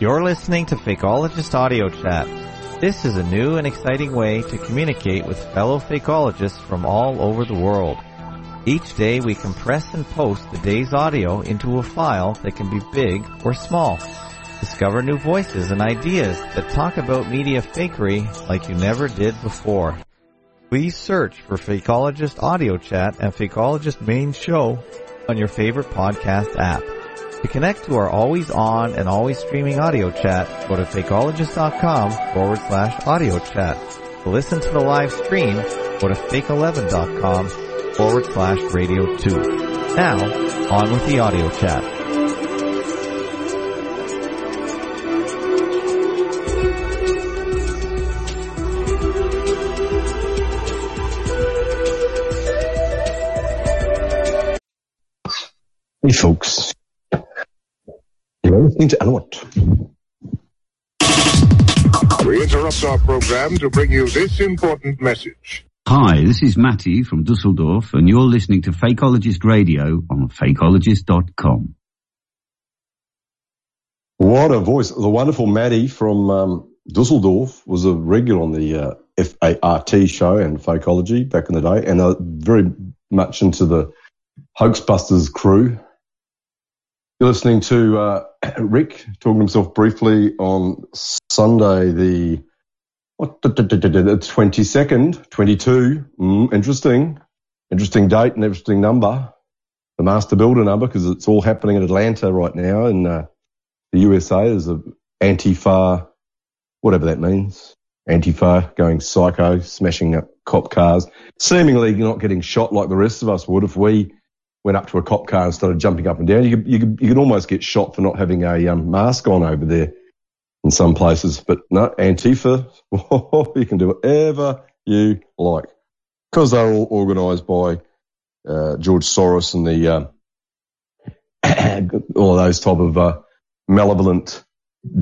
You're listening to Fakeologist Audio Chat. This is a new and exciting way to communicate with fellow fakeologists from all over the world. Each day we compress and post the day's audio into a file that can be big or small. Discover new voices and ideas that talk about media fakery like you never did before. Please search for Fakeologist Audio Chat and Fakeologist Main Show on your favorite podcast app. To connect to our always on and always streaming audio chat, go to fakeologist.com forward slash audio chat. To listen to the live stream, go to fake11.com forward slash radio 2. Now, on with the audio chat. Folks, you're listening to Alouette. We interrupt our program to bring you this important message. Hi, this is Matty from Dusseldorf, and you're listening to Fakeologist Radio on fakeologist.com. What a voice. The wonderful Maddie from um, Dusseldorf was a regular on the uh, FART show and Fakeology back in the day, and uh, very much into the Hoaxbusters crew. You're listening to uh, Rick talking to himself briefly on Sunday, the what the twenty second, twenty two. Mm, interesting, interesting date and interesting number. The master builder number because it's all happening in Atlanta right now in uh, the USA. There's a Antifa, whatever that means. Antifa going psycho, smashing up cop cars, seemingly not getting shot like the rest of us would if we went up to a cop car and started jumping up and down. You could, you could, you could almost get shot for not having a um, mask on over there in some places. But no, Antifa, you can do whatever you like because they're all organised by uh, George Soros and the uh, all those type of uh, malevolent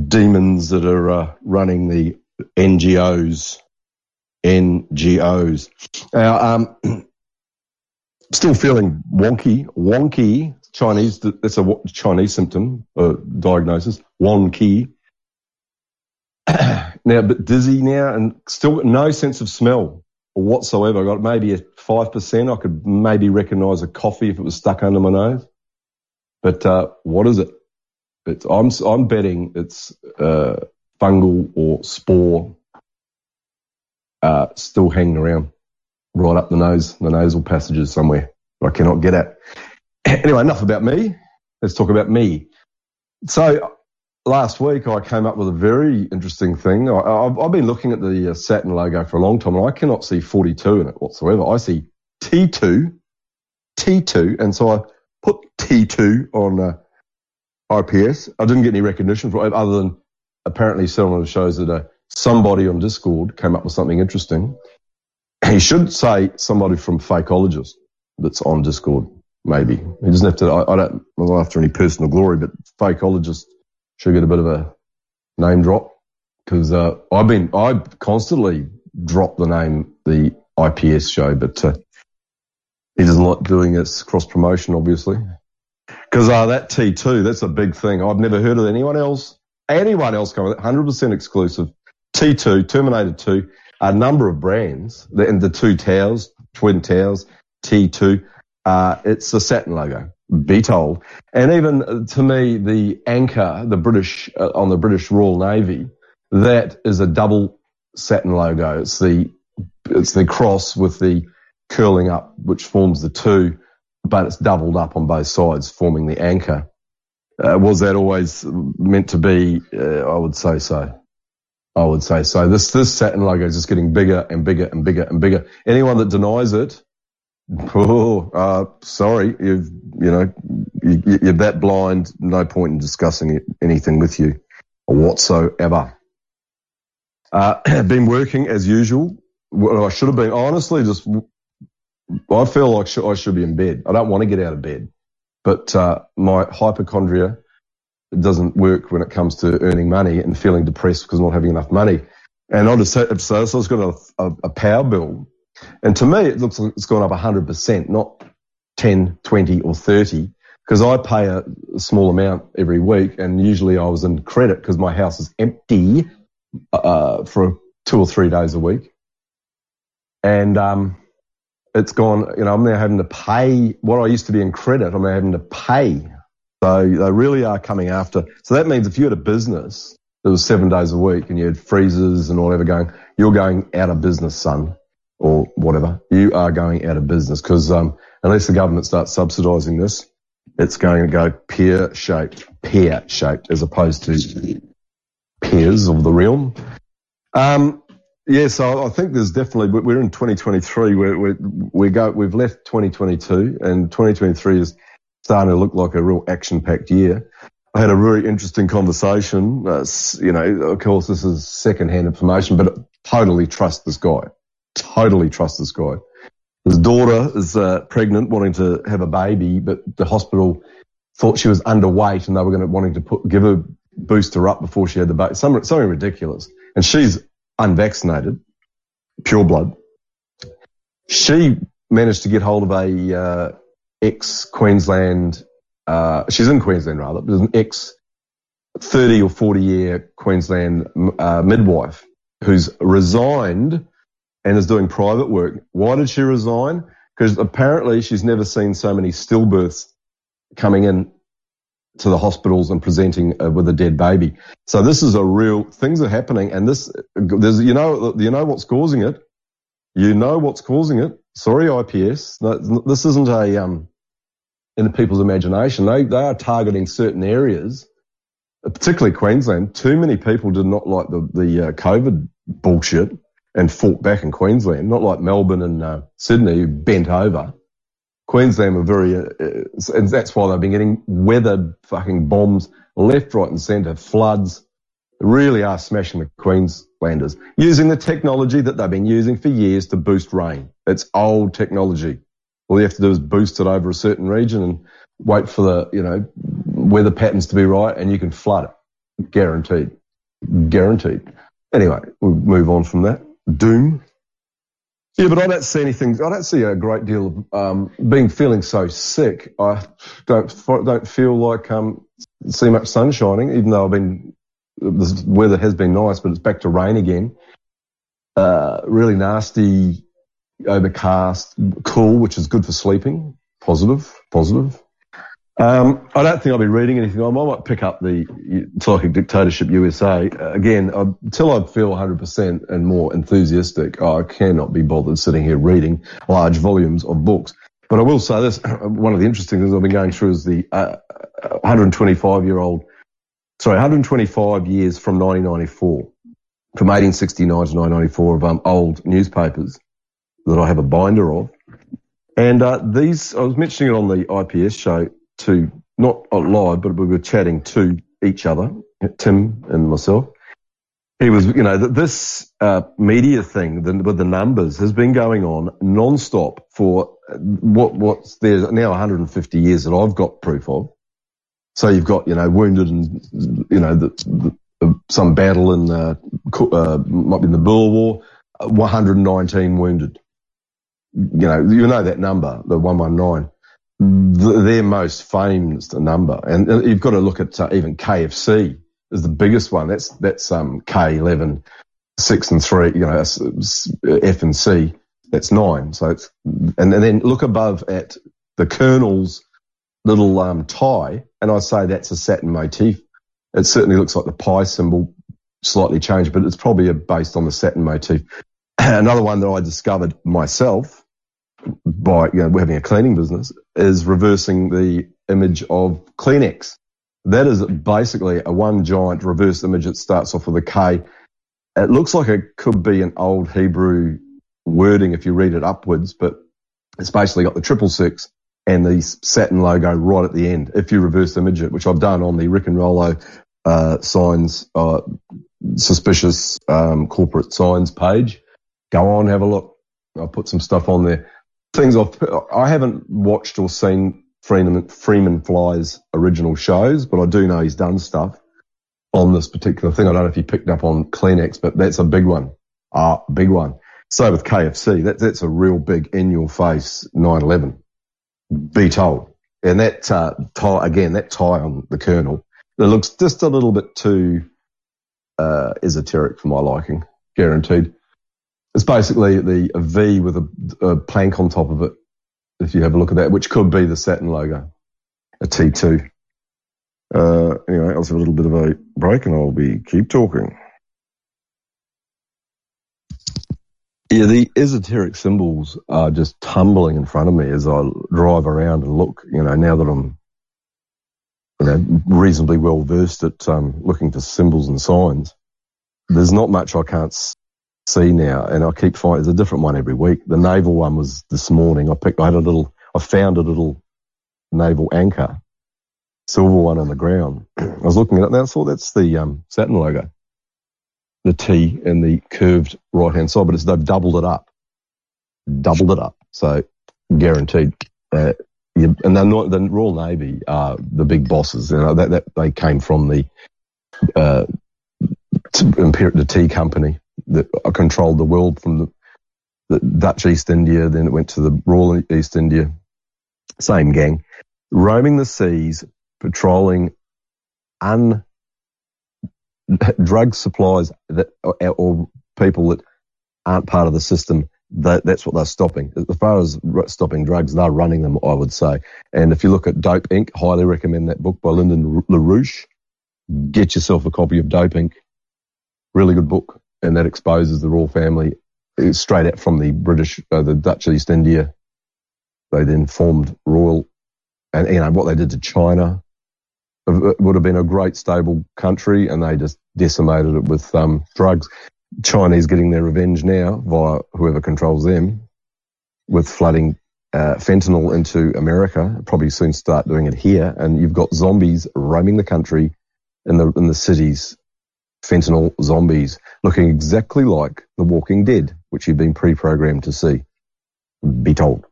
demons that are uh, running the NGOs. NGOs. Now, um, still feeling wonky, wonky Chinese. That's a Chinese symptom, uh, diagnosis. Wonky. now, but dizzy now, and still no sense of smell whatsoever. I got maybe a five percent. I could maybe recognise a coffee if it was stuck under my nose. But uh, what is it? But I'm I'm betting it's uh, fungal or spore uh, still hanging around right up the nose, the nasal passages somewhere I cannot get at. Anyway, enough about me. Let's talk about me. So last week I came up with a very interesting thing. I, have been looking at the uh, Saturn logo for a long time and I cannot see 42 in it whatsoever. I see T2, T2, and so I put T2 on uh, IPS. I didn't get any recognition for it other than apparently someone shows that uh, somebody on Discord came up with something interesting. He should say somebody from Fakeologist that's on Discord, maybe. He doesn't have to, I, I don't, I'm not after any personal glory, but Fakeologist should get a bit of a name drop because uh, I've been, I constantly drop the name, the IPS show, but uh, he doesn't like doing its cross promotion, obviously. Because uh, that T2, that's a big thing. I've never heard of anyone else, anyone else coming, 100% exclusive. T2, Terminator 2, a number of brands, and the two towers, twin towers, T2. Uh, it's the Saturn logo. Be told. And even uh, to me, the anchor, the British uh, on the British Royal Navy, that is a double Saturn logo. It's the it's the cross with the curling up, which forms the two, but it's doubled up on both sides, forming the anchor. Uh, was that always meant to be? Uh, I would say so. I would say so. This this Saturn logo is just getting bigger and bigger and bigger and bigger. Anyone that denies it Oh, uh, sorry, you've, you know, you, you're that blind. No point in discussing anything with you whatsoever. Uh, been working as usual. Well, I should have been honestly just. I feel like I should be in bed. I don't want to get out of bed, but uh, my hypochondria doesn't work when it comes to earning money and feeling depressed because not having enough money. And I just so, so I have got a, a, a power bill and to me, it looks like it's gone up 100%, not 10, 20 or 30 because I pay a, a small amount every week and usually I was in credit because my house is empty uh, for two or three days a week. And um, it's gone, you know, I'm now having to pay what I used to be in credit, I'm now having to pay. So they really are coming after. So that means if you had a business that was seven days a week and you had freezers and whatever going, you're going out of business, son, or whatever. You are going out of business because um, unless the government starts subsidising this, it's going to go pear shaped, pear shaped as opposed to pears of the realm. Um, yeah, so I think there's definitely we're in 2023. We're, we're, we go we've left 2022, and 2023 is starting to look like a real action-packed year. I had a really interesting conversation. Uh, you know, of course, this is second-hand information, but totally trust this guy. Totally trust this guy. His daughter is uh, pregnant, wanting to have a baby, but the hospital thought she was underweight, and they were going to wanting to put give her boost her up before she had the baby. Something, something ridiculous. And she's unvaccinated, pure blood. She managed to get hold of a uh, ex Queensland. Uh, she's in Queensland rather, but an ex 30 or 40 year Queensland uh, midwife who's resigned and is doing private work. Why did she resign? Because apparently she's never seen so many stillbirths coming in to the hospitals and presenting uh, with a dead baby. So this is a real things are happening, and this there's you know you know what's causing it. You know what's causing it. Sorry, IPS. No, this isn't a um in the people's imagination. They they are targeting certain areas, particularly Queensland. Too many people did not like the the uh, COVID bullshit and fought back in Queensland. Not like Melbourne and uh, Sydney who bent over. Queensland were very, uh, and that's why they've been getting weather fucking bombs left, right, and centre, floods. Really are smashing the Queenslanders using the technology that they've been using for years to boost rain. It's old technology. All you have to do is boost it over a certain region and wait for the, you know, weather patterns to be right and you can flood it. Guaranteed. Guaranteed. Anyway, we'll move on from that. Doom. Yeah, but I don't see anything. I don't see a great deal of um, being feeling so sick. I don't don't feel like um, see much sun shining, even though I've been the weather has been nice, but it's back to rain again. Uh, really nasty, overcast, cool, which is good for sleeping. Positive, positive. Um, I don't think I'll be reading anything. I might pick up the Psychic Dictatorship USA again until I feel 100% and more enthusiastic. I cannot be bothered sitting here reading large volumes of books. But I will say this: one of the interesting things I've been going through is the uh, 125 year old, sorry, 125 years from 1994, from 1869 to 1994 of um, old newspapers that I have a binder of. And uh, these, I was mentioning it on the IPS show to not live, but we were chatting to each other, Tim and myself. He was, you know, this uh, media thing with the numbers has been going on non-stop for what what's there's now 150 years that I've got proof of. So you've got, you know, wounded and, you know, the, the, some battle in, uh, uh, might be in the Boer War, 119 wounded. You know, you know that number, the 119 their most famous number. And you've got to look at uh, even KFC is the biggest one. That's that's um, K11, six and three. You know, F and C. That's nine. So it's and, and then look above at the Colonel's little um, tie, and I say that's a Saturn motif. It certainly looks like the pie symbol, slightly changed, but it's probably based on the Saturn motif. Another one that I discovered myself by you know, having a cleaning business is reversing the image of Kleenex. That is basically a one giant reverse image that starts off with a K. It looks like it could be an old Hebrew wording if you read it upwards, but it's basically got the triple six and the Saturn logo right at the end. If you reverse image it, which I've done on the Rick and Rollo uh, signs, uh, suspicious um, corporate signs page, go on, have a look. I'll put some stuff on there things I've I haven't watched or seen Freeman Freeman Fly's original shows, but I do know he's done stuff on this particular thing. I don't know if you picked up on Kleenex, but that's a big one. Ah, big one. So with KFC, that, that's a real big in your face 911. be told. And that uh, tie, again, that tie on the colonel, it looks just a little bit too uh, esoteric for my liking, guaranteed. It's basically the a V with a, a plank on top of it, if you have a look at that, which could be the Saturn logo, a T2. Uh, anyway, I'll have a little bit of a break and I'll be keep talking. Yeah, the esoteric symbols are just tumbling in front of me as I drive around and look. You know, now that I'm you know, reasonably well versed at um, looking for symbols and signs, there's not much I can't see now, and I keep finding there's a different one every week. The naval one was this morning. I picked, I had a little, I found a little naval anchor, silver one on the ground. I was looking at it and I thought that's the um, Saturn logo the T and the curved right hand side, but it's they've doubled it up, doubled it up. So guaranteed. Uh, you, and they're not, the Royal Navy are the big bosses. You know that, that they came from the uh, the tea company that controlled the world from the, the Dutch East India. Then it went to the Royal East India. Same gang, roaming the seas, patrolling un drug supplies that or, people that aren't part of the system, that, that's what they're stopping. As far as stopping drugs, they're running them, I would say. And if you look at Dope Inc., highly recommend that book by Lyndon LaRouche. Get yourself a copy of Dope Inc. Really good book, and that exposes the royal family straight out from the British, uh, the Dutch East India. They then formed royal, and you know what they did to China, it would have been a great stable country and they just decimated it with um, drugs. Chinese getting their revenge now via whoever controls them with flooding uh, fentanyl into America. Probably soon start doing it here. And you've got zombies roaming the country in the in the cities, fentanyl zombies looking exactly like The Walking Dead, which you've been pre-programmed to see. Be told.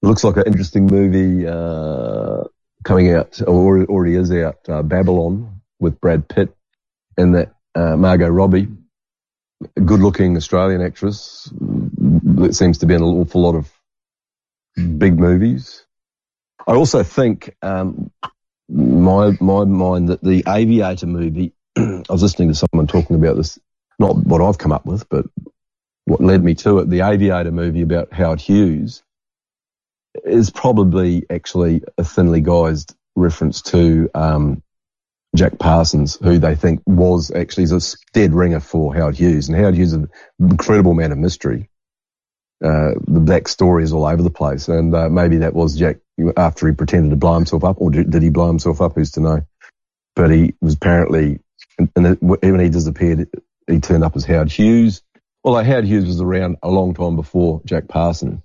Looks like an interesting movie. Uh, coming out, or already is out, uh, Babylon with Brad Pitt and that uh, Margot Robbie, good looking Australian actress that seems to be in an awful lot of big movies. I also think, um, my, my mind that the Aviator movie, I was listening to someone talking about this, not what I've come up with, but what led me to it, the Aviator movie about Howard Hughes is probably actually a thinly guised reference to um, Jack Parsons, who they think was actually a dead ringer for Howard Hughes. And Howard Hughes is an incredible man of mystery. Uh, the back story is all over the place. And uh, maybe that was Jack after he pretended to blow himself up, or did he blow himself up? Who's to know? But he was apparently, and when he disappeared, he turned up as Howard Hughes. Although Howard Hughes was around a long time before Jack Parson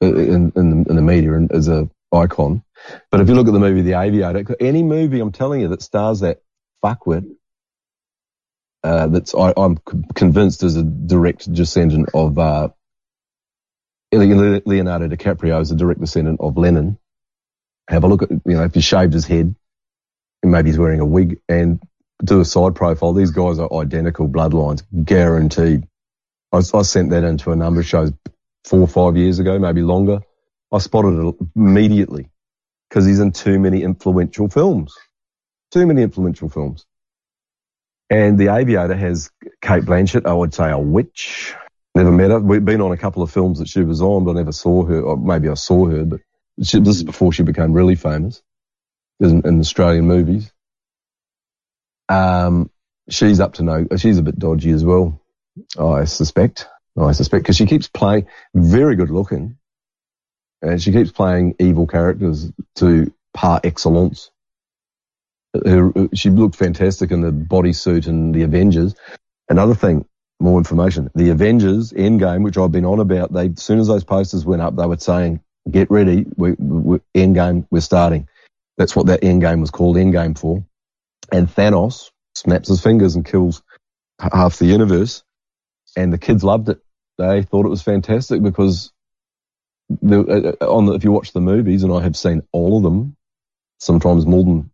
in, in, in the media and as a icon. But if you look at the movie The Aviator, any movie I'm telling you that stars that fuckwit, uh, that's I, am convinced is a direct descendant of uh, Leonardo DiCaprio is a direct descendant of Lenin. Have a look at you know if he shaved his head, and maybe he's wearing a wig, and do a side profile. These guys are identical bloodlines, guaranteed. I, I sent that into a number of shows four or five years ago, maybe longer. I spotted it immediately because he's in too many influential films. Too many influential films. And The Aviator has Cate Blanchett, I would say a witch. Never met her. We've been on a couple of films that she was on, but I never saw her. Or maybe I saw her, but she, this is before she became really famous in, in Australian movies. Um, she's up to no, she's a bit dodgy as well, I suspect. I suspect, because she keeps playing very good looking, and she keeps playing evil characters to par excellence. Her, she looked fantastic in the bodysuit and the Avengers. Another thing, more information. The Avengers Endgame, which I've been on about, they as soon as those posters went up, they were saying, "Get ready, we, we, Endgame, we're starting." That's what that Endgame was called, Endgame for. And Thanos snaps his fingers and kills half the universe and the kids loved it. They thought it was fantastic because the, uh, on the, if you watch the movies, and I have seen all of them, sometimes more than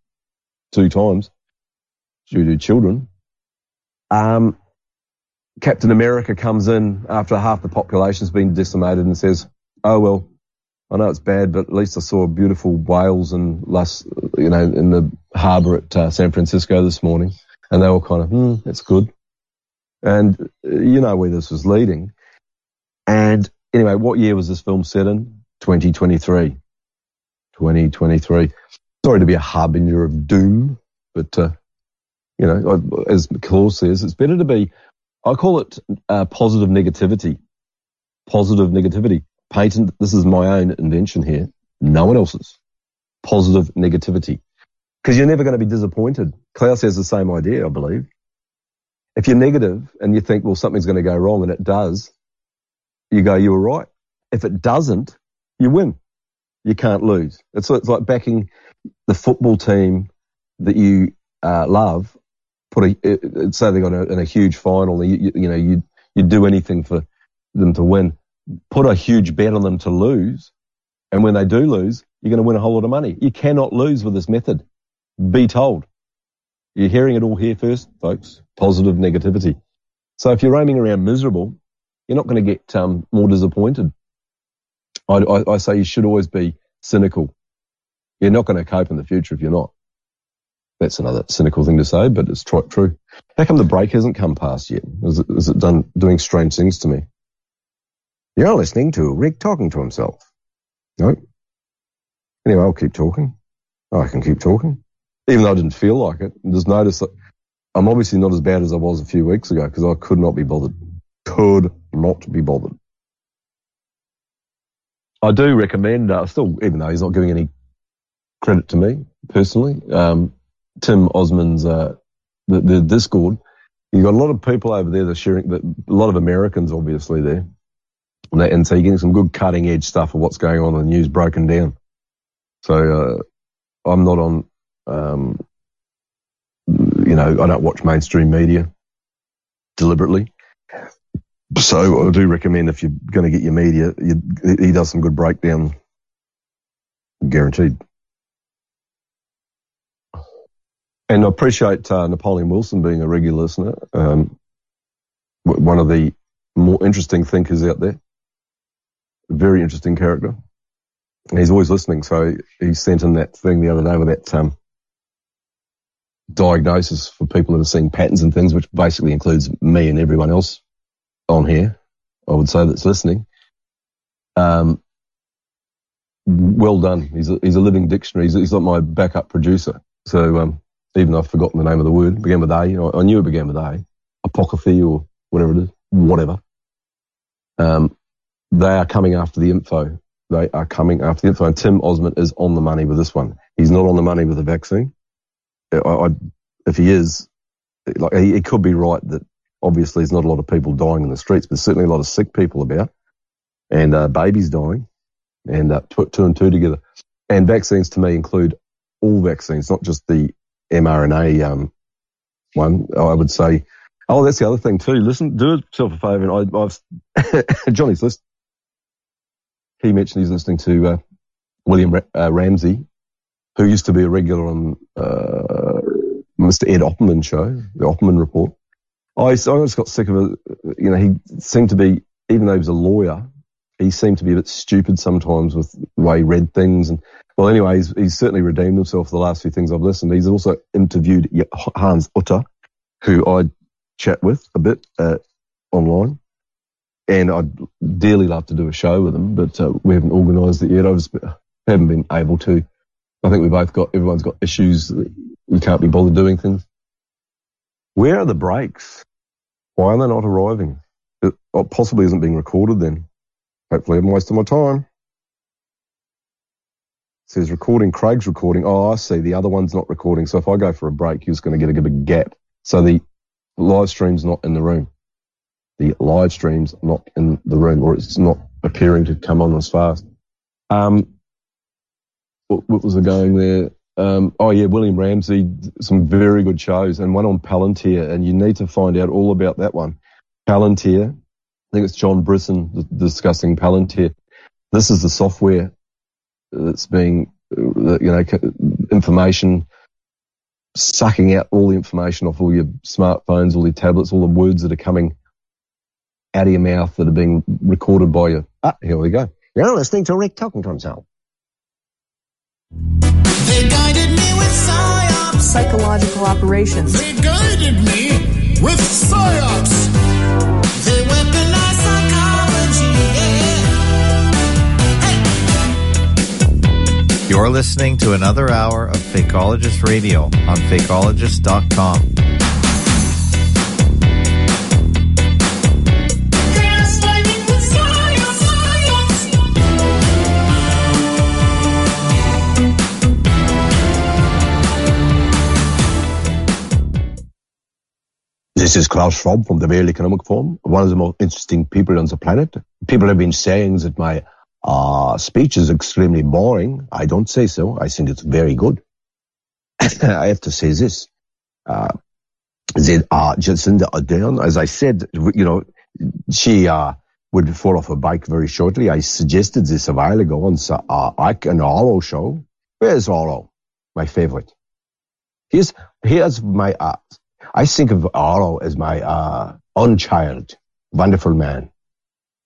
two times due to children. Um, Captain America comes in after half the population's been decimated and says, "Oh well, I know it's bad, but at least I saw beautiful whales and last, you know, in the harbour at uh, San Francisco this morning, and they were kind of, hmm, that's good. And uh, you know where this was leading. And anyway, what year was this film set in? 2023. 2023. Sorry to be a harbinger of doom, but, uh, you know, as Klaus says, it's better to be, I call it uh, positive negativity. Positive negativity. Patent, this is my own invention here. No one else's. Positive negativity. Because you're never going to be disappointed. Klaus has the same idea, I believe. If you're negative and you think, well, something's going to go wrong and it does, you go, you were right. If it doesn't, you win. You can't lose. It's, it's like backing the football team that you uh, love. Put a say they got in a huge final. You, you, you know you you do anything for them to win. Put a huge bet on them to lose, and when they do lose, you're going to win a whole lot of money. You cannot lose with this method. Be told. You're hearing it all here first, folks. Positive negativity. So if you're roaming around miserable, you're not going to get um, more disappointed. I, I, I say you should always be cynical. You're not going to cope in the future if you're not. That's another cynical thing to say, but it's tr- true. How come the break hasn't come past yet? Is it, is it done doing strange things to me? You're listening to Rick talking to himself. No. Anyway, I'll keep talking. I can keep talking. Even though I didn't feel like it. Just notice that I'm obviously not as bad as I was a few weeks ago because I could not be bothered. Could not be bothered. I do recommend, uh, still, even though he's not giving any credit to me personally, um, Tim Ozman's, uh, the, the Discord, you've got a lot of people over there that are sharing, a lot of Americans obviously there. And, so you're getting some good cutting edge stuff of what's going on in the news broken down. So, uh, I'm not on, um, you know, I don't watch mainstream media deliberately. So I do recommend if you're going to get your media, you, he does some good breakdown, guaranteed. And I appreciate uh, Napoleon Wilson being a regular listener. Um, one of the more interesting thinkers out there. Very interesting character. He's always listening. So he sent in that thing the other day with that um, diagnosis for people that are seeing patterns and things, which basically includes me and everyone else on here, I would say that's listening. Um, well done. He's a, he's a living dictionary. He's, he's like my backup producer. So um, even though I've forgotten the name of the word, began with A. I, I knew it began with A. Apocryphy or whatever it is, whatever. Um, they are coming after the info. They are coming after the info. And Tim Ozman is on the money with this one. He's not on the money with the vaccine. I, I, if he is, like he, he could be right that obviously there's not a lot of people dying in the streets, but certainly a lot of sick people about and uh, babies dying and uh, two, two and two together. And vaccines to me include all vaccines, not just the mRNA um, one. I would say, oh, that's the other thing too. Listen, do yourself a favour. And I, I've Johnny's list. He mentioned he's listening to uh, William uh, Ramsey, who used to be a regular on uh, Mr. Ed Opperman show, the Opperman Report. I, I just got sick of it. You know, he seemed to be, even though he was a lawyer, he seemed to be a bit stupid sometimes with the way he read things. And well, anyway, he's, he's certainly redeemed himself for the last few things I've listened. He's also interviewed Hans Utter, who I chat with a bit uh, online. And I'd dearly love to do a show with them, but uh, we haven't organised it yet. I just haven't been able to. I think we both got, everyone's got issues. We can't be bothered doing things. Where are the breaks? Why are they not arriving? It possibly isn't being recorded then. Hopefully I'm wasting my time. It says recording, Craig's recording. Oh, I see. The other one's not recording. So if I go for a break, you're just going to get a big gap. So the live stream's not in the room. The live stream's not in the room or it's not appearing to come on as fast. Um, what, what was the going there? Um, oh yeah, William Ramsey, some very good shows, and one on Palantir, and you need to find out all about that one. Palantir, I think it's John Brisson discussing Palantir. This is the software that's being, uh, you know, information sucking out all the information off all your smartphones, all your tablets, all the words that are coming out of your mouth that are being recorded by you. Ah, here we go. You're listening to Rick Talkington Show. They guided me with psyops. Psychological operations. They guided me with psyops. They weaponized psychology. Yeah. Hey. You're listening to another hour of Fakeologist Radio on fakeologist.com. This is Klaus Schwab from the World Economic Forum, one of the most interesting people on the planet. People have been saying that my uh, speech is extremely boring. I don't say so. I think it's very good. I have to say this. Uh, that uh, Jacinda Ardern, as I said, you know, she uh, would fall off a bike very shortly. I suggested this a while ago on uh, Ike and Arlo show. Where's Arlo? My favorite. Here's, here's my, uh, I think of Arlo as my uh, own child, wonderful man.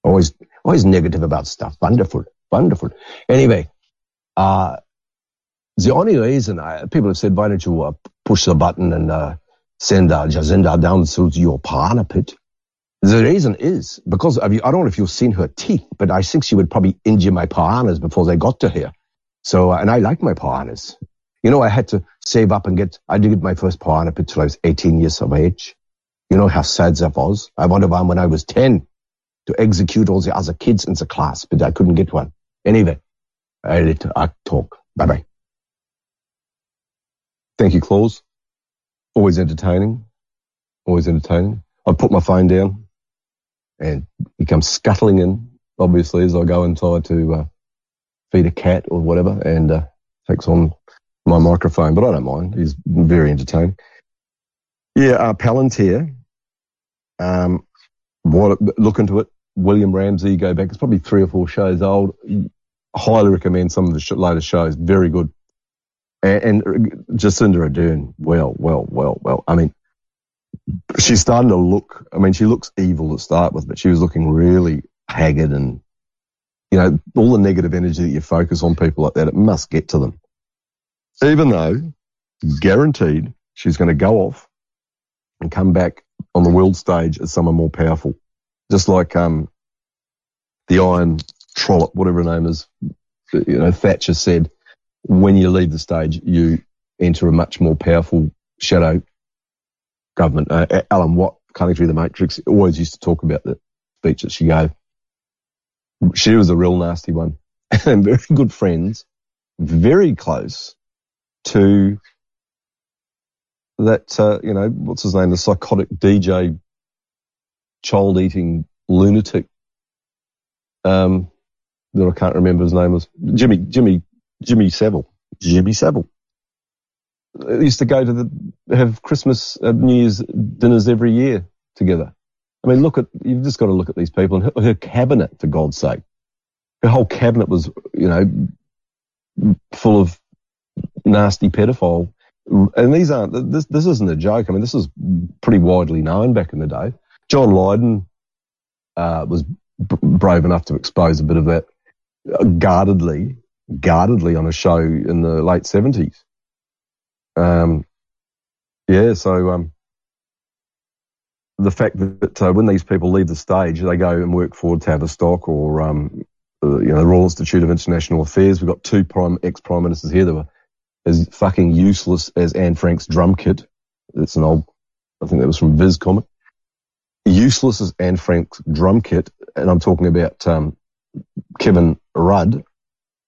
Always, always negative about stuff. Wonderful, wonderful. Anyway, uh, the only reason I, people have said, why don't you uh, push the button and uh, send uh, Jacinda down through your piranha pit? The reason is because of you, I don't know if you've seen her teeth, but I think she would probably injure my piranhas before they got to here. So, and I like my piranhas. You know, I had to save up and get, I did get my first piranha pit till I was 18 years of age. You know how sad that was? I wanted one when I was 10 to execute all the other kids in the class, but I couldn't get one. Anyway, I let I talk. Bye bye. Thank you, Klaus. Always entertaining. Always entertaining. I put my phone down and he comes scuttling in, obviously, as I go try to uh, feed a cat or whatever and uh, takes on my microphone, but I don't mind. He's very entertaining. Yeah, uh, Palantir. Um, what, look into it. William Ramsey, go back. It's probably three or four shows old. Highly recommend some of the sh- latest shows. Very good. And, and Jacinda Ardern, well, well, well, well. I mean, she's starting to look, I mean, she looks evil to start with, but she was looking really haggard and, you know, all the negative energy that you focus on people like that, it must get to them. Even though, guaranteed, she's going to go off and come back on the world stage as someone more powerful. Just like, um, the Iron Trollop, whatever her name is, you know, Thatcher said, when you leave the stage, you enter a much more powerful shadow government. Uh, Alan Watt, through the matrix, always used to talk about the speech that she gave. She was a real nasty one and very good friends, very close to that, uh, you know, what's his name? The psychotic DJ, child eating lunatic. Um, that I can't remember his name was Jimmy, Jimmy, Jimmy Savile, Jimmy Savile. They used to go to the, have Christmas, uh, New Year's dinners every year together. I mean, look at, you've just got to look at these people and her, her cabinet, for God's sake. Her whole cabinet was, you know, full of nasty pedophile. And these aren't, this, this isn't a joke. I mean, this is pretty widely known back in the day. John Lydon, uh, was b- brave enough to expose a bit of that uh, guardedly, guardedly on a show in the late seventies. Um, yeah, so, um, the fact that uh, when these people leave the stage, they go and work for Tavistock or, um, uh, you know, the Royal Institute of International Affairs. We've got two prime, ex-prime ministers here that were as fucking useless as Anne Frank's drum kit. It's an old, I think that was from Viz comic. Useless as Anne Frank's drum kit. And I'm talking about, um, Kevin Rudd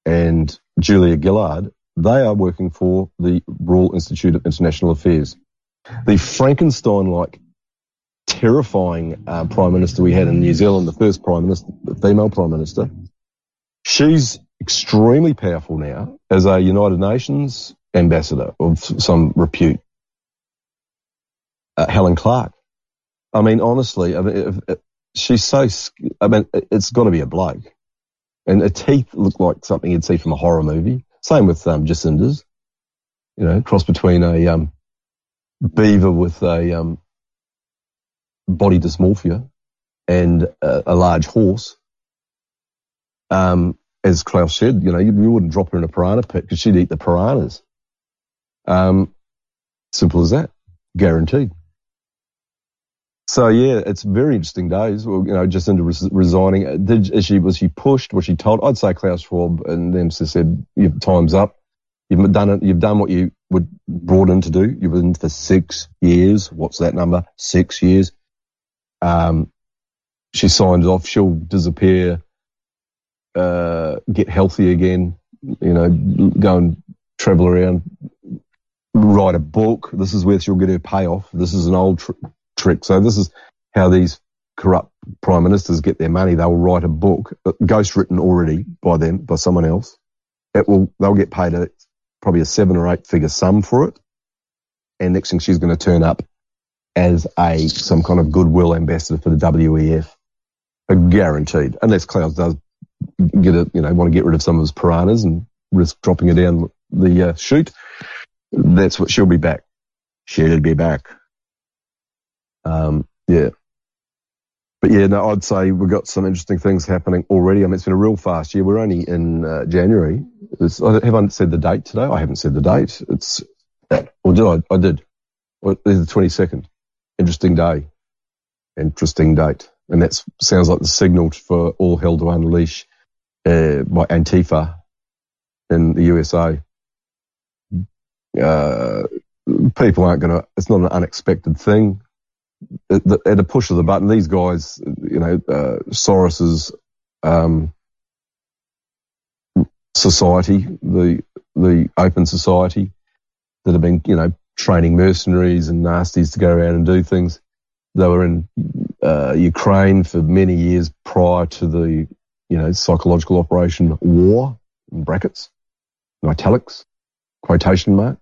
and Julia Gillard. They are working for the Royal Institute of International Affairs. The Frankenstein-like terrifying uh, prime minister we had in New Zealand, the first prime minister, the female prime minister. She's extremely powerful now as a United Nations ambassador of some repute. Uh, Helen Clark. I mean, honestly, I mean, if, if, she's so, I mean, it's got to be a bloke. And her teeth look like something you'd see from a horror movie. Same with um, Jacinda's. You know, cross between a um, beaver with a um, body dysmorphia and a, a large horse. um, as Klaus said, you know, you, wouldn't drop her in a piranha pit because she'd eat the piranhas. Um, simple as that, guaranteed. So yeah, it's very interesting days. Well, you know, just into res- resigning. Did is she was she pushed? Was she told? I'd say Klaus Schwab and them said, "Your time's up. You've done it. You've done what you were brought in to do. You've been for six years. What's that number? Six years. Um, she signs off. She'll disappear. Uh, get healthy again. You know, go and travel around. Write a book. This is where she'll get her payoff. This is an old tr- trick. So this is how these corrupt prime ministers get their money. They'll write a book, uh, ghost written already by them, by someone else. It will, they'll get paid a, probably a seven or eight figure sum for it. And next thing she's going to turn up as a, some kind of goodwill ambassador for the WEF. Guaranteed. Unless Klaus does get it, you know, want to get rid of some of his piranhas and risk dropping it down the uh, chute. That's what she'll be back. She'll be back. Um, yeah. But yeah, no, I'd say we've got some interesting things happening already. I mean, it's been a real fast year. We're only in uh, January. It's, I haven't said the date today. I haven't said the date. It's, or did I? I did. Well, it's the 22nd. Interesting day. Interesting date. And that sounds like the signal for all hell to unleash uh, by Antifa in the USA. Uh, people aren't going to, it's not an unexpected thing at, the, at a push of the button, these guys, you know, uh, Soros's um, society, the the open society that have been, you know, training mercenaries and nasties to go around and do things. They were in uh, Ukraine for many years prior to the, you know, psychological operation war in brackets, in italics, quotation marks.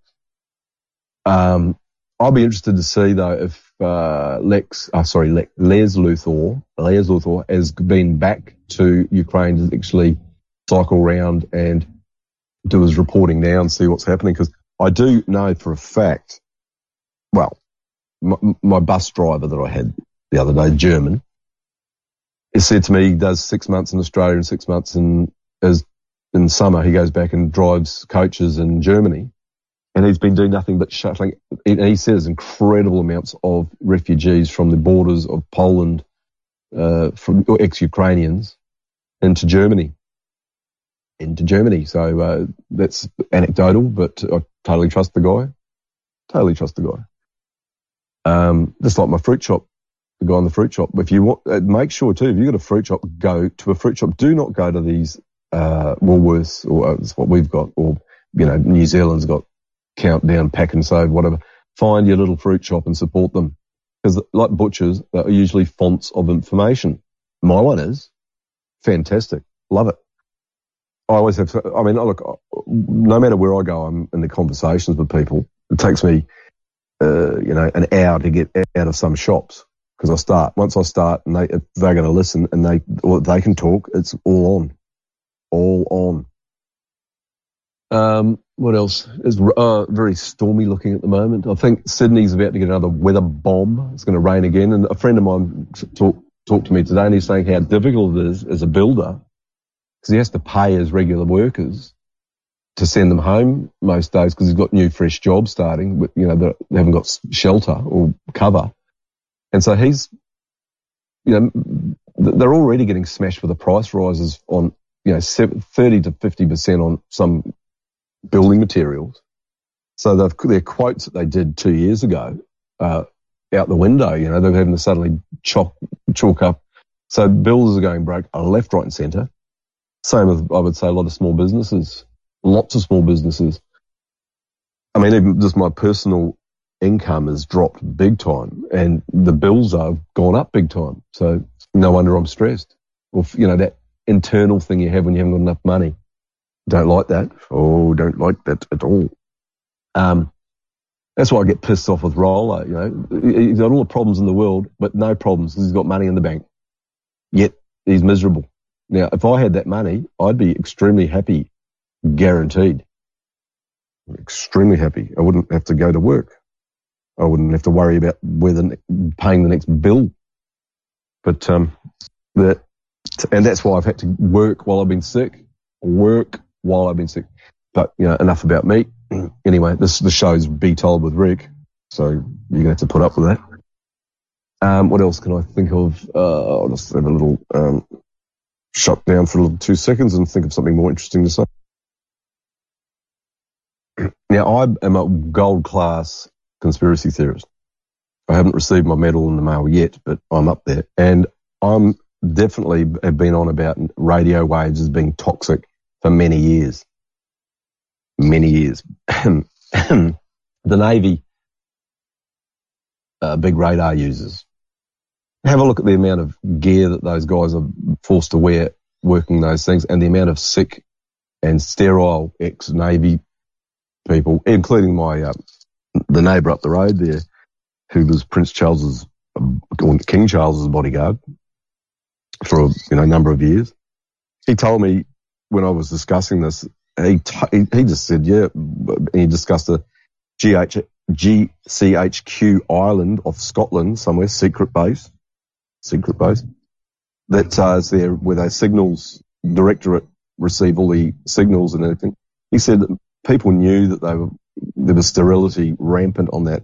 Um, I'll be interested to see though if uh, Lex, uh, sorry, Le- Les Luthor, Les Luthor has been back to Ukraine to actually cycle around and do his reporting now and see what's happening. Because I do know for a fact, well, my, my bus driver that I had the other day, German, he said to me he does six months in Australia and six months in as in summer he goes back and drives coaches in Germany and he's been doing nothing but shuttling. And he says incredible amounts of refugees from the borders of Poland, uh, from ex-Ukrainians, into Germany, into Germany. So uh, that's anecdotal, but I totally trust the guy. Totally trust the guy. Um, just like my fruit shop, the guy in the fruit shop. If you want, uh, make sure too. If you've got a fruit shop, go to a fruit shop. Do not go to these uh, Woolworths or uh, it's what we've got, or you know, New Zealand's got countdown, pack and save, whatever. Find your little fruit shop and support them. Because like butchers, they're usually fonts of information. My one is fantastic. Love it. I always have, I mean, look, no matter where I go, I'm in the conversations with people. It takes me, uh, you know, an hour to get out of some shops because I start, once I start and they, they're going to listen and they, or they can talk, it's all on, all on. Um, what else? is uh, very stormy looking at the moment. I think Sydney's about to get another weather bomb. It's going to rain again. And a friend of mine talked talked to me today, and he's saying how difficult it is as a builder because he has to pay his regular workers to send them home most days because he's got new fresh jobs starting. But you know they haven't got shelter or cover, and so he's you know they're already getting smashed with the price rises on you know 30 to 50 percent on some building materials. So they've, their quotes that they did two years ago, uh, out the window, you know, they're having to suddenly chalk, chalk up. So builders are going broke left, right and centre. Same with, I would say, a lot of small businesses, lots of small businesses. I mean, even just my personal income has dropped big time and the bills have gone up big time. So no wonder I'm stressed. Or, you know, that internal thing you have when you haven't got enough money. Don't like that. Oh, don't like that at all. Um, that's why I get pissed off with Rollo. You know, he's got all the problems in the world, but no problems because he's got money in the bank. Yet he's miserable. Now, if I had that money, I'd be extremely happy, guaranteed. Extremely happy. I wouldn't have to go to work. I wouldn't have to worry about whether paying the next bill. But um, that and that's why I've had to work while I've been sick, work while I've been sick. But you know, enough about me. anyway, this the show's Be Told with Rick, so you're gonna have to put up with that. Um, what else can I think of? Uh, I'll just have a little um, shut down for a little two seconds and think of something more interesting to say. Now, I am a gold class conspiracy theorist. I haven't received my medal in the mail yet, but I'm up there. And I'm definitely have been on about radio waves as being toxic for many years. Many years. the Navy, uh, big radar users. Have a look at the amount of gear that those guys are forced to wear working those things and the amount of sick and sterile ex-Navy people, including my, uh, the neighbour up the road there, who was Prince Charles's, or King Charles's bodyguard for a you know, number of years. He told me when I was discussing this, he, t- he, just said, yeah, he discussed a GH, GCHQ island off Scotland somewhere, secret base, secret base, that uh, there where they signals directorate receive all the signals and everything. He said that people knew that they were, there was sterility rampant on that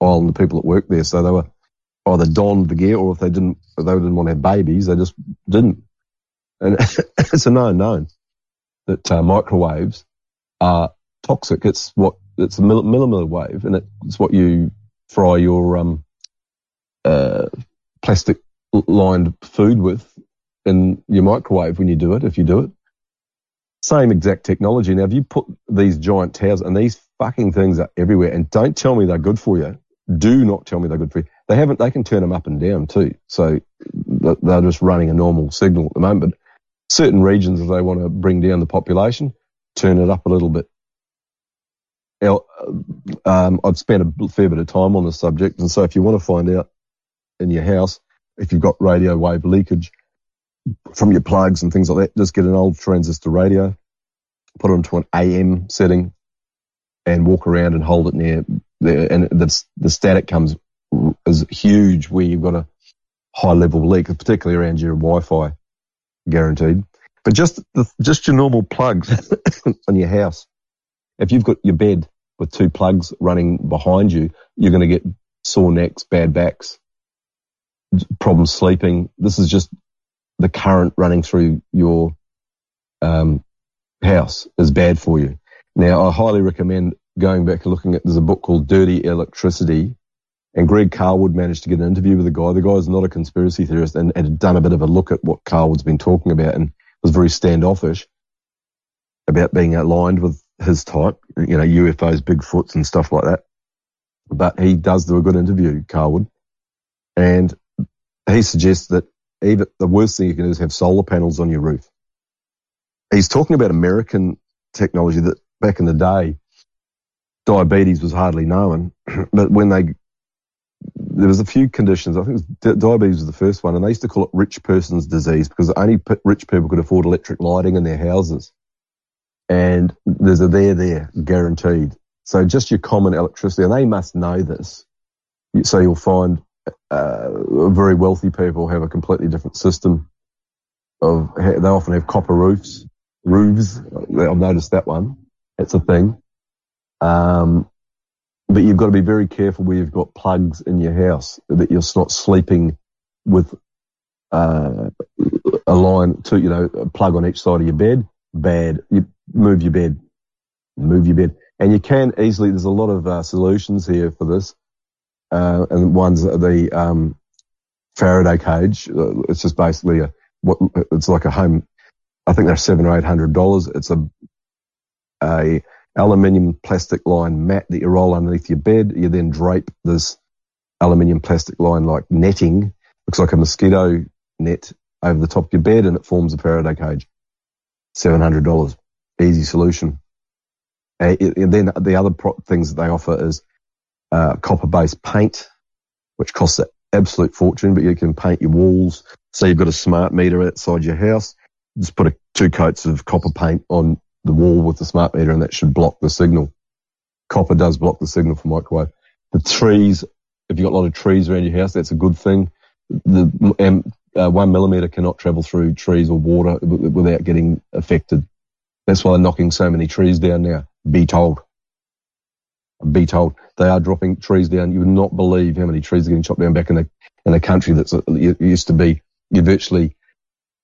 island, the people that worked there. So they were either donned the gear or if they didn't, if they didn't want to have babies, they just didn't. And it's a known known that uh, microwaves are toxic. It's what, it's a millimeter wave and it's what you fry your, um, uh, plastic lined food with in your microwave when you do it, if you do it. Same exact technology. Now, if you put these giant towers and these fucking things are everywhere and don't tell me they're good for you, do not tell me they're good for you. They haven't, they can turn them up and down too. So they're just running a normal signal at the moment. But certain regions, if they want to bring down the population, turn it up a little bit. Um, I've spent a fair bit of time on this subject. And so if you want to find out in your house, if you've got radio wave leakage from your plugs and things like that, just get an old transistor radio, put it onto an AM setting and walk around and hold it near there. And the, the static comes is huge where you've got a high level leak, particularly around your Wi-Fi, guaranteed. But just the, just your normal plugs on your house. If you've got your bed with two plugs running behind you, you're going to get sore necks, bad backs, problems sleeping. This is just the current running through your um, house is bad for you. Now, I highly recommend going back and looking at, there's a book called Dirty Electricity and Greg Carlwood managed to get an interview with the guy. The guy's not a conspiracy theorist and had done a bit of a look at what Carlwood's been talking about and was very standoffish about being aligned with his type, you know, UFOs, Bigfoots and stuff like that. But he does do a good interview, Carlwood. And he suggests that even the worst thing you can do is have solar panels on your roof. He's talking about American technology that back in the day, diabetes was hardly known, but when they, there was a few conditions. I think was diabetes was the first one, and they used to call it rich person's disease because only rich people could afford electric lighting in their houses. And there's a there there guaranteed. So just your common electricity, and they must know this. So you'll find uh, very wealthy people have a completely different system of, they often have copper roofs, roofs. I've noticed that one. It's a thing. Um, but you've got to be very careful where you've got plugs in your house that you're not sleeping with, uh, a line to, you know, a plug on each side of your bed. Bad. You move your bed, move your bed. And you can easily, there's a lot of uh, solutions here for this uh, and one's the um, Faraday cage. It's just basically a what it's like a home. I think they're seven or eight hundred dollars. It's a a aluminium plastic line mat that you roll underneath your bed. You then drape this aluminium plastic line like netting, looks like a mosquito net over the top of your bed, and it forms a Faraday cage. Seven hundred dollars, easy solution. Uh, and then the other pro- things that they offer is uh, copper-based paint, which costs an absolute fortune, but you can paint your walls. So you've got a smart meter outside your house. Just put a, two coats of copper paint on the wall with the smart meter, and that should block the signal. Copper does block the signal for microwave. The trees, if you've got a lot of trees around your house, that's a good thing. The um, uh, one millimeter cannot travel through trees or water w- without getting affected. That's why they're knocking so many trees down now. Be told. Be told. They are dropping trees down. You would not believe how many trees are getting chopped down back in a, in a country that's, uh, used to be, you virtually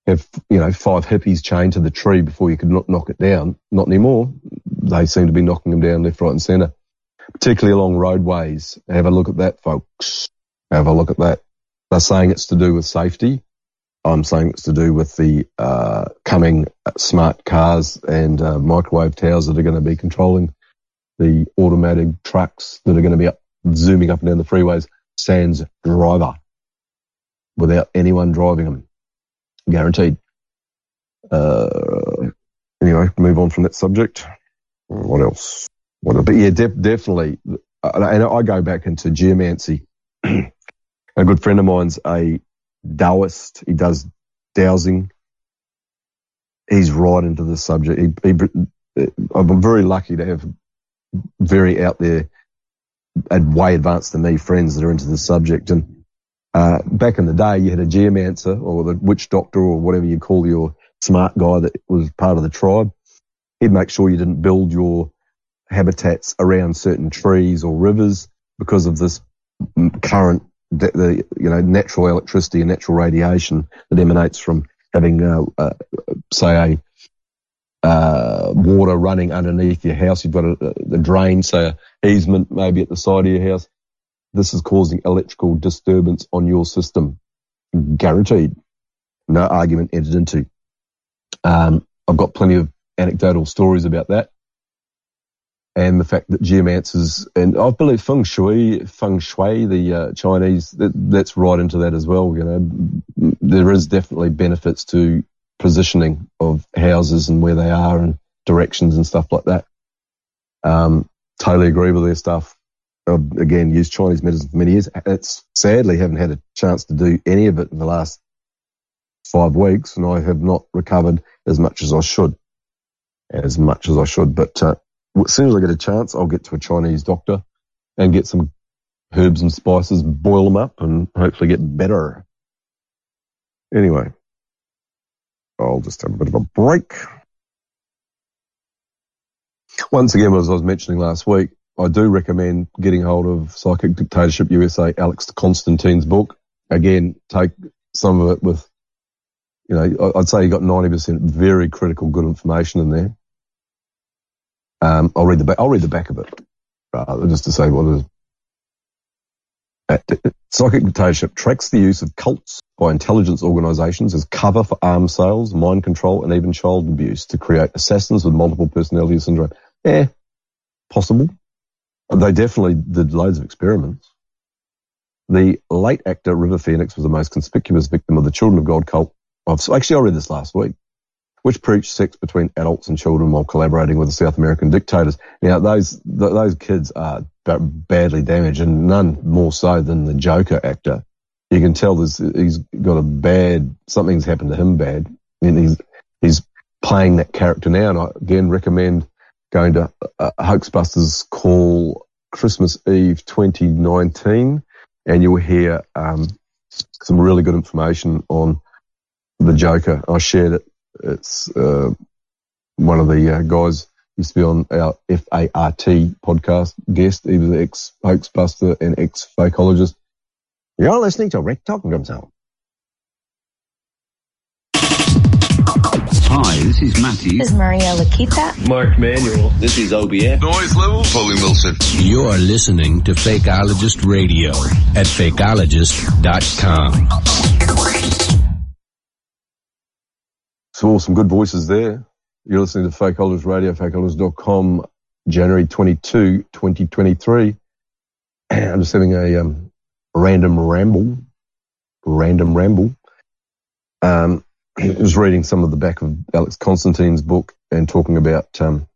have, you know, five hippies chained to the tree before you could knock it down. Not anymore. They seem to be knocking them down left, right and centre, particularly along roadways. Have a look at that, folks. Have a look at that. They're saying it's to do with safety. I'm saying it's to do with the uh, coming smart cars and uh, microwave towers that are going to be controlling the automatic trucks that are going to be up, zooming up and down the freeways, sans driver, without anyone driving them, guaranteed. Uh, anyway, move on from that subject. What else? What? But yeah, def- definitely. uh, And I go back into geomancy. a good friend of mine's a Taoist. He does dowsing. He's right into the subject. He, he, I'm very lucky to have very out there and way advanced than me friends that are into the subject. And uh, back in the day, you had a geomancer or the witch doctor or whatever you call your smart guy that was part of the tribe. He'd make sure you didn't build your habitats around certain trees or rivers because of this current, the, the you know natural electricity and natural radiation that emanates from having, uh, uh, say, a uh, water running underneath your house. You've got a, a drain, say a easement maybe at the side of your house. This is causing electrical disturbance on your system, guaranteed. No argument entered into. Um, I've got plenty of anecdotal stories about that and the fact that geomancers and I believe feng shui, feng shui, the uh, Chinese, that, that's right into that as well. You know, there is definitely benefits to positioning of houses and where they are and directions and stuff like that. Um, totally agree with their stuff. I've, again, used Chinese medicine for many years. It's sadly haven't had a chance to do any of it in the last five weeks, and I have not recovered as much as I should, as much as I should. But uh, as soon as I get a chance, I'll get to a Chinese doctor and get some herbs and spices, boil them up, and hopefully get better. Anyway, I'll just have a bit of a break. Once again, as I was mentioning last week, I do recommend getting hold of Psychic Dictatorship USA, Alex Constantine's book. Again, take some of it with, you know, I'd say you got 90% very critical good information in there. Um, I'll read the back. I'll read the back of it, rather just to say what it is. Psychic dictatorship tracks the use of cults by intelligence organizations as cover for arms sales, mind control, and even child abuse to create assassins with multiple personality syndrome. Yeah, possible. They definitely did loads of experiments. The late actor River Phoenix was the most conspicuous victim of the Children of God cult. I've, actually, I read this last week which preached sex between adults and children while collaborating with the South American dictators. Now, those th- those kids are ba- badly damaged, and none more so than the Joker actor. You can tell there's, he's got a bad something's happened to him bad, and he's he's playing that character now. And I again recommend going to uh, Hoaxbusters Call Christmas Eve 2019, and you'll hear um, some really good information on the Joker. I shared it it's uh, one of the uh, guys used to be on our FART podcast guest. He was ex hoaxbuster and ex fakeologist. You're listening to Rick talking to himself. Hi, this is Matty. is Maria Lakita. Mark Manuel. This is OBF. Noise level. Foley Wilson. You're listening to Fakeologist Radio at fakeologist.com. So some good voices there. You're listening to Fakeologist Radio, fakeologist.com, January 22, 2023. I'm just having a um, random ramble, random ramble. Um, Was reading some of the back of Alex Constantine's book and talking about um,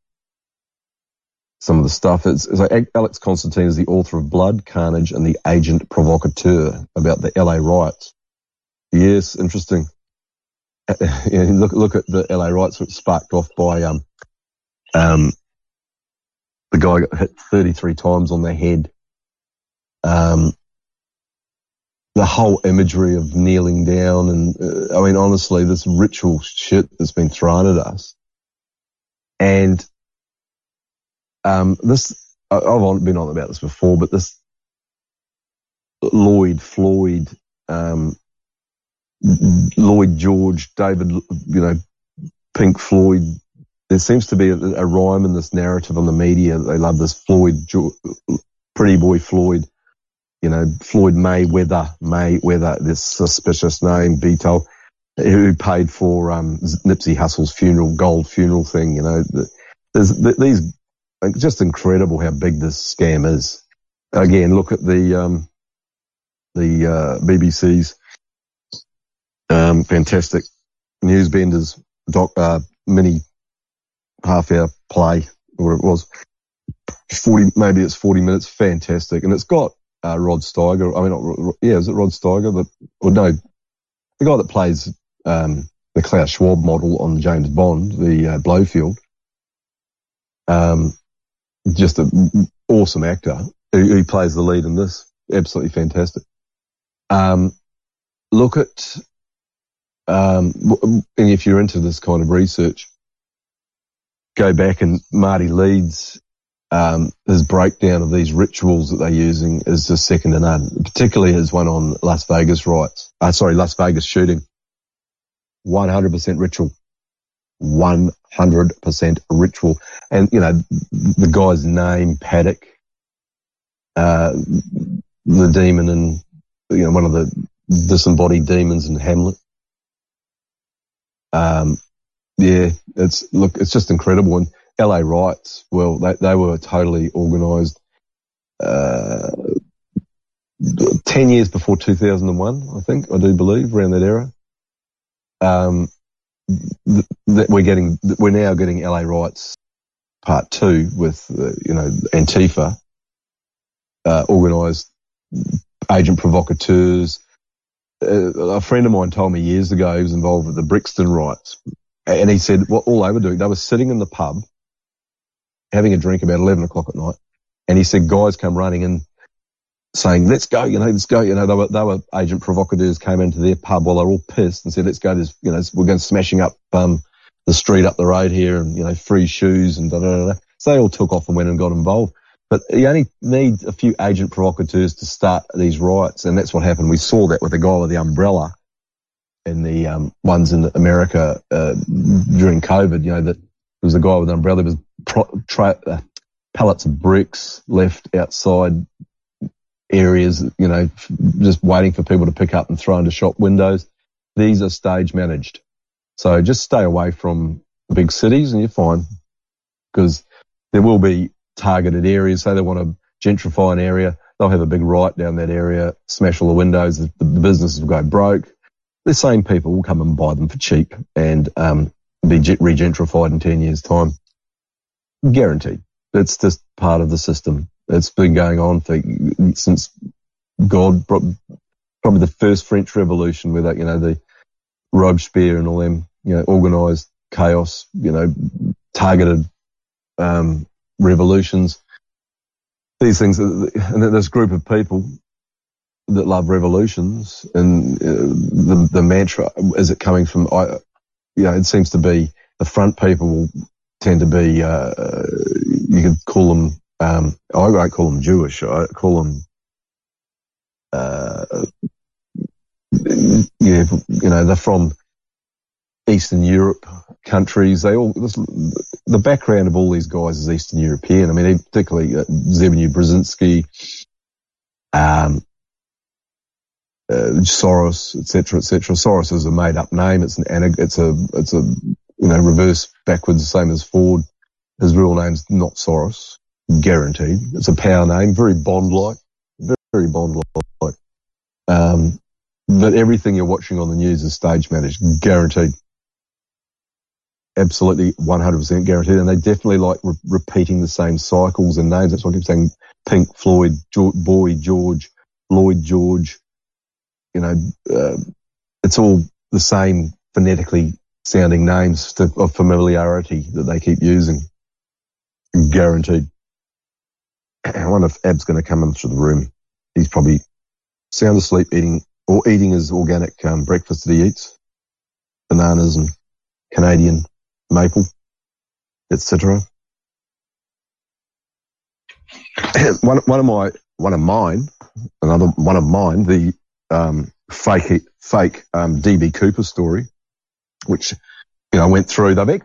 some of the stuff. It's, it's like Alex Constantine is the author of Blood, Carnage, and the Agent Provocateur about the LA riots. Yes, interesting. Yeah, look look at the LA riots which sparked off by um um the guy got hit 33 times on the head. Um, the whole imagery of kneeling down and, uh, I mean, honestly, this ritual shit that's been thrown at us. And, um, this, I- I've been on about this before, but this Lloyd Floyd, um, Lloyd George, David, you know, Pink Floyd. There seems to be a, a rhyme in this narrative on the media. They love this Floyd, pretty boy Floyd, you know, Floyd Mayweather, Mayweather, this suspicious name, Beto, who paid for, um, Nipsey Hussle's funeral, gold funeral thing, you know. There's these, just incredible how big this scam is. Again, look at the, um, the, uh, BBC's, um, fantastic newsbenders doc, uh, mini half hour play, or it was 40, maybe it's 40 minutes, fantastic. And it's got, uh, Rod Steiger, I mean, not, yeah, is it Rod Steiger? That, or no, the guy that plays, um, the Klaus Schwab model on James Bond, the, uh, Blofeld. Um, just an awesome actor who, plays the lead in this. Absolutely fantastic. Um, look at, um, and if you're into this kind of research, go back and Marty Leeds, um, his breakdown of these rituals that they're using is just second to none, particularly his one on Las Vegas riots. Uh, sorry, Las Vegas shooting. 100% ritual. 100% ritual. And, you know, the guy's name, Paddock, uh, the demon and, you know, one of the disembodied demons in Hamlet. Um, yeah, it's, look, it's just incredible. And LA riots, well, they, they were totally organized, uh, 10 years before 2001, I think, I do believe, around that era. Um, th- that we're getting, we're now getting LA riots part two with, uh, you know, Antifa, uh, organized agent provocateurs. Uh, a friend of mine told me years ago he was involved with the Brixton riots. And he said what all they were doing, they were sitting in the pub, having a drink about 11 o'clock at night. And he said guys come running in saying, let's go, you know, let's go. You know, they were, they were agent provocateurs came into their pub while they're all pissed and said, let's go. There's, you know, we're going smashing up, um, the street up the road here and, you know, free shoes and da da da. da. So they all took off and went and got involved. But you only need a few agent provocateurs to start these riots. And that's what happened. We saw that with the guy with the umbrella and the, um, ones in America, uh, during COVID, you know, that there was a guy with an umbrella. There was pro- tra- uh, pallets of bricks left outside areas, you know, f- just waiting for people to pick up and throw into shop windows. These are stage managed. So just stay away from big cities and you're fine because there will be targeted areas. Say they want to gentrify an area. They'll have a big riot down that area, smash all the windows. The, the businesses will go broke. The same people will come and buy them for cheap and, um, be regentrified in 10 years time. Guaranteed. It's just part of the system. It's been going on for since God, prob- probably the first French Revolution, where that you know the Robespierre and all them, you know, organised chaos, you know, targeted um, revolutions. These things, and then this group of people that love revolutions, and uh, the the mantra is it coming from? You know, it seems to be the front people tend to be. Uh, you could call them. Um, I won't call them Jewish. I call them. Uh, yeah, you know, they're from Eastern Europe countries. They all this, the background of all these guys is Eastern European. I mean, particularly uh, Zbigniew Brzezinski, um, uh, Soros, etc., etc. Soros is a made-up name. It's an it's a it's a you know reverse backwards, same as Ford. His real name's not Soros, guaranteed. It's a power name, very Bond-like, very, Bond-like. Um, but everything you're watching on the news is stage managed, guaranteed. Absolutely 100% guaranteed. And they definitely like re- repeating the same cycles and names. That's why I keep saying Pink Floyd, jo- Boy George, Lloyd George. You know, uh, it's all the same phonetically sounding names to, of familiarity that they keep using. Guaranteed. I wonder if Ab's going to come into the room. He's probably sound asleep eating or eating his organic um, breakfast that he eats, bananas and Canadian maple, etc. one one of my one of mine, another one of mine, the um, fake fake um, DB Cooper story, which you know I went through. They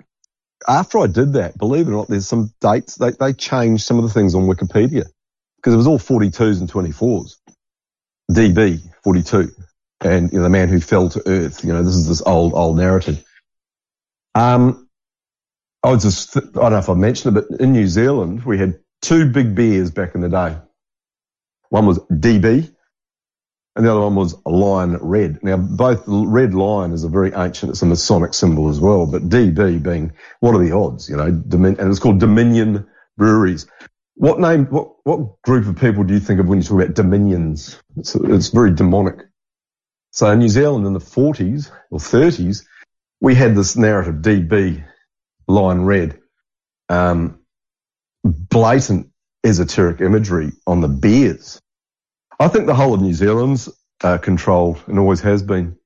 after I did that, believe it or not, there's some dates they they changed some of the things on Wikipedia because it was all 42s and 24s. DB 42, and you know the man who fell to earth. You know this is this old old narrative. Um, I was just I don't know if I mentioned it, but in New Zealand we had two big bears back in the day. One was DB, and the other one was Lion Red. Now, both Red Lion is a very ancient, it's a Masonic symbol as well, but DB being, what are the odds, you know, and it's called Dominion Breweries. What name, what, what group of people do you think of when you talk about dominions? It's, it's very demonic. So in New Zealand in the 40s or 30s, we had this narrative DB, Lion Red, um, blatant esoteric imagery on the beers. I think the whole of New Zealand's uh, controlled and always has been.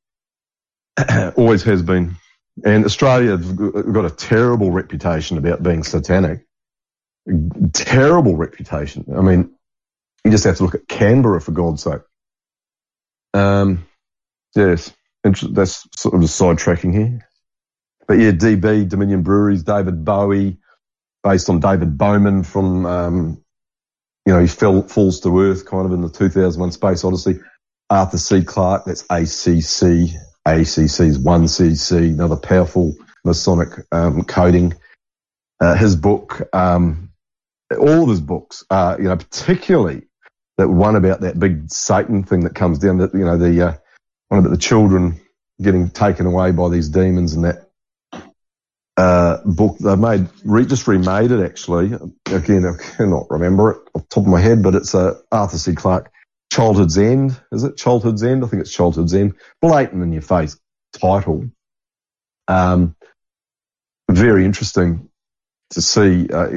always has been. And Australia's got a terrible reputation about being satanic. Terrible reputation. I mean, you just have to look at Canberra for God's sake. Um, yes, that's sort of sidetracking here. But yeah, DB, Dominion Breweries, David Bowie, based on David Bowman from, um, you know, he fell, falls to earth kind of in the 2001 Space Odyssey. Arthur C. Clarke, that's ACC. ACC is 1CC, another powerful Masonic um, coding. Uh, his book, um, all of his books, uh, you know, particularly that one about that big Satan thing that comes down, that, you know, the, uh, one about the children getting taken away by these demons and that uh, book they made, re, just remade it actually. Again, I cannot remember it off the top of my head, but it's uh, Arthur C. Clarke, Childhood's End. Is it Childhood's End? I think it's Childhood's End. Blatant in your face title. Um, very interesting to see, uh,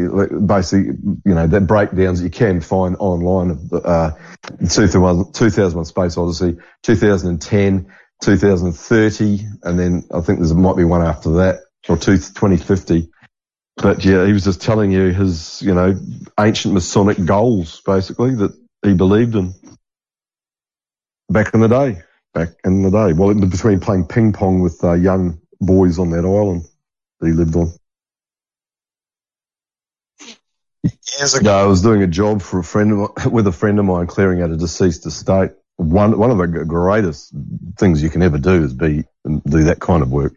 basically, you know, that breakdowns you can find online of, uh, 2001, 2001 Space Odyssey, 2010, 2030, and then I think there might be one after that or two, 2050. But yeah, he was just telling you his, you know, ancient Masonic goals, basically, that he believed in back in the day. Back in the day. Well, in between playing ping pong with uh, young boys on that island that he lived on. Years ago, I was doing a job for a friend of with a friend of mine clearing out a deceased estate. One one of the greatest things you can ever do is be do that kind of work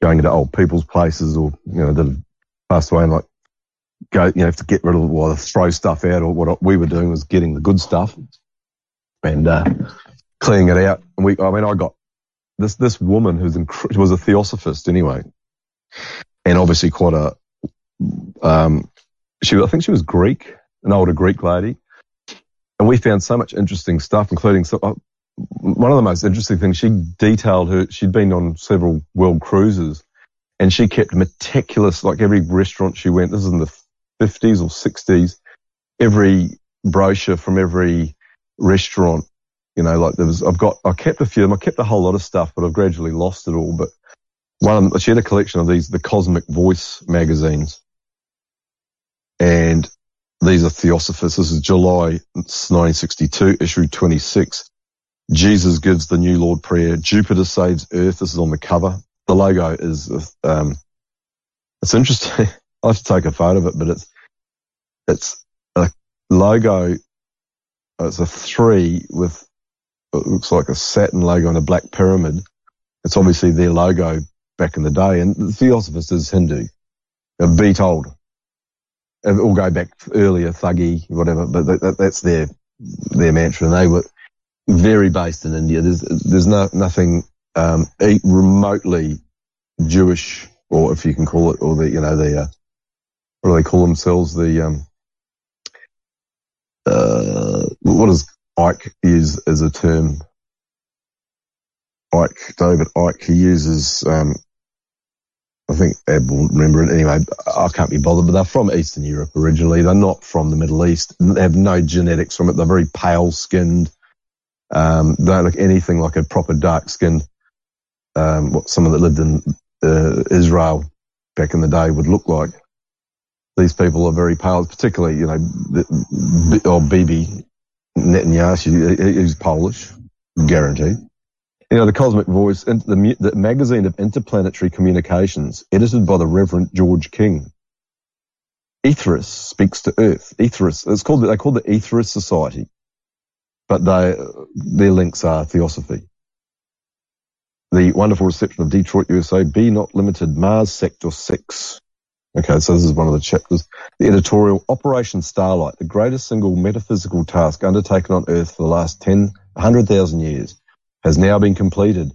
going into old people's places or, you know, that passed away and like go, you know, have to get rid of, well, throw stuff out or what we were doing was getting the good stuff and, uh, cleaning it out. And we, I mean, I got this, this woman who's, inc- was a theosophist anyway. And obviously quite a, um, she, I think she was Greek, an older Greek lady. And we found so much interesting stuff, including so, one of the most interesting things, she detailed her, she'd been on several world cruises and she kept meticulous, like every restaurant she went, this is in the 50s or 60s, every brochure from every restaurant, you know, like there was, I've got, I kept a few of them, I kept a whole lot of stuff, but I've gradually lost it all. But one, them, she had a collection of these, the Cosmic Voice magazines. And these are Theosophists. This is July 1962, issue 26. Jesus gives the new Lord prayer. Jupiter saves Earth. This is on the cover. The logo is, um, it's interesting. I have to take a photo of it, but it's, it's a logo. It's a three with, it looks like a Saturn logo and a black pyramid. It's obviously their logo back in the day. And the Theosophist is Hindu. A beat old. It all go back earlier, thuggy, whatever, but that, that, that's their, their mantra. And they were, very based in India. There's there's no nothing um, remotely Jewish, or if you can call it, or the you know the uh, what do they call themselves? The um, uh, what does Icke use as a term? Icke David Icke he uses. Um, I think Ed will remember it anyway. I can't be bothered, but they're from Eastern Europe originally. They're not from the Middle East. They have no genetics from it. They're very pale skinned Um, don't look anything like a proper dark skinned, um, what someone that lived in uh, Israel back in the day would look like. These people are very pale, particularly, you know, the, or Bibi Netanyahu, he- he's Polish, guaranteed. You know, the Cosmic Voice, the, the magazine of interplanetary communications, edited by the Reverend George King. Aetherius speaks to Earth. Aetherius, it's called, they call the Aetherius Society, but they, their links are Theosophy. The wonderful reception of Detroit, USA, Be Not Limited, Mars Sector 6. Okay, so this is one of the chapters. The editorial, Operation Starlight, the greatest single metaphysical task undertaken on Earth for the last 10, 100,000 years, has now been completed.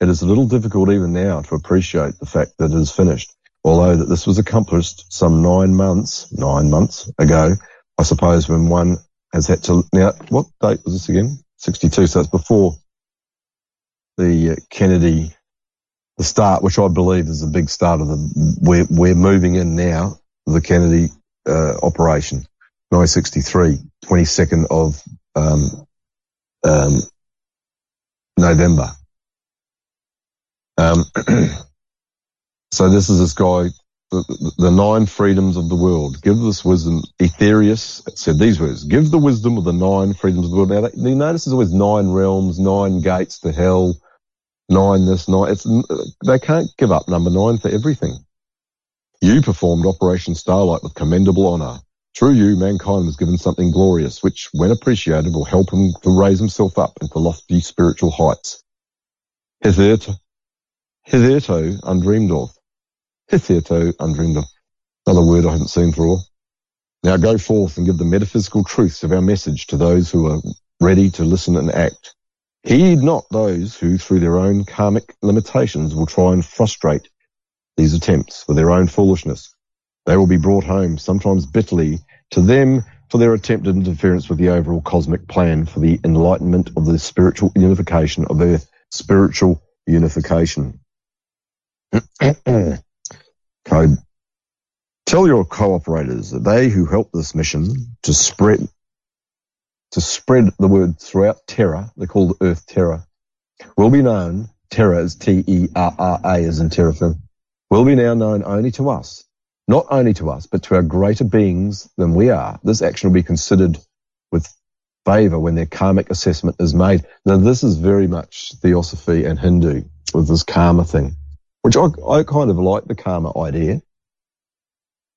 It is a little difficult even now to appreciate the fact that it is finished, although that this was accomplished some nine months, nine months ago, I suppose when one has had to, now, what date was this again? 62, so it's before the Kennedy, the start, which I believe is the big start of the, we're, we're moving in now, the Kennedy, uh, operation, 963, 22nd of, um, um, November. Um, so this is this guy, the, the, nine freedoms of the world. Give this wisdom. Aetherius said these words, give the wisdom of the nine freedoms of the world. Now, you notice there's always nine realms, nine gates to hell, nine this, nine, it's, they can't give up number nine for everything. You performed Operation Starlight with commendable honor. Through you, mankind was given something glorious, which, when appreciated, will help him to raise himself up into lofty spiritual heights. Hitherto, hitherto undreamed of. Hitherto undreamed of. Another word I haven't seen for all. Now go forth and give the metaphysical truths of our message to those who are ready to listen and act. Heed not those who, through their own karmic limitations, will try and frustrate these attempts with their own foolishness. They will be brought home, sometimes bitterly, to them for their attempted interference with the overall cosmic plan for the enlightenment of the spiritual unification of Earth. Spiritual unification. Code. Tell your co-operators that they who help this mission to spread to spread the word throughout Terra, they call called Earth Terra, will be known, Terra is T-E-R-R-A as in Terraform, will be now known only to us. Not only to us, but to our greater beings than we are. This action will be considered with favour when their karmic assessment is made. Now this is very much Theosophy and Hindu with this karma thing, which I, I kind of like the karma idea.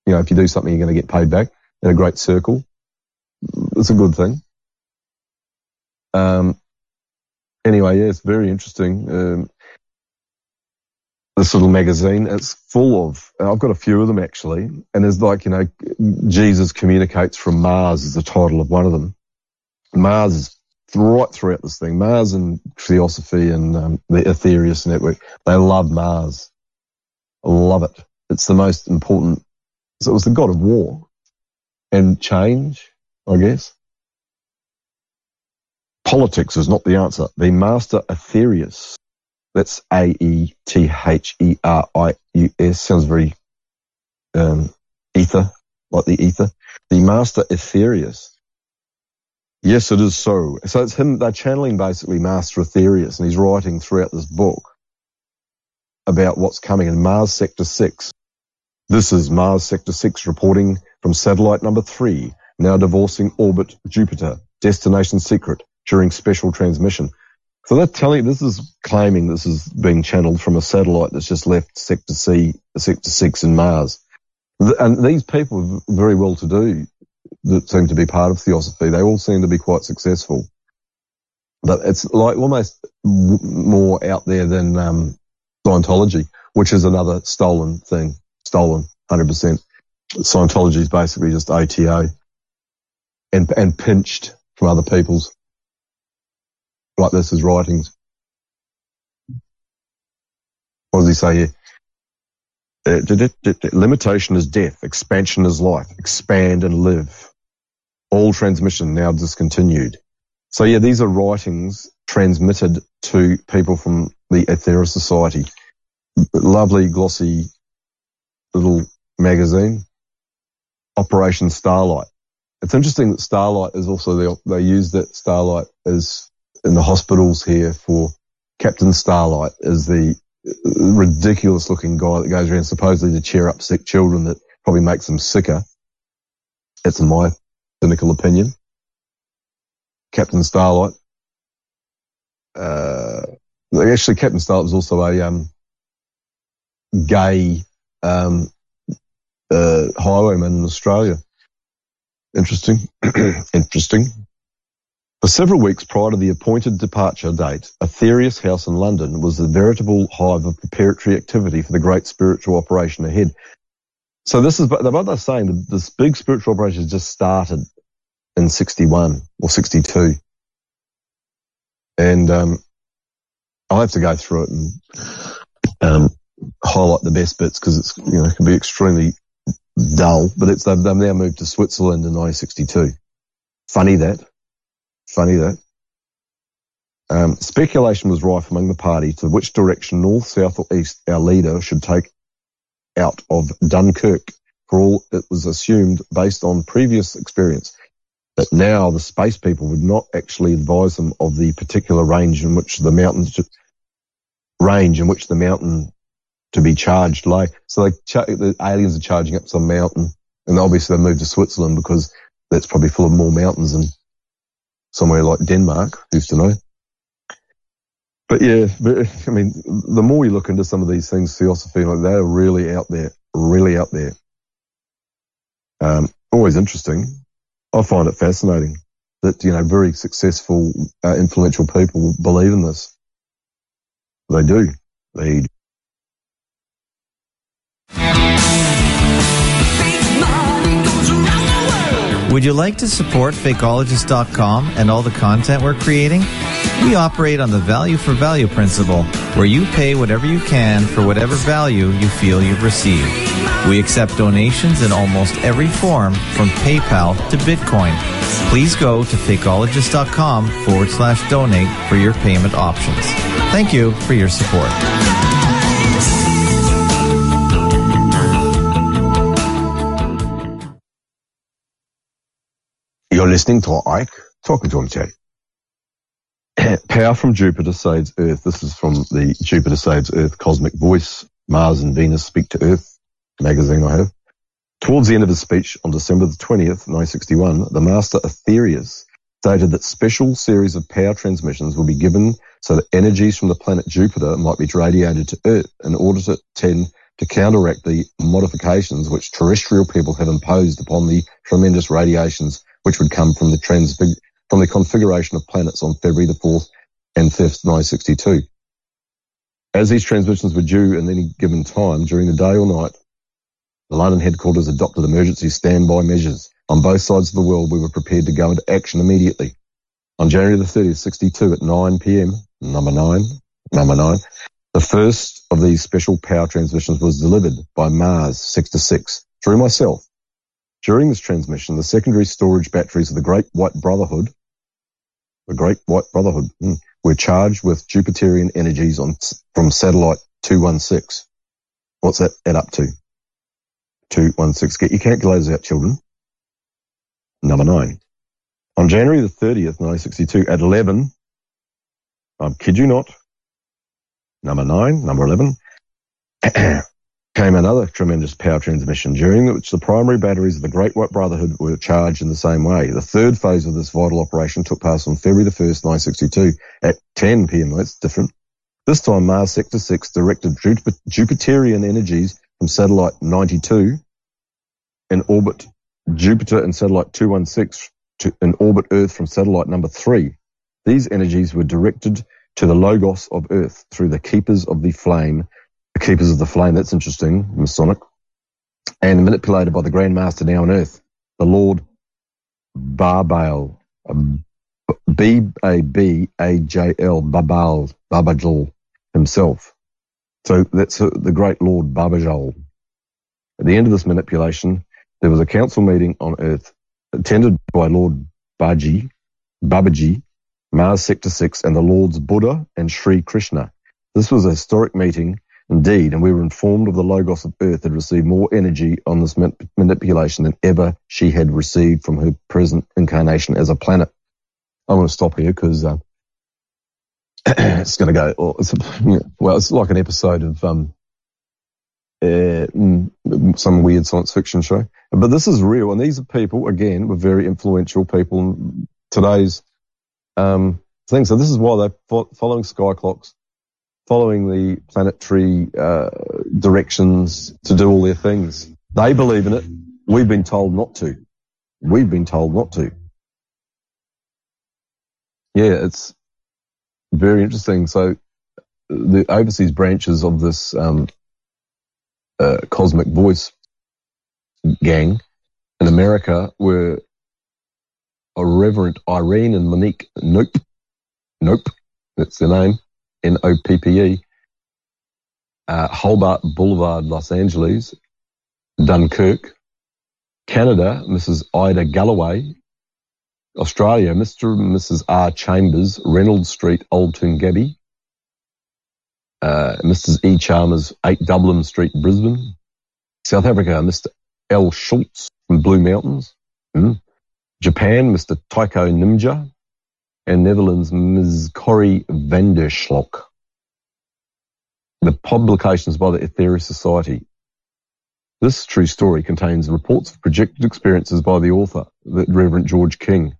You know, if you do something, you're going to get paid back in a great circle. It's a good thing. Um, anyway, yeah, it's very interesting. Um, this little magazine, it's full of, I've got a few of them actually, and there's like, you know, Jesus communicates from Mars is the title of one of them. Mars is right throughout this thing. Mars and Theosophy and um, the Aetherius network, they love Mars. Love it. It's the most important. So it was the god of war and change, I guess. Politics is not the answer. The master Aetherius, that's A-E-T-H-E-R-I-U-S, sounds very um, ether, like the ether. The master Aetherius. Yes, it is so. So it's him, they're channeling basically Master Aetherius, and he's writing throughout this book about what's coming in Mars Sector 6. This is Mars Sector 6 reporting from satellite number 3, now divorcing orbit Jupiter, destination secret, during special transmission. So they're telling, this is claiming this is being channeled from a satellite that's just left Sector C, Sector 6 in Mars. And these people are very well to do that seem to be part of Theosophy. They all seem to be quite successful. But it's like almost more out there than um, Scientology, which is another stolen thing. Stolen, 100%. Scientology is basically just ATO and, and pinched from other people's, like this is writings. What does he say here? Uh, limitation is death. Expansion is life. Expand and live. All transmission now discontinued. So yeah, these are writings transmitted to people from the Aethera Society. Lovely, glossy little magazine. Operation Starlight. It's interesting that Starlight is also, they, they use that Starlight is in the hospitals here for Captain Starlight is the ridiculous looking guy that goes around supposedly to cheer up sick children that probably makes them sicker. That's my cynical opinion. Captain Starlight. Uh, actually, Captain Starlight was also a um, gay um, uh, highwayman in Australia. Interesting. Interesting. For several weeks prior to the appointed departure date, Aetherius House in London was the veritable hive of preparatory activity for the great spiritual operation ahead. So this is what they're saying. This big spiritual operation has just started in 61 or 62. And um, I'll have to go through it and um, highlight the best bits because it's, you know, it can be extremely dull, but it's, they've, they've now moved to Switzerland in 1962. Funny that. Funny that. Um, speculation was rife among the party to which direction, north, south, or east, our leader should take out of Dunkirk. For all it was assumed based on previous experience that now the space people would not actually advise them of the particular range in which the mountains range in which the mountain to be charged lay. So they, the aliens are charging up some mountain, and obviously they moved to Switzerland because that's probably full of more mountains than somewhere like Denmark. Who's to know? But yeah, but, I mean, the more you look into some of these things, theosophy, like they're really out there, really out there. Um, always interesting. I find it fascinating that, you know, very successful, uh, influential people believe in this. They do. They Would you like to support Fakeologist.com and all the content we're creating? We operate on the value for value principle, where you pay whatever you can for whatever value you feel you've received. We accept donations in almost every form, from PayPal to Bitcoin. Please go to fakeologist.com forward slash donate for your payment options. Thank you for your support. You're listening to Ike talking to Jay. Power from Jupiter saves Earth. This is from the Jupiter Saves Earth Cosmic Voice. Mars and Venus Speak to Earth magazine I have. Towards the end of his speech on December the 20th, 1961, the master Aetherius stated that special series of power transmissions will be given so that energies from the planet Jupiter might be radiated to Earth in order to tend to counteract the modifications which terrestrial people have imposed upon the tremendous radiations which would come from the transfig- from the configuration of planets on February the 4th and 5th, 1962. As these transmissions were due in any given time during the day or night, the London headquarters adopted emergency standby measures. On both sides of the world, we were prepared to go into action immediately. On January the 30th, 62 at 9 p.m., number nine, number nine, the first of these special power transmissions was delivered by Mars 6 to 6 through myself. During this transmission, the secondary storage batteries of the Great White Brotherhood, the Great White Brotherhood, hmm, were charged with Jupiterian energies on, from satellite 216. What's that add up to? 216. Get your calculators out, children. Number nine. On January the 30th, 1962, at 11, I kid you not, number nine, number 11, came another tremendous power transmission during which the primary batteries of the Great White Brotherhood were charged in the same way. The third phase of this vital operation took place on February the 1st, 1962 at 10 p.m. That's different. This time Mars Sector 6 directed Jupiter- Jupiterian energies from satellite 92 in orbit Jupiter and satellite 216 to in orbit Earth from satellite number 3. These energies were directed to the Logos of Earth through the Keepers of the Flame. The Keepers of the Flame, that's interesting, Masonic. And manipulated by the Grand Master now on Earth, the Lord Barbal, um, B-A-B-A-J-L, Babal, Babajal himself. So that's uh, the great Lord Babajal. At the end of this manipulation, there was a council meeting on Earth attended by Lord Baji, Babaji, Mars Sector 6, and the Lords Buddha and Sri Krishna. This was a historic meeting indeed, and we were informed of the Logos of Earth had received more energy on this ma- manipulation than ever she had received from her present incarnation as a planet. I'm going to stop here because uh, it's going to go. Well it's, well, it's like an episode of um, uh, mm, some weird science fiction show. But this is real, and these are people again were very influential people in today's um, thing. So this is why they're fo- following sky clocks, following the planetary uh, directions to do all their things. They believe in it. We've been told not to. We've been told not to. Yeah, it's very interesting. So the overseas branches of this um, uh, Cosmic Voice gang in America were a Reverend Irene and Monique Nope. Nope. That's their name. N-O-P-P-E. Uh, Hobart Boulevard, Los Angeles. Dunkirk. Canada, Mrs. Ida Galloway. Australia, Mr. and Mrs. R. Chambers, Reynolds Street, Old Toongabbie. Uh, Mrs. E. Chalmers, 8 Dublin Street, Brisbane. South Africa, Mr. L. Schultz from Blue Mountains. Hmm. Japan, Mr. Taiko Nimja. And Netherlands, Ms. Corrie van der Schlock. The publications by the Aetherius Society. This true story contains reports of projected experiences by the author, the Reverend George King,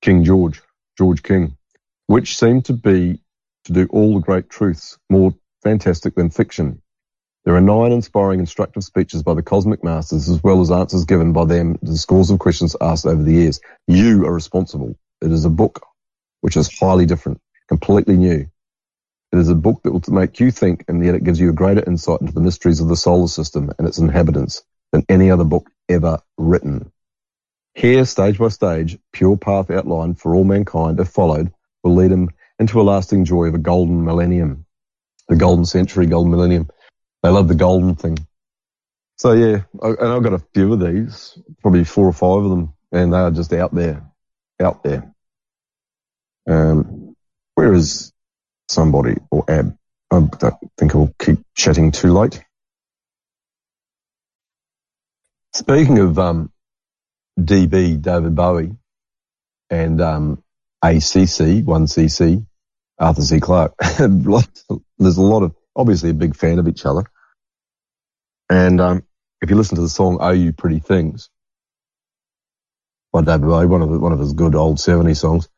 King George, George King, which seem to be to do all the great truths more fantastic than fiction. There are nine inspiring instructive speeches by the cosmic masters as well as answers given by them to scores of questions asked over the years. You are responsible. It is a book which is highly different, completely new. It is a book that will make you think and yet it gives you a greater insight into the mysteries of the solar system and its inhabitants than any other book ever written. Here, stage by stage, pure path outlined for all mankind, if followed, will lead him into a lasting joy of a golden millennium. The golden century, golden millennium. They love the golden thing. So yeah, I- and I've got a few of these, probably four or five of them, and they are just out there, out there. Um, where is somebody or Ab? I don't think I'll keep chatting too late. Speaking of um, DB, David Bowie, and um, ACC, 1CC, Arthur C. Clarke. There's a lot of, obviously a big fan of each other. And um, if you listen to the song "Oh You Pretty Things" by David Bowie, one of one of his good old 70 songs,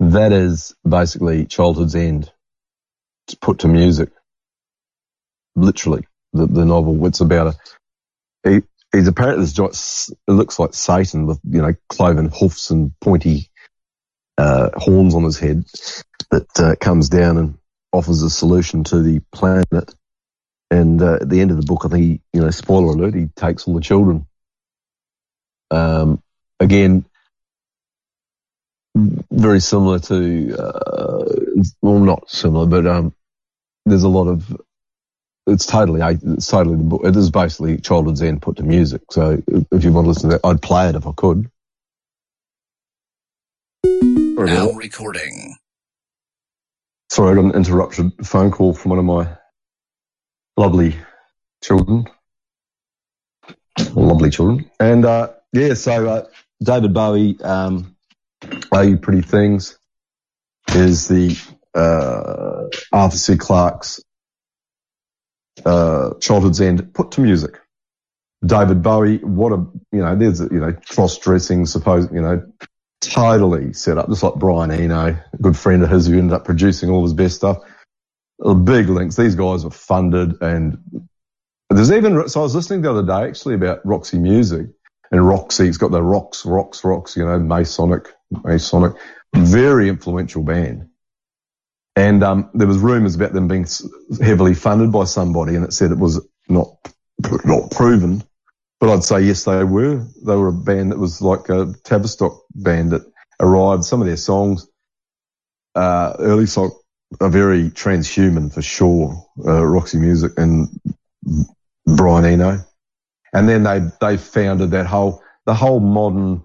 that is basically childhood's end It's put to music. Literally, the, the novel. It's about a he, he's apparently this giant, it looks like Satan with you know cloven hoofs and pointy uh, horns on his head that uh, comes down and offers a solution to the planet. And uh, at the end of the book, I think he, you know, spoiler alert, he takes all the children. Um, again, very similar to, uh, well, not similar, but um, there's a lot of. It's totally, it's totally the book. It is basically childhood's end put to music. So if you want to listen to that, I'd play it if I could. Sorry Now recording. Sorry, I got an interrupted phone call from one of my lovely children. Lovely children. And, uh, yeah, so, uh, David Bowie, um, Are You Pretty Things is the, uh, Arthur C. Clarke's, uh, Childhood's End put to music. David Bowie, what a, you know, there's, you know, cross-dressing, suppose, you know, totally set up, just like Brian Eno, a good friend of his who ended up producing all his best stuff. Uh, Big links. These guys were funded and there's even, so I was listening the other day actually about Roxy Music and Roxy, it's got the rocks, rocks, rocks, you know, Masonic, Masonic, very influential band. And, um, there was rumors about them being heavily funded by somebody and it said it was not, not proven. But I'd say yes, they were. They were a band that was like a Tavistock band that arrived. Some of their songs, uh, early song are very transhuman for sure. Uh, Roxy Music and Brian Eno. And then they, they founded that whole, the whole modern,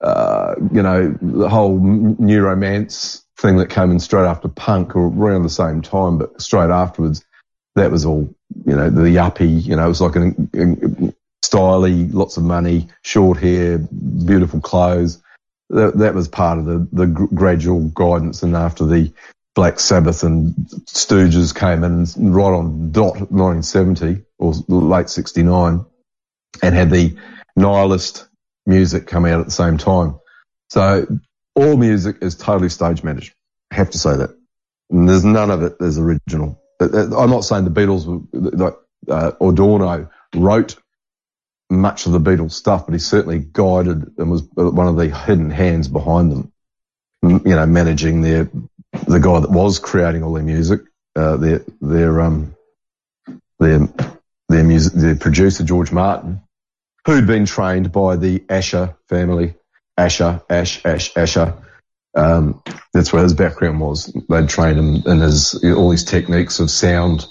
uh, you know, the whole new romance thing that came in straight after punk or around the same time, but straight afterwards, that was all, you know, the yuppie, you know, it was like an, an styly, lots of money, short hair, beautiful clothes. That, that was part of the, the gradual guidance. And after the Black Sabbath and Stooges came in right on dot 1970 or late 69 and had the nihilist music come out at the same time. So all music is totally stage managed. I have to say that. And there's none of it is original. Uh, uh, I'm not saying the Beatles, were- like uh, Adorno wrote much of the Beatles stuff, but he certainly guided and was one of the hidden hands behind them. You know, managing their the guy that was creating all their music, uh, their their um their their music, their producer George Martin, who'd been trained by the Asher family, Asher, Ash, Ash, Asher. Um, that's where his background was. They'd trained him in his all his techniques of sound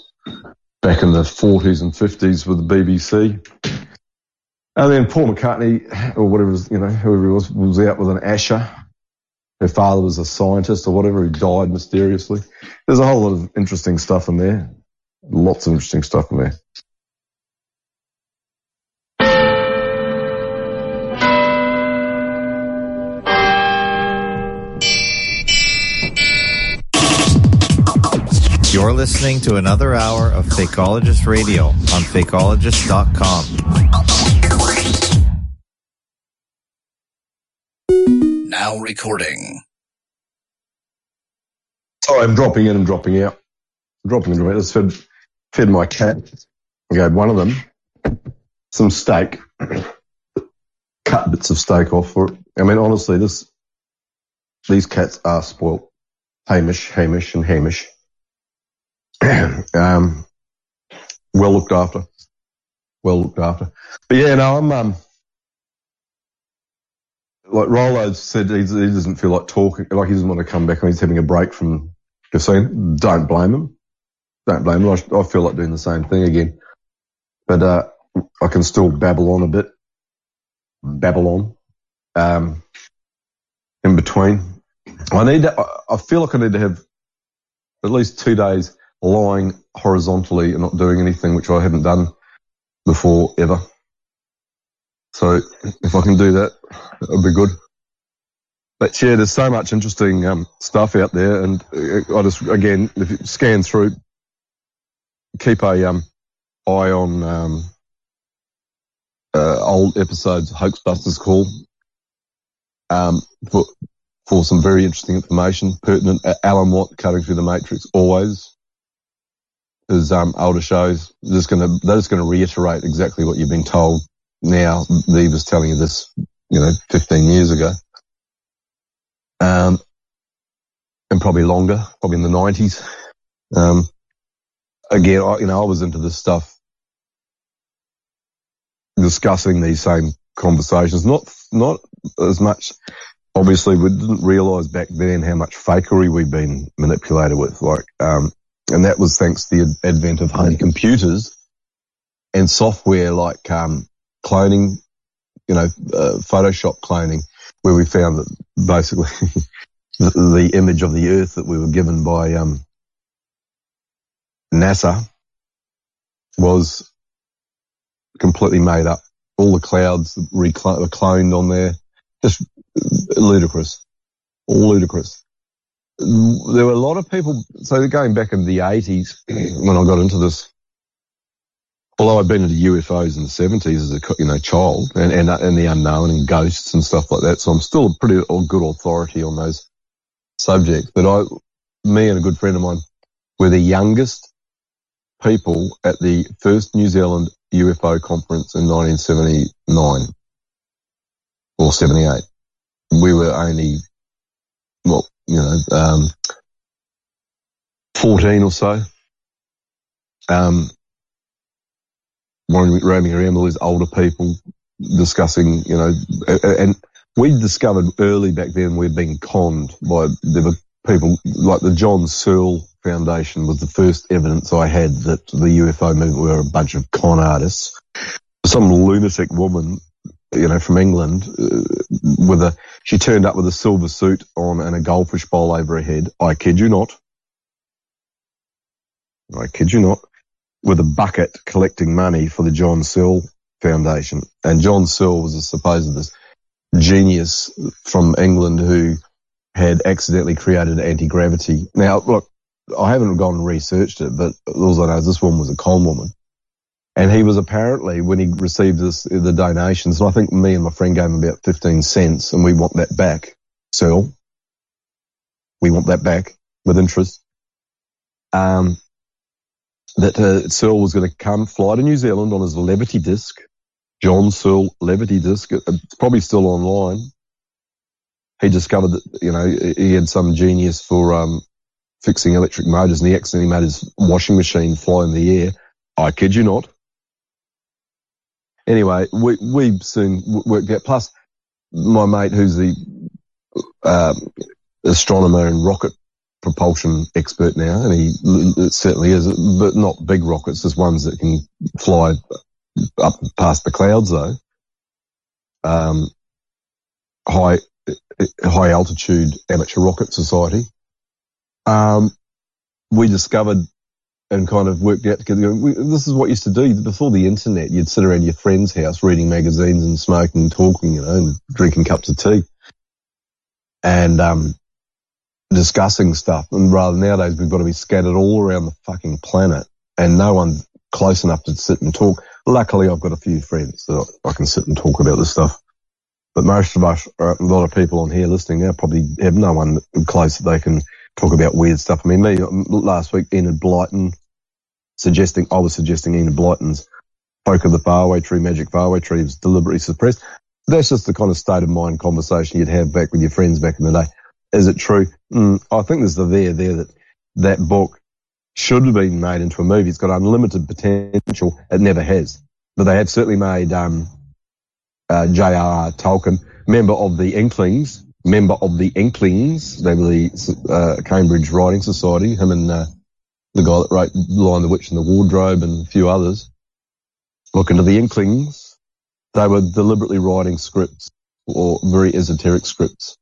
back in the 40s and 50s with the BBC. And then Paul McCartney, or whatever, you know, whoever he was, was out with an Asher. Her father was a scientist or whatever who died mysteriously. There's a whole lot of interesting stuff in there. Lots of interesting stuff in there. You're listening to another hour of Fakeologist Radio on Fakeologist.com. Now recording. Sorry, I'm dropping in and dropping out. I'm Dropping in and dropping out. I just fed, fed my cat. I gave one of them some steak. Cut bits of steak off for it. I mean, honestly, this, these cats are spoilt. Hamish, Hamish and Hamish. um, well looked after. Well looked after. But yeah, no, I'm, um, like Rollo said, he's, he doesn't feel like talking, like he doesn't want to come back he's having a break from casino. Don't blame him. Don't blame him. I, I feel like doing the same thing again. But, uh, I can still babble on a bit. Babble on. Um, in between. I need to, I- I feel like I need to have at least two days lying horizontally and not doing anything, which I hadn't done before ever. So if I can do that, it would be good. But yeah, there's so much interesting um, stuff out there, and uh, I just again, if you scan through, keep a um, eye on um, uh, old episodes Hoaxbusters call um, for for some very interesting information, pertinent. Uh, Alan Watt cutting through the matrix always. His um, older shows just to they're just to reiterate exactly what you've been told now. He was telling you this, you know, 15 years ago. Um, and probably longer, probably in the 90s. Um, again, I, you know, I was into this stuff discussing these same conversations, not, not as much, obviously we didn't realize back then how much fakery we'd been manipulated with, like, um, and that was thanks to the advent of home computers and software like, um, cloning, you know, uh, Photoshop cloning, where we found that basically the, the image of the earth that we were given by, um, NASA was completely made up. All the clouds were cloned on there. Just ludicrous. Ludicrous. There were a lot of people, so going back in the 80s when I got into this, although I'd been into UFOs in the 70s as a you know child and, and, and the unknown and ghosts and stuff like that, so I'm still a pretty good authority on those subjects. But I, me and a good friend of mine were the youngest people at the first New Zealand UFO conference in 1979 or 78. We were only, well, you know, um, 14 or so. Um, roaming around all these older people discussing, you know, and we discovered early back then we'd been conned by, there were people like the John Searl Foundation was the first evidence I had that the UFO movement were a bunch of con artists. Some lunatic woman, you know, from England, uh, with a, she turned up with a silver suit on and a goldfish bowl over her head. I kid you not. I kid you not. With a bucket collecting money for the John Searl Foundation. And John Searl was a supposed this genius from England who had accidentally created anti-gravity. Now, look, I haven't gone and researched it, but all I know is this woman was a con woman. And he was apparently, when he received this, the donations, and I think me and my friend gave him about 15 cents, and we want that back, Searl. We want that back with interest. Um, that uh, Searl was going to come fly to New Zealand on his levity disc, John Searl levity disc. It's probably still online. He discovered that, you know, he had some genius for, um, fixing electric motors and he accidentally made his washing machine fly in the air. I kid you not. Anyway, we, we soon worked out. Plus, my mate who's the, um, astronomer and rocket propulsion expert now, and he l- certainly is, but not big rockets, just ones that can fly up past the clouds though. Um, high, high altitude amateur rocket society. Um, we discovered and kind of worked out together. We, this is what used to do before the internet. You'd sit around your friend's house reading magazines and smoking and talking, you know, and drinking cups of tea. And, um, discussing stuff. And rather nowadays we've got to be scattered all around the fucking planet and no one close enough to sit and talk. Luckily I've got a few friends that I can sit and talk about this stuff. But most of us, a lot of people on here listening now probably have no one close that they can talk about weird stuff. I mean, me, last week, Enid Blyton suggesting, I was suggesting Enid Blyton's Folk of the Faraway Tree, Magic Faraway Tree was deliberately suppressed. That's just the kind of state of mind conversation you'd have back with your friends back in the day. Is it true? Mm, I think there's the there there that that book should have been made into a movie. It's got unlimited potential. It never has. But they have certainly made, um, uh, J.R.R. Tolkien, member of the Inklings, member of the Inklings. They were the uh, Cambridge Writing Society. Him and uh, the guy that wrote Lion the Witch and the Wardrobe and a few others. Look into the Inklings. They were deliberately writing scripts or very esoteric scripts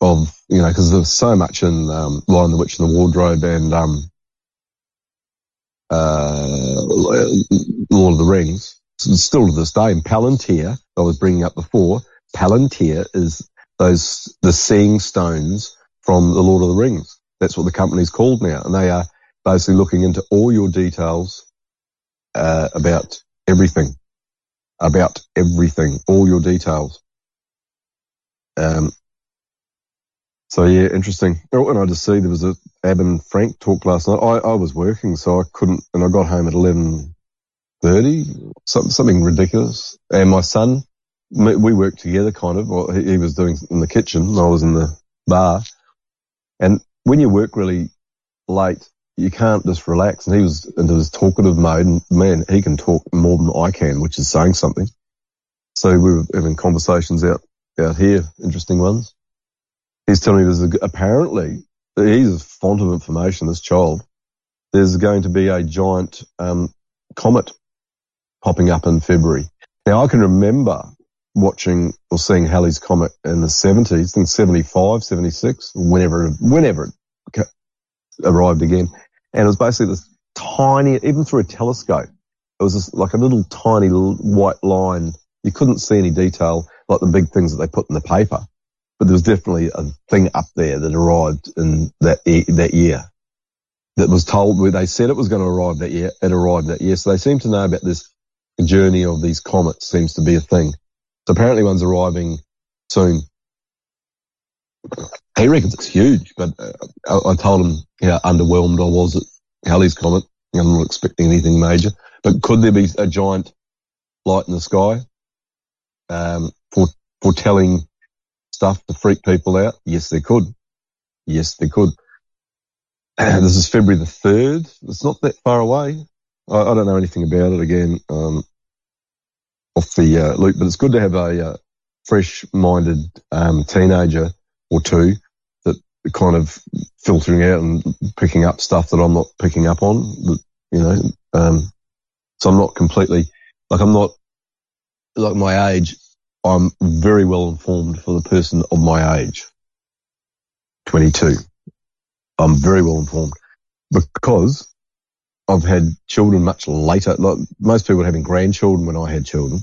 of, you know, because there's so much in um, Lion the Witch and the Wardrobe and um, uh, Lord of the Rings. Still to this day, in Palantir, I was bringing up before, Palantir is those, the seeing stones from the Lord of the Rings. That's what the company's called now. And they are basically looking into all your details, uh, about everything, about everything, all your details. Um, so yeah, interesting. Oh, and I just see there was a Ab and Frank talk last night. I, I was working, so I couldn't, and I got home at eleven thirty, something, something ridiculous. And my son, we worked together, kind of. Well, he, he was doing in the kitchen, I was in the bar. And when you work really late, you can't just relax. And he was into his talkative mode, and man, he can talk more than I can, which is saying something. So we were having conversations out out here, interesting ones he's telling me there's a, apparently he's a font of information. This child, there's going to be a giant um, comet popping up in February. Now I can remember watching or seeing Halley's comet in the 70s, I think 75, 76, whenever whenever it arrived again, and it was basically this tiny, even through a telescope, it was just like a little tiny white line. You couldn't see any detail like the big things that they put in the paper but there was definitely a thing up there that arrived in that that year that was told where they said it was going to arrive that year. It arrived that year, so they seem to know about this journey of these comets. Seems to be a thing. So apparently, one's arriving soon. He reckons it's huge, but uh, I, I told him how underwhelmed I was at Halley's comment. I'm not expecting anything major, but could there be a giant light in the sky um, for foretelling stuff to freak people out? Yes, there could. Yes, there could. this is February the 3rd. It's not that far away. I, I don't know anything about it again, um, off the uh, loop, but it's good to have a uh, fresh-minded um, teenager or two that are kind of filtering out and picking up stuff that I'm not picking up on, you know. Um, so I'm not completely, like I'm not, like my age, I'm very well informed for the person of my age. 22. I'm very well informed because I've had children much later. Like most people having grandchildren when I had children,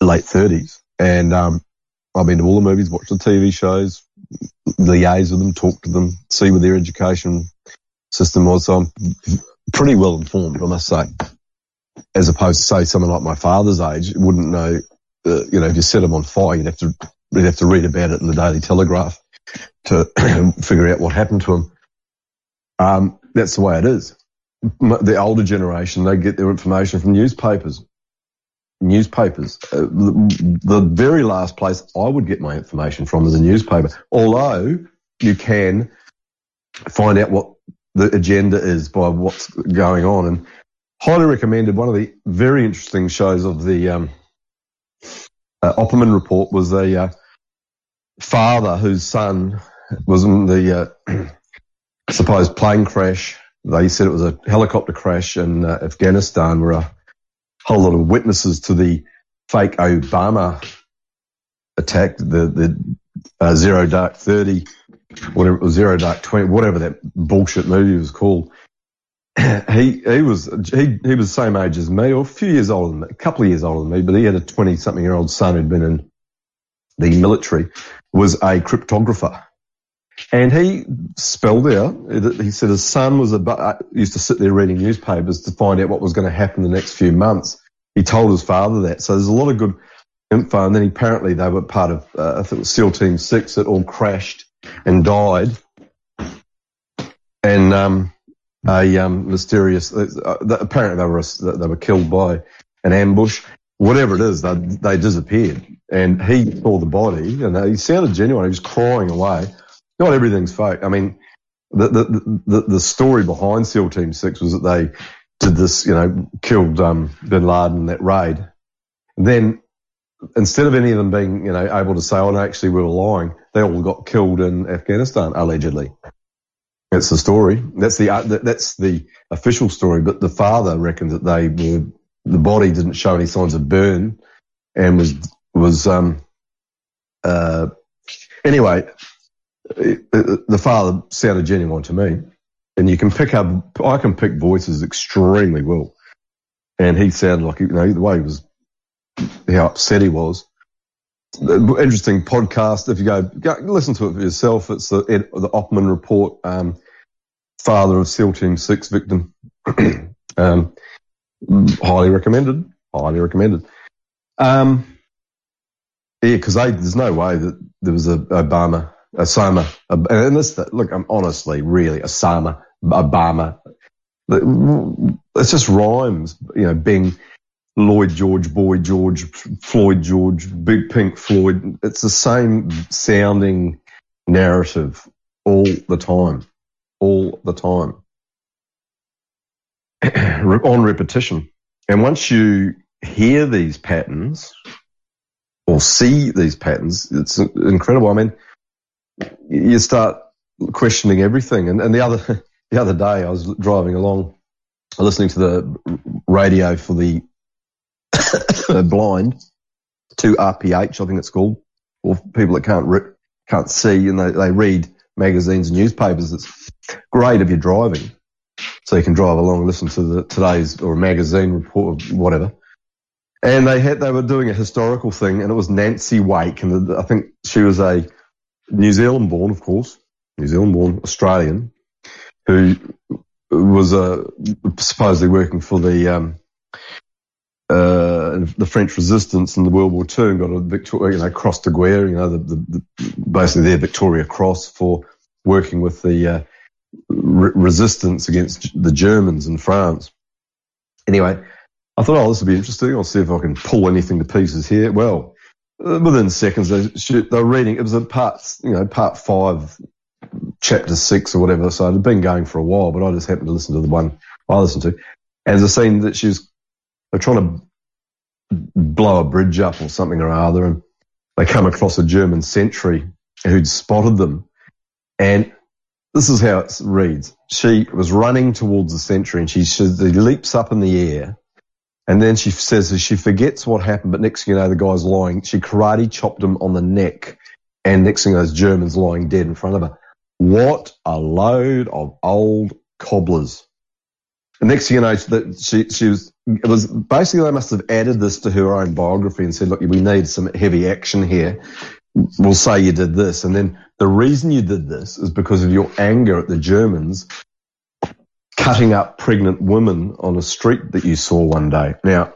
late thirties. And, um, I've been to all the movies, watched the TV shows, liaise with them, talk to them, see what their education system was. So I'm pretty well informed, I must say. As opposed to say someone like my father's age wouldn't know, uh, you know, if you set them on fire, you'd have to, you'd have to read about it in the Daily Telegraph to figure out what happened to him. Um, that's the way it is. The older generation, they get their information from newspapers. Newspapers. Uh, the, the very last place I would get my information from is a newspaper. Although you can find out what the agenda is by what's going on. And highly recommended. One of the very interesting shows of the um, uh, Opperman report was a uh, father whose son was in the uh, supposed plane crash. They said it was a helicopter crash in uh, Afghanistan where a whole lot of witnesses to the fake Obama attack, the, the uh, Zero Dark 30, whatever it was, Zero Dark 20, whatever that bullshit movie was called. he he was he he was the same age as me, or a few years older than me, a couple of years older than me, but he had a twenty something year old son who'd been in the military, was a cryptographer. And he spelled out, he said his son was a, used to sit there reading newspapers to find out what was going to happen the next few months. He told his father that. So there's a lot of good info. And then apparently they were part of, uh, I think it was SEAL Team 6 that all crashed and died. And, um, a, um, mysterious, uh, apparently they were, they were killed by an ambush. Whatever it is, they, they disappeared. And he saw the body and he sounded genuine. He was crying away not everything's fake. I mean, the, the, the, the story behind SEAL Team 6 was that they did this, you know, killed, um, bin Laden in that raid. then instead of any of them being, you know, able to say, oh, no, actually we were lying, they all got killed in Afghanistan, allegedly. That's the story. That's the, uh, that's the official story, but the father reckoned that they were, the body didn't show any signs of burn and was, was, um, uh, anyway, the father sounded genuine to me. And you can pick up, I can pick voices extremely well. And he sounded like, you know, the way he was, how upset he was. Interesting podcast. If you go, go listen to it for yourself, it's the, Ed, the Opperman report, um, father of SEAL Team 6 victim. um, highly recommended. Highly recommended. Um, yeah, because there's no way that there was a Obama, Osama, and this, look, I'm honestly, really, Osama, Obama. It's just rhymes, you know, being Lloyd George, Boy George, Floyd George, Big Pink Floyd. It's the same sounding narrative all the time, all the time. on repetition. And once you hear these patterns or see these patterns, it's incredible. I mean, you start questioning everything. And, and the other, the other day I was driving along, listening to the radio for the blind, to RPH, I think it's called, or people that can't re- can't see and they, they read magazines and newspapers. It's great if you're driving. So you can drive along and listen to the today's or a magazine report or whatever. And they had, they were doing a historical thing and it was Nancy Wake and the, I think she was a New Zealand born, of course, New Zealand born Australian who was, uh, supposedly working for the, um, uh, the French resistance in the World War II and got a Victoria, you know, Croix de Guerre, you know, the, the, the basically their Victoria Cross for working with the, uh, re- resistance against the Germans in France. Anyway, I thought, oh, this will be interesting. I'll see if I can pull anything to pieces here. Well, Uh, within seconds, they, shoot, they were reading, it was a part, you know, part five, chapter six or whatever. So it had been going for a while, but I just happened to listen to the one I listened to. And the scene that she was, they're trying to blow a bridge up or something or other, and they come across a German sentry who'd spotted them. And this is how it reads. She was running towards the sentry and she, she leaps up in the air. And then she says she forgets what happened, but next thing you know, the guy's lying. She karate chopped him on the neck. And next thing you know, this German's lying dead in front of her. What a load of old cobblers. Next thing you know, she, she was, it was basically they must have added this to her own biography and said, look, we need some heavy action here. We'll say you did this, and then the reason you did this is because of your anger at the Germans cutting up pregnant women on a street that you saw one day. Now,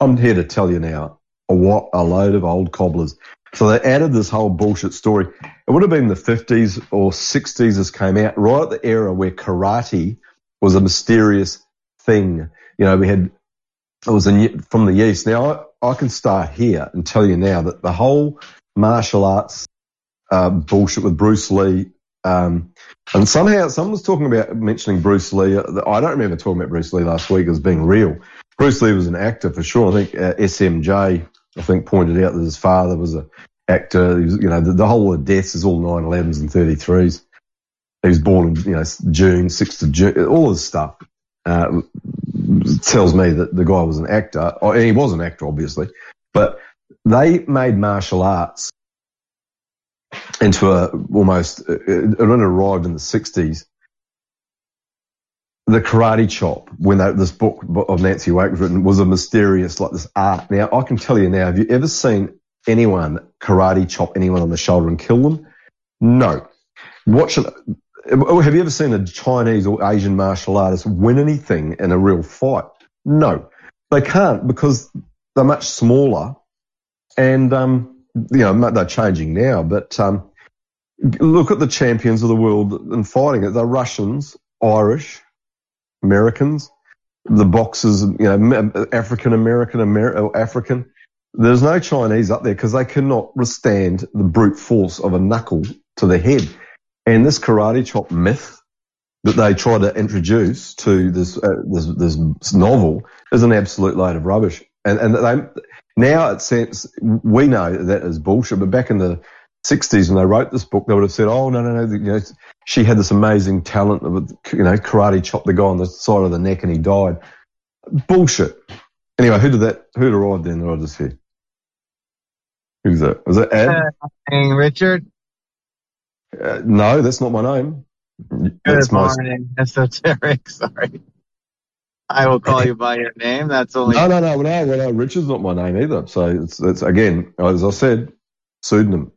I'm here to tell you now, what a load of old cobblers. So they added this whole bullshit story. It would have been the 50s or 60s this came out, right at the era where karate was a mysterious thing. You know, we had, it was from the East. Now, I, I can start here and tell you now that the whole martial arts uh, bullshit with Bruce Lee, um, and somehow someone was talking about mentioning Bruce Lee. I don't remember talking about Bruce Lee last week as being real. Bruce Lee was an actor for sure. I think uh, SMJ, I think, pointed out that his father was a actor. He was, you know, the, the whole of deaths is all 911s and 33s. He was born in, you know, June, 6th of June, all this stuff. Uh, tells me that the guy was an actor. Or, and he was an actor, obviously. But they made martial arts into a almost, it it arrived in the 60s. The Karate Chop, when they, this book of Nancy Wake was written, was a mysterious, like this art. Now, I can tell you now, have you ever seen anyone karate chop anyone on the shoulder and kill them? No. Watch it. Have you ever seen a Chinese or Asian martial artist win anything in a real fight? No. They can't because they're much smaller and, um, you know, they're changing now, but, um, look at the champions of the world in fighting it. They're Russians, Irish, Americans, the boxers, you know, African American, Amer- African. There's no Chinese up there because they cannot withstand the brute force of a knuckle to the head. And this karate chop myth that they try to introduce to this uh, this, this novel is an absolute load of rubbish. And and they now it seems we know that is bullshit. But back in the 60s when they wrote this book, they would have said, "Oh no, no, no! You know, she had this amazing talent of you know karate chop the guy on the side of the neck and he died." Bullshit. Anyway, who did that? Who arrived then that I just hear? Who's that? Was that Ad? Morning, Richard. Uh, no, that's not my name. That's Good my. morning, esoteric. Sorry. I will call you by your name. That's only No, no, no, no, no, no. Richard's not my name either. So it's, it's again, as I said, pseudonym,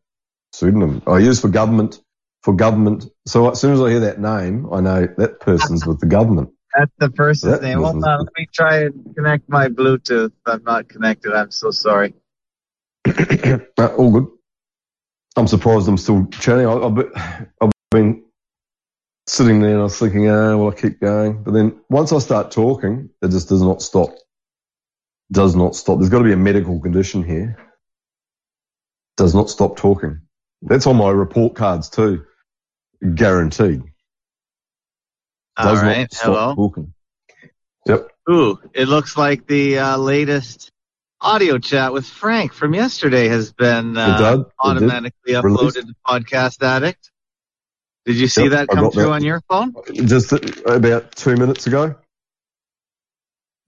pseudonym. I use for government, for government. So as soon as I hear that name, I know that person's with the government. that's the person's That name. Hold on, let me try and connect my Bluetooth. I'm not connected. I'm so sorry. Uh, all good. I'm surprised I'm still chatting. I, I've been sitting there and I was thinking, ah, well, I keep going. But then once I start talking, it just does not stop. Does not stop. There's got to be a medical condition here. Does not stop talking. That's on my report cards too. Guaranteed. All Does right. not stop Hello. talking. Yep. Ooh, it looks like the uh, latest audio chat with Frank from yesterday has been uh, automatically Released. uploaded to Podcast Addict. Did you see Yep, that come through that. on your phone? Just about two minutes ago.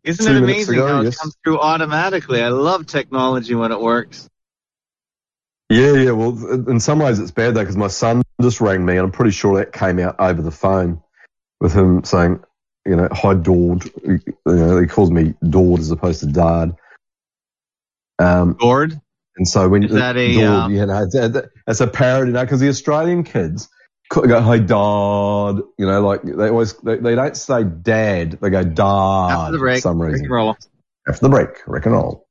Isn't Two it amazing ago, how yes. it comes through automatically? I love technology when it works. Yeah, yeah. Well, in some ways it's bad though because my son just rang me and I'm pretty sure that came out over the phone with him saying, you know, hi Dord. You know, he calls me Dord as opposed to Dard. Um, Gord? and so when Is that a, Dord, uh, you know, it's, it's a parody now because the Australian kids go, hi Dard. You know, like they always they, they don't say Dad, they go Dard After the break, for some Rick reason. and roll. After the break, rock and roll.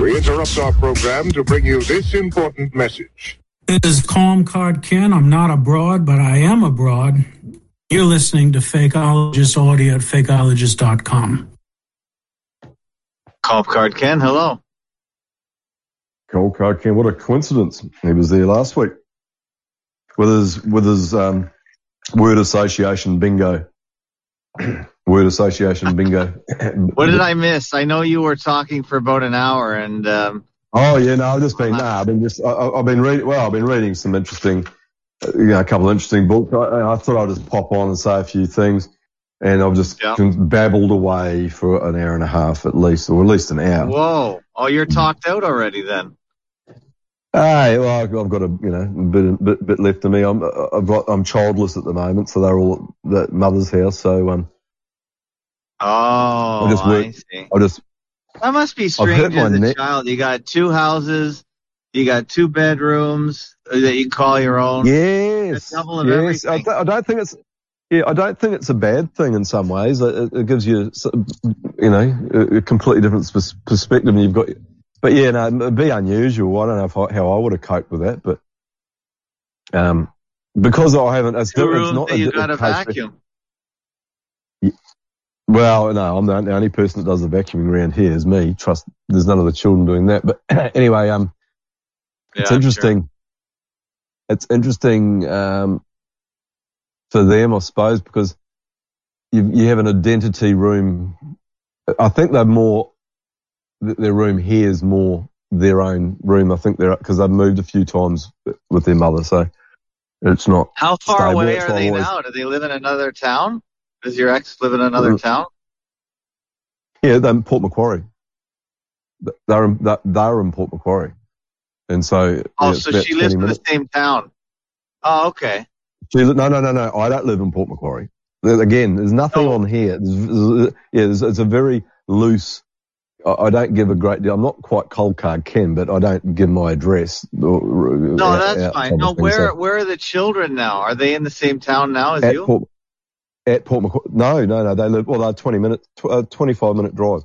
We interrupt our program to bring you this important message. This is Calm Card Ken. I'm not abroad, but I am abroad. You're listening to Fakeologist Audio at fakeologist.com. Call card Ken, hello. Cold card Ken. What a coincidence. He was there last week with his with his um, word association bingo. word association bingo. What did I miss? I know you were talking for about an hour, and um, Oh yeah, no, I've just been. Nah, I've been just. I, I've been reading. Well, I've been reading some interesting, uh, you know, a couple of interesting books. I, I thought I'd just pop on and say a few things, and I've just Yeah. babbled away for an hour and a half at least, or at least an hour. whoa! Oh, you're talked out already then. Hey, well, I've got a you know bit bit, bit left of me. I'm I've got I'm childless at the moment, so they're all at mother's house. So um, Oh, I just I see. I just That must be strange as a neck. child. You got two houses, You got two bedrooms that you can call your own. Yes, A double of yes. I, I don't think it's. Yeah, I don't think it's a bad thing in some ways. It, it gives you, you know, a, a completely different perspective, and you've got. But yeah, no, it'd be unusual. I don't know if I, how I would have coped with that, but um, because I haven't. It's, rooms not you got a vacuum. Well, no, I'm the, the only person that does the vacuuming around here is me. Trust, there's none of the children doing that. But anyway, um, it's Yeah, interesting. It's interesting um, for them, I suppose, because you you have an identity room. I think they're more their room here is more their own room. I think they're because they've moved a few times with their mother, so it's not. How far stable. away That's are they always- now? Do they live in another town? Does your ex live in another Mm. town? Yeah, they're in Port Macquarie. They're in, they're- in Port Macquarie, and so Oh, it's so she lives 20 in the same town. Oh, okay. She, no, no, no, no. I don't live in Port Macquarie. Again, there's nothing Oh. on here. There's, yeah, there's, it's a very loose. I, I don't give a great deal. I'm not quite cold card Ken, but I don't give my address. No, No, that's fine. No, where where are the children now? Are they in the same town now as at you? Port, at Port Macquarie. No, no, no. They live. Well, they're 20 minutes, tw- uh, 25 minute drive.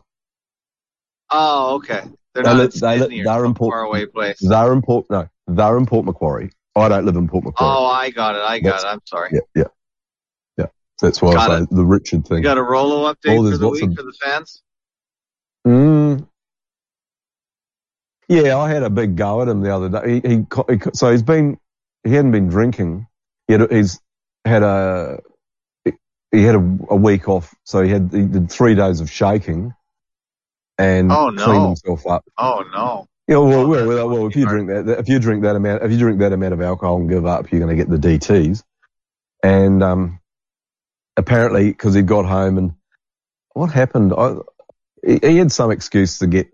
Oh, okay. They're They not they live, they're in Port- far away place. They're in Port. No, they're in Port Macquarie. I don't live in Port Macquarie. Oh, I got it. I got That's- it. I'm sorry. Yeah, yeah, yeah. That's why Got I say the Richard thing. You got a Rollo Oh, update there's for the week of- for the fans? Mm. Yeah, I had a big go at him the other day. He, he, he so he's been, he hadn't been drinking. He had, he's had a, he had a, a week off. So he had, he did three days of shaking and Oh, no. cleaned himself up. Oh no. Yeah, well, Oh, well, well, well, if you drink that, if you drink that amount, if you drink that amount of alcohol and give up, you're going to get the DTs. And um, apparently, because he got home and what happened? I, he, he had some excuse to get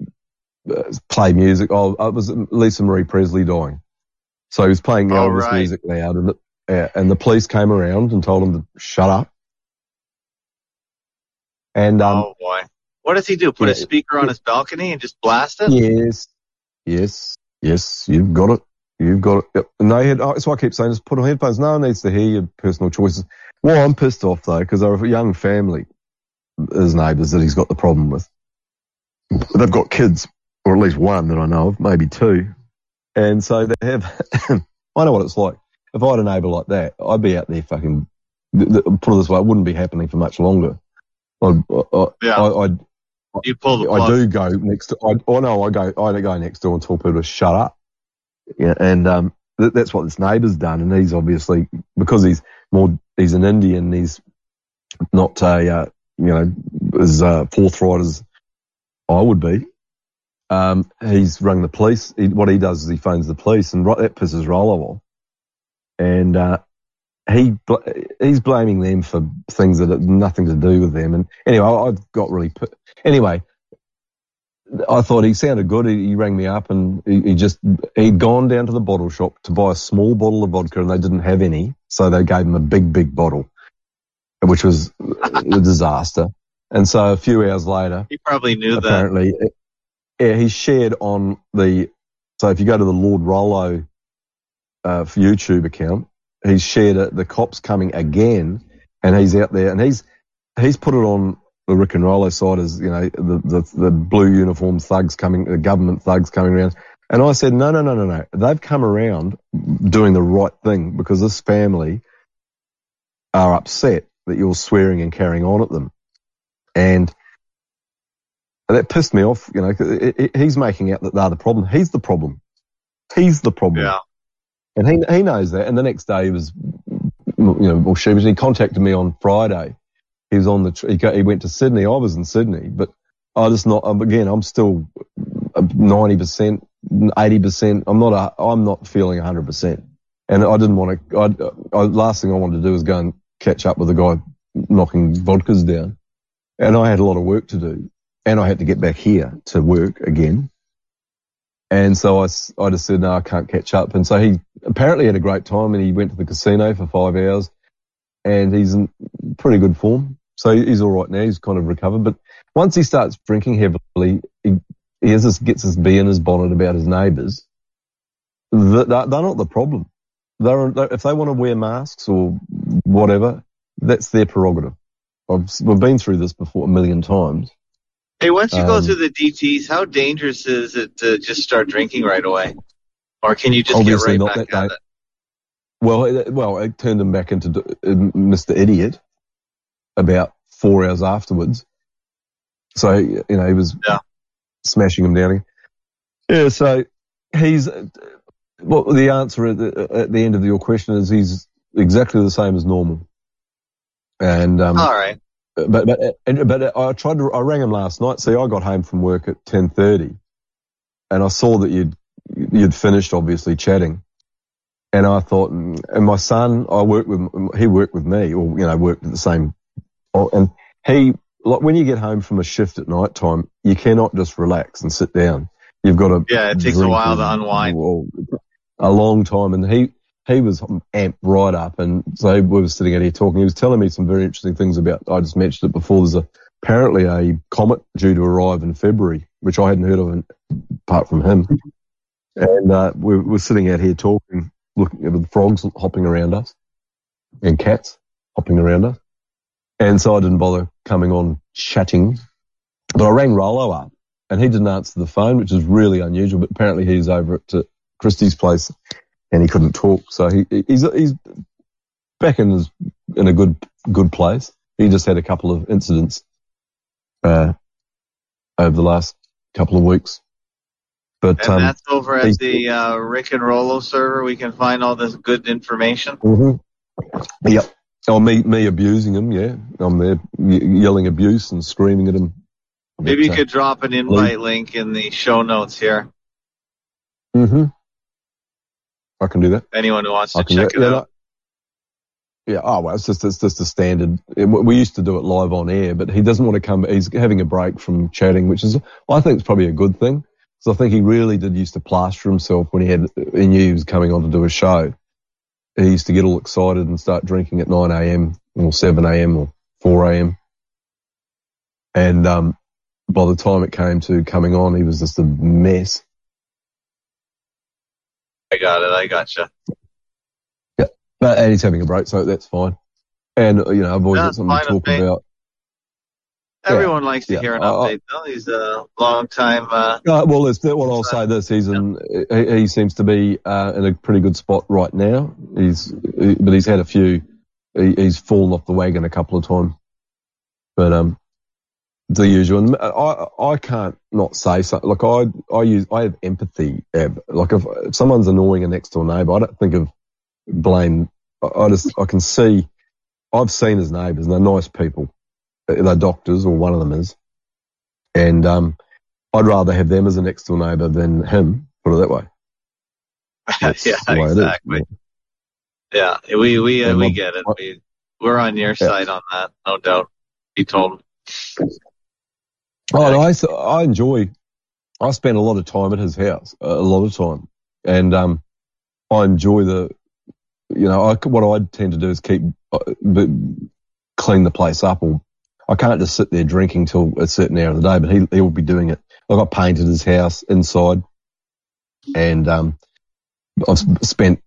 uh, play music. Oh, it was Lisa Marie Presley dying, so he was playing Oh, Elvis right. music loud, and the, uh, and the police came around and told him to shut up. And um, oh boy. What does he do? Put a speaker on his balcony and just blast it? Yes, yes, yes. You've got it. You've got it. Yep. And they had. Oh, that's why I keep saying, just put on headphones. No one needs to hear your personal choices. Well, I'm pissed off though because they're a young family, his neighbours that he's got the problem with. They've got kids, or at least one that I know of, maybe two, and so they have. I know what it's like. If I had a neighbour like that, I'd be out there fucking. th- th- Put it this way, it wouldn't be happening for much longer. I'd, I, Yeah. I, I'd You pull the I do go next. To, I, oh no, I go. I go next door and tell people to shut up. Yeah, and um, th- that's what this neighbour's done, and he's obviously because he's more. He's an Indian. He's not a uh, you know as uh, forthright as I would be. Um, he's rung the police. He, what he does is he phones the police, and right, that pisses Rollo off. And uh, he he's blaming them for things that have nothing to do with them. And anyway, I, I got really put. anyway. I thought he sounded good. He, he rang me up and he, he just he'd gone down to the bottle shop to buy a small bottle of vodka and they didn't have any, so they gave him a big, big bottle, which was a disaster. And so a few hours later, He probably knew that. apparently, yeah, he shared on the. So if you go to the Lord Rollo uh, YouTube account, he's shared it. The cops coming again, and he's out there, and he's he's put it on the Rick and Rollo side as you know the the, the blue uniform thugs coming, the government thugs coming around. And I said, no, no, no, no, no. They've come around doing the right thing because this family are upset that you're swearing and carrying on at them. And that pissed me off. You know, it, it, he's making out that they're the problem. He's the problem. He's the problem. Yeah. And he, he knows that. And the next day he was, you know, more sheepish. He contacted me on Friday. He was on the, he, go, he went to Sydney. I was in Sydney, but I just not, again, I'm still uh, 90%, 80%. I'm not, a, I'm not feeling 100%. And I didn't want to, I, I, last thing I wanted to do was go and catch up with a guy knocking vodkas down. And I had a lot of work to do. And I had to get back here to work again. And so I, I just said, no, I can't catch up. And so he apparently had a great time and he went to the casino for five hours and he's in pretty good form. So he's all right now. He's kind of recovered. But once he starts drinking heavily, he, he this, gets this bee in his bonnet about his neighbours. they're, they're not the problem. They're, if they want to wear masks or whatever, that's their prerogative. I've, we've been through this before a million times. Hey, once you go Um, through the DTs, how dangerous is it to just start drinking right away? Or can you just Obviously get not back that day. Well, it, well, it turned him back into uh, Mr. Idiot about four hours afterwards. So, you know, he was Yeah. smashing him down. Yeah, so he's, well, the answer at the, at the end of your question is he's exactly the same as normal. And, um, All right. but, but, and- but I tried to, I rang him last night. See, I got home from work at 10.30 and I saw that you'd, you'd finished obviously chatting. And I thought, mm, and my son, I worked with, he worked with me or, you know, worked at the same, oh, and he, like when you get home from a shift at night time, you cannot just relax and sit down. You've got to. Yeah, it takes a while to unwind. a long time. And he, he was amped right up. And so we were sitting out here talking. He was telling me some very interesting things about, I just mentioned it before. There's a, apparently a comet due to arrive in February, which I hadn't heard of in- apart from him. And, uh, we we're sitting out here talking, looking at the frogs hopping around us and cats hopping around us. And so I didn't bother coming on chatting, but I rang Rollo up and he didn't answer the phone, which is really unusual, but apparently he's over at uh, Christie's place and he couldn't talk. So he, he's, he's back in his, in a good, good place. He just had a couple of incidents, uh, over the last couple of weeks. But, And um, that's over at the uh, Rick and Rollo server. We can find all this good information. hmm Yep. Oh, me, me abusing him. Yeah. I'm there yelling abuse and screaming at him. Maybe you But, uh, could drop an invite link in the show notes here. hmm I can do that. Anyone who wants I to check it that. out. Yeah. Oh, well, it's just, it's just a standard. it- we used to do it live on air, but he doesn't want to come. He's having a break from chatting, which is, I think, is probably a good thing. So I think he really did used to plaster himself when he had, he knew he was coming on to do a show. He used to get all excited and start drinking at 9 a.m. or 7 a.m. or 4 a.m. And, um, by the time it came to coming on, he was just a mess. I got it. I gotcha. Yeah, but, and he's having a break, so that's fine. And, you know, I've always got something to talk me. about. Everyone likes to yeah. hear an I- I- update. though. He's a long time. Uh, Uh, well, it's what I'll say this season. He, he seems to be uh, in a pretty good spot right now. He's, he, but he's had a few. He, he's fallen off the wagon a couple of times. But um, the usual. And I I can't not say something. Like I I use I have empathy. Ab. Like if, if someone's annoying a next door neighbour, I don't think of blame. I, I just I can see. I've seen his neighbours and they're nice people. They're doctors or one of them is. And um, I'd rather have them as a next door neighbour than him. Put it that way. That's yeah, the way it is. exactly. Yeah, we we uh, we get it. We we're on your side on that, no doubt. He told him. Oh, no, I, I enjoy. I spend a lot of time at his house, a lot of time, and um, I enjoy the. You know, I, what I tend to do is keep uh, b- clean the place up, or I can't just sit there drinking till a certain hour of the day. But he he will be doing it. Like I painted his house inside, and um, I've spent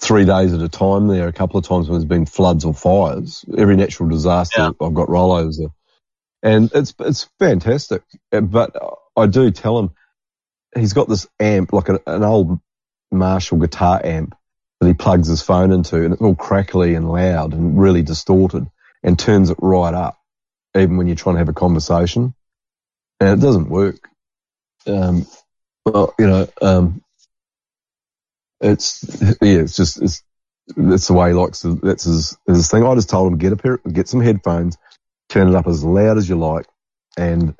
three days at a time there. A couple of times when there's been floods or fires, every natural disaster, Yeah. I've got rollovers there and it's it's fantastic. But I do tell him he's got this amp, like an, an old Marshall guitar amp that he plugs his phone into, and it's all crackly and loud and really distorted, and turns it right up, even when you're trying to have a conversation, and it doesn't work. Um, well, you know, um, it's yeah, it's just it's that's the way he likes to. That's his his thing. I just told him get a pair, get some headphones turn it up as loud as you like, and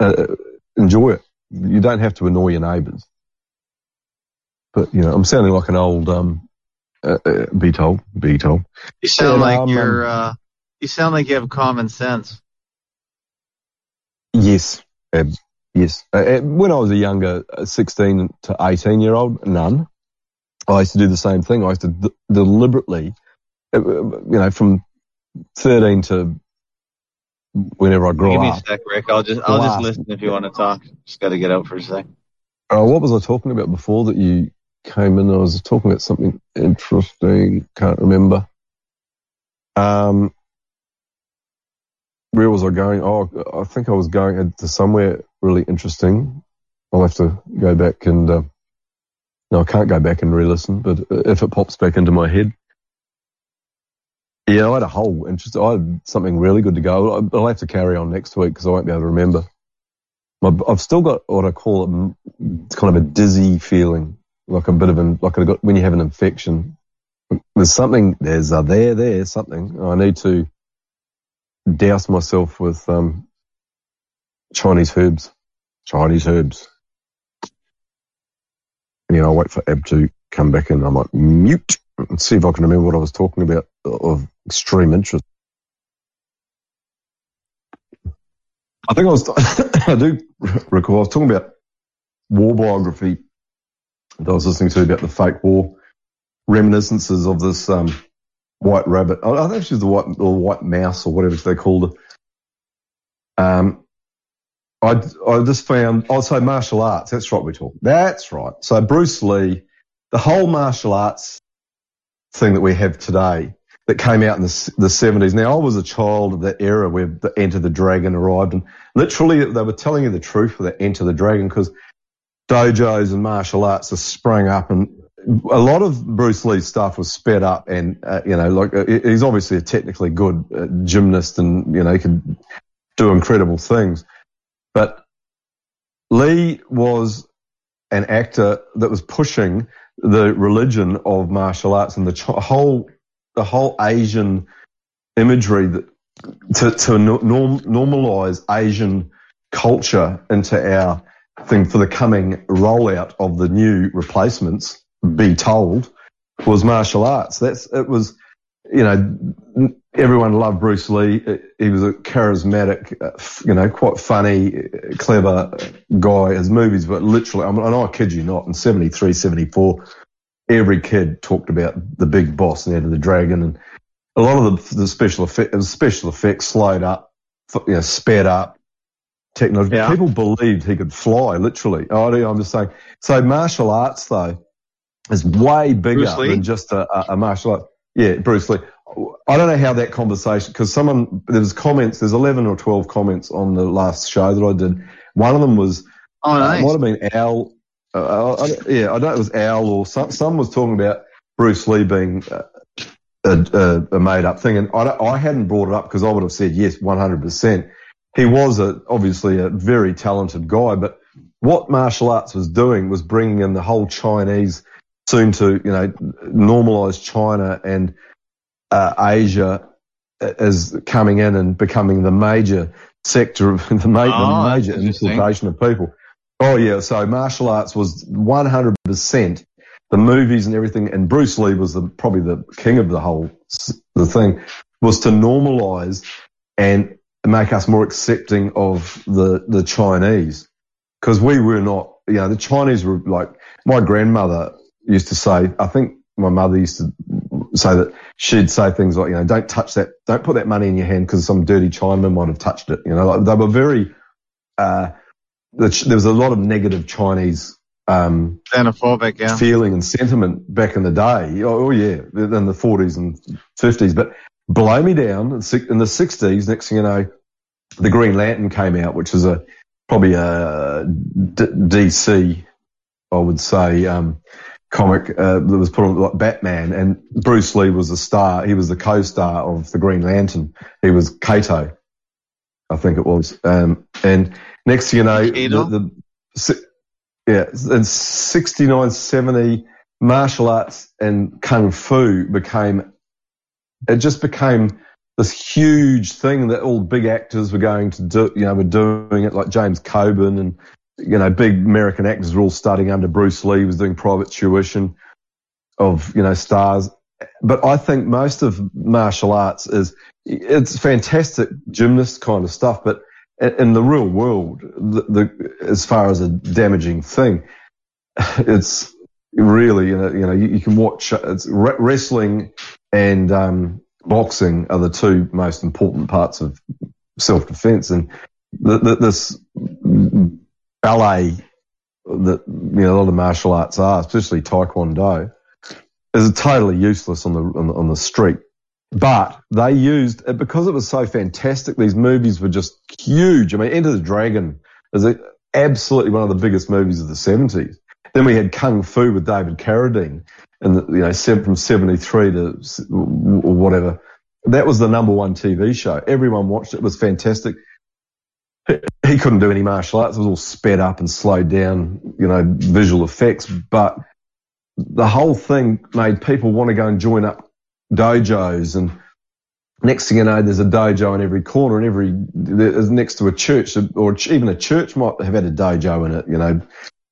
uh, enjoy it. You don't have to annoy your neighbours. But you know, I'm sounding like an old um, uh, uh, be told, be told. You sound Yeah, like um, you're. Uh, you sound like you have common sense. Yes, yes. Uh, uh, when I was a younger, uh, 16 to 18 year old, none. I used to do the same thing. I used to d- deliberately, uh, you know, from 13 to whenever I grew Give me a sec, Rick. I'll just I'll just listen if you want to talk. Just got to get out for a sec. Uh, what was I talking about before that you came in. I was talking about something interesting. Can't remember. Um, where was I going? Oh, I think I was going to somewhere really interesting. I'll have to go back and, uh, no, I can't go back and re-listen, but if it pops back into my head. Yeah, I had a whole interest. I had something really good to go. I'll have to carry on next week because I won't be able to remember. I've still got what I call it, it's kind of a dizzy feeling, like a bit of an, like I got when you have an infection. There's something, there's a there, there, something. I need to douse myself with um, Chinese herbs. Chinese herbs. Yeah, I'll wait for Ab to come back in. I might mute and see if I can remember what I was talking about of extreme interest. I think I was, I do recall, I was talking about war biography that I was listening to about the fake war reminiscences of this um, white rabbit. I I think she's the white, the white mouse or whatever they called it. Um, I, I just found, oh, so martial arts, that's right we talk. That's right. So Bruce Lee, the whole martial arts thing that we have today that came out in the, the 70s. Now, I was a child of that era where the Enter the Dragon arrived and literally they were telling you the truth with that Enter the Dragon because dojos and martial arts have sprung up and a lot of Bruce Lee's stuff was sped up and, uh, you know, like uh, he's obviously a technically good uh, gymnast and, you know, he can do incredible things. But Lee was an actor that was pushing the religion of martial arts and the whole the whole Asian imagery that to, to norm, normalize Asian culture into our thing for the coming rollout of the new replacements. Be told was martial arts. That's it was you know, everyone loved Bruce Lee. He was a charismatic, uh, you know, quite funny, clever guy. His movies, but literally, I mean, and I kid you not, in 73, 74, every kid talked about the big boss and Enter the Dragon and a lot of the, the special effects, special effects slowed up, you know, sped up technology. Yeah. People believed he could fly, literally. Oh, I'm just saying. So martial arts though is way bigger than just a, a, a martial art. Yeah, Bruce Lee. I don't know how that conversation, because someone, there was comments, there's 11 or 12 comments on the last show that I did. One of them was, Oh, uh, nice. it might have been Al, uh, I, I- yeah, I know it was Al or some, some was talking about Bruce Lee being uh, a, a, a made up thing. And I, I hadn't brought it up because I would have said yes, 100%. He was a, obviously a very talented guy, but what martial arts was doing was bringing in the whole Chinese, soon to, you know, normalize China and uh, Asia as coming in and becoming the major sector of the ma- Oh, the major interesting. importation of people. Oh yeah, so martial arts was 100% the movies and everything, and Bruce Lee was the, probably the king of the whole the thing was to normalize and make us more accepting of the the Chinese because we were not, you know, the Chinese were like my grandmother used to say. I think my mother used to say that she'd say things like, you know, don't touch that, don't put that money in your hand because some dirty Chinaman might have touched it. You know, like they were very. Uh, there was a lot of negative Chinese um, Xenophobic, yeah. feeling and sentiment back in the day. Oh, oh yeah, in the 40s and 50s. But blow me down in in the 60s. Next thing you know, the Green Lantern came out, which is a probably a D- DC, I would say, um, comic uh, that was put on like Batman, and Bruce Lee was the star. He was the co-star of the Green Lantern. He was Kato, I think it was. Um, and next thing you know, the, the yeah, in 69, 70, martial arts and kung fu became, it just became this huge thing that all big actors were going to do, you know, were doing it like James Coburn and, you know, big American actors were all studying under Bruce Lee, was doing private tuition of, you know, stars. But I think most of martial arts is, it's fantastic gymnast kind of stuff, but in the real world, the, the as far as a damaging thing, it's really you know you know you, you can watch wrestling and um, boxing are the two most important parts of self defense, and this ballet that you know a lot of martial arts are, especially Taekwondo, is totally useless on the on the, on the street. But they used it because it was so fantastic. These movies were just huge. I mean, Enter the Dragon is a, absolutely one of the biggest movies of the seventies. Then we had Kung Fu with David Carradine, and you know from seventy three to or whatever. That was the number one TV show. Everyone watched it. It was fantastic. He- couldn't do any martial arts. It was all sped up and slowed down, you know, visual effects. But the whole thing made people want to go and join up dojos and next thing you know there's a dojo in every corner and every there's next to a church or even a church might have had a dojo in it you know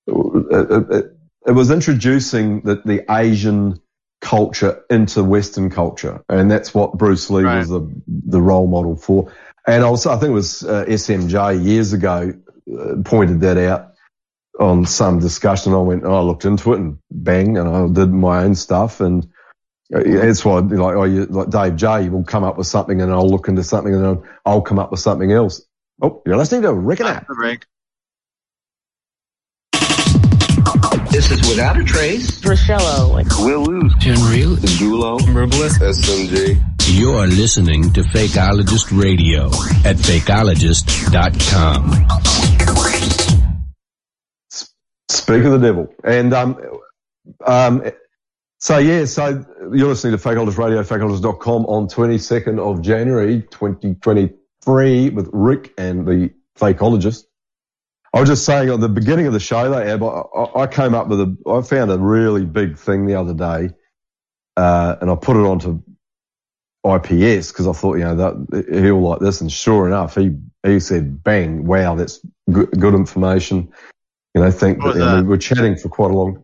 it, it, it was introducing the, the asian culture into western culture and that's what bruce lee Right. was the the role model for and also i think it was uh, smj years ago uh, pointed that out on some discussion i went oh, i looked into it and bang and i did my own stuff and uh, it's why, like, oh, you, like Dave J will come up with something and I'll look into something and then I'll come up with something else. Oh, you're listening to Rick and Ab. The This is Without a Trace. Rochelle. Will lose. Tenreal. Dulo. Herbalist. SMG. You're listening to Fakeologist Radio at fakeologist.com. Speak of the devil. And, um, um, so yeah, so you're listening to Fakeologist Radio, fakeologist.com on 22nd of January 2023 with Rick and the Fakeologist. I was just saying at the beginning of the show, though, Ab, I, I came up with a, I found a really big thing the other day, uh, and I put it onto IPS because I thought, you know, that he'll like this. And sure enough, he, he said, bang, wow, that's good, good information. You know, think that, that? we were chatting for quite a long,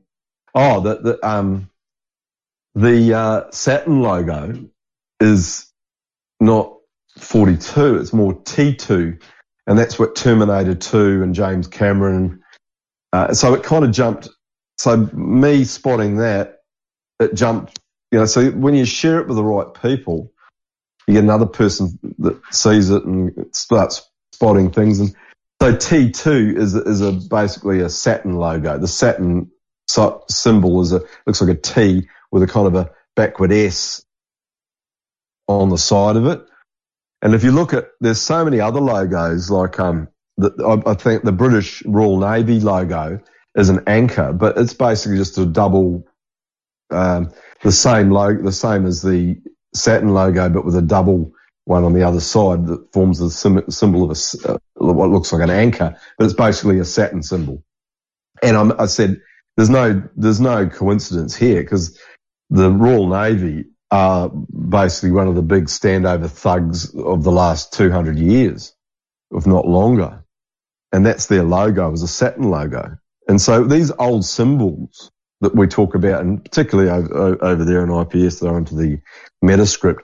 oh, the, the, um, the, uh, Saturn logo is not 42, it's more T2. And that's what Terminator 2 and James Cameron, uh, so it kind of jumped. So me spotting that, it jumped, you know, so when you share it with the right people, you get another person that sees it and starts spotting things. And so T2 is, is a, basically a Saturn logo. The Saturn symbol is a, looks like a T with a kind of a backward S on the side of it. And if you look at, there's so many other logos like, um, the, I, I think the British Royal Navy logo is an anchor, but it's basically just a double, um, the same logo, the same as the Saturn logo, but with a double one on the other side that forms the sim- symbol of a, uh, what looks like an anchor, but it's basically a Saturn symbol. And I'm, I said, there's no, there's no coincidence here because the Royal Navy are basically one of the big standover thugs of the last 200 years, if not longer. And that's their logo, was a Saturn logo. And so these old symbols that we talk about, and particularly over, over there in IPS, they're into the Metascript.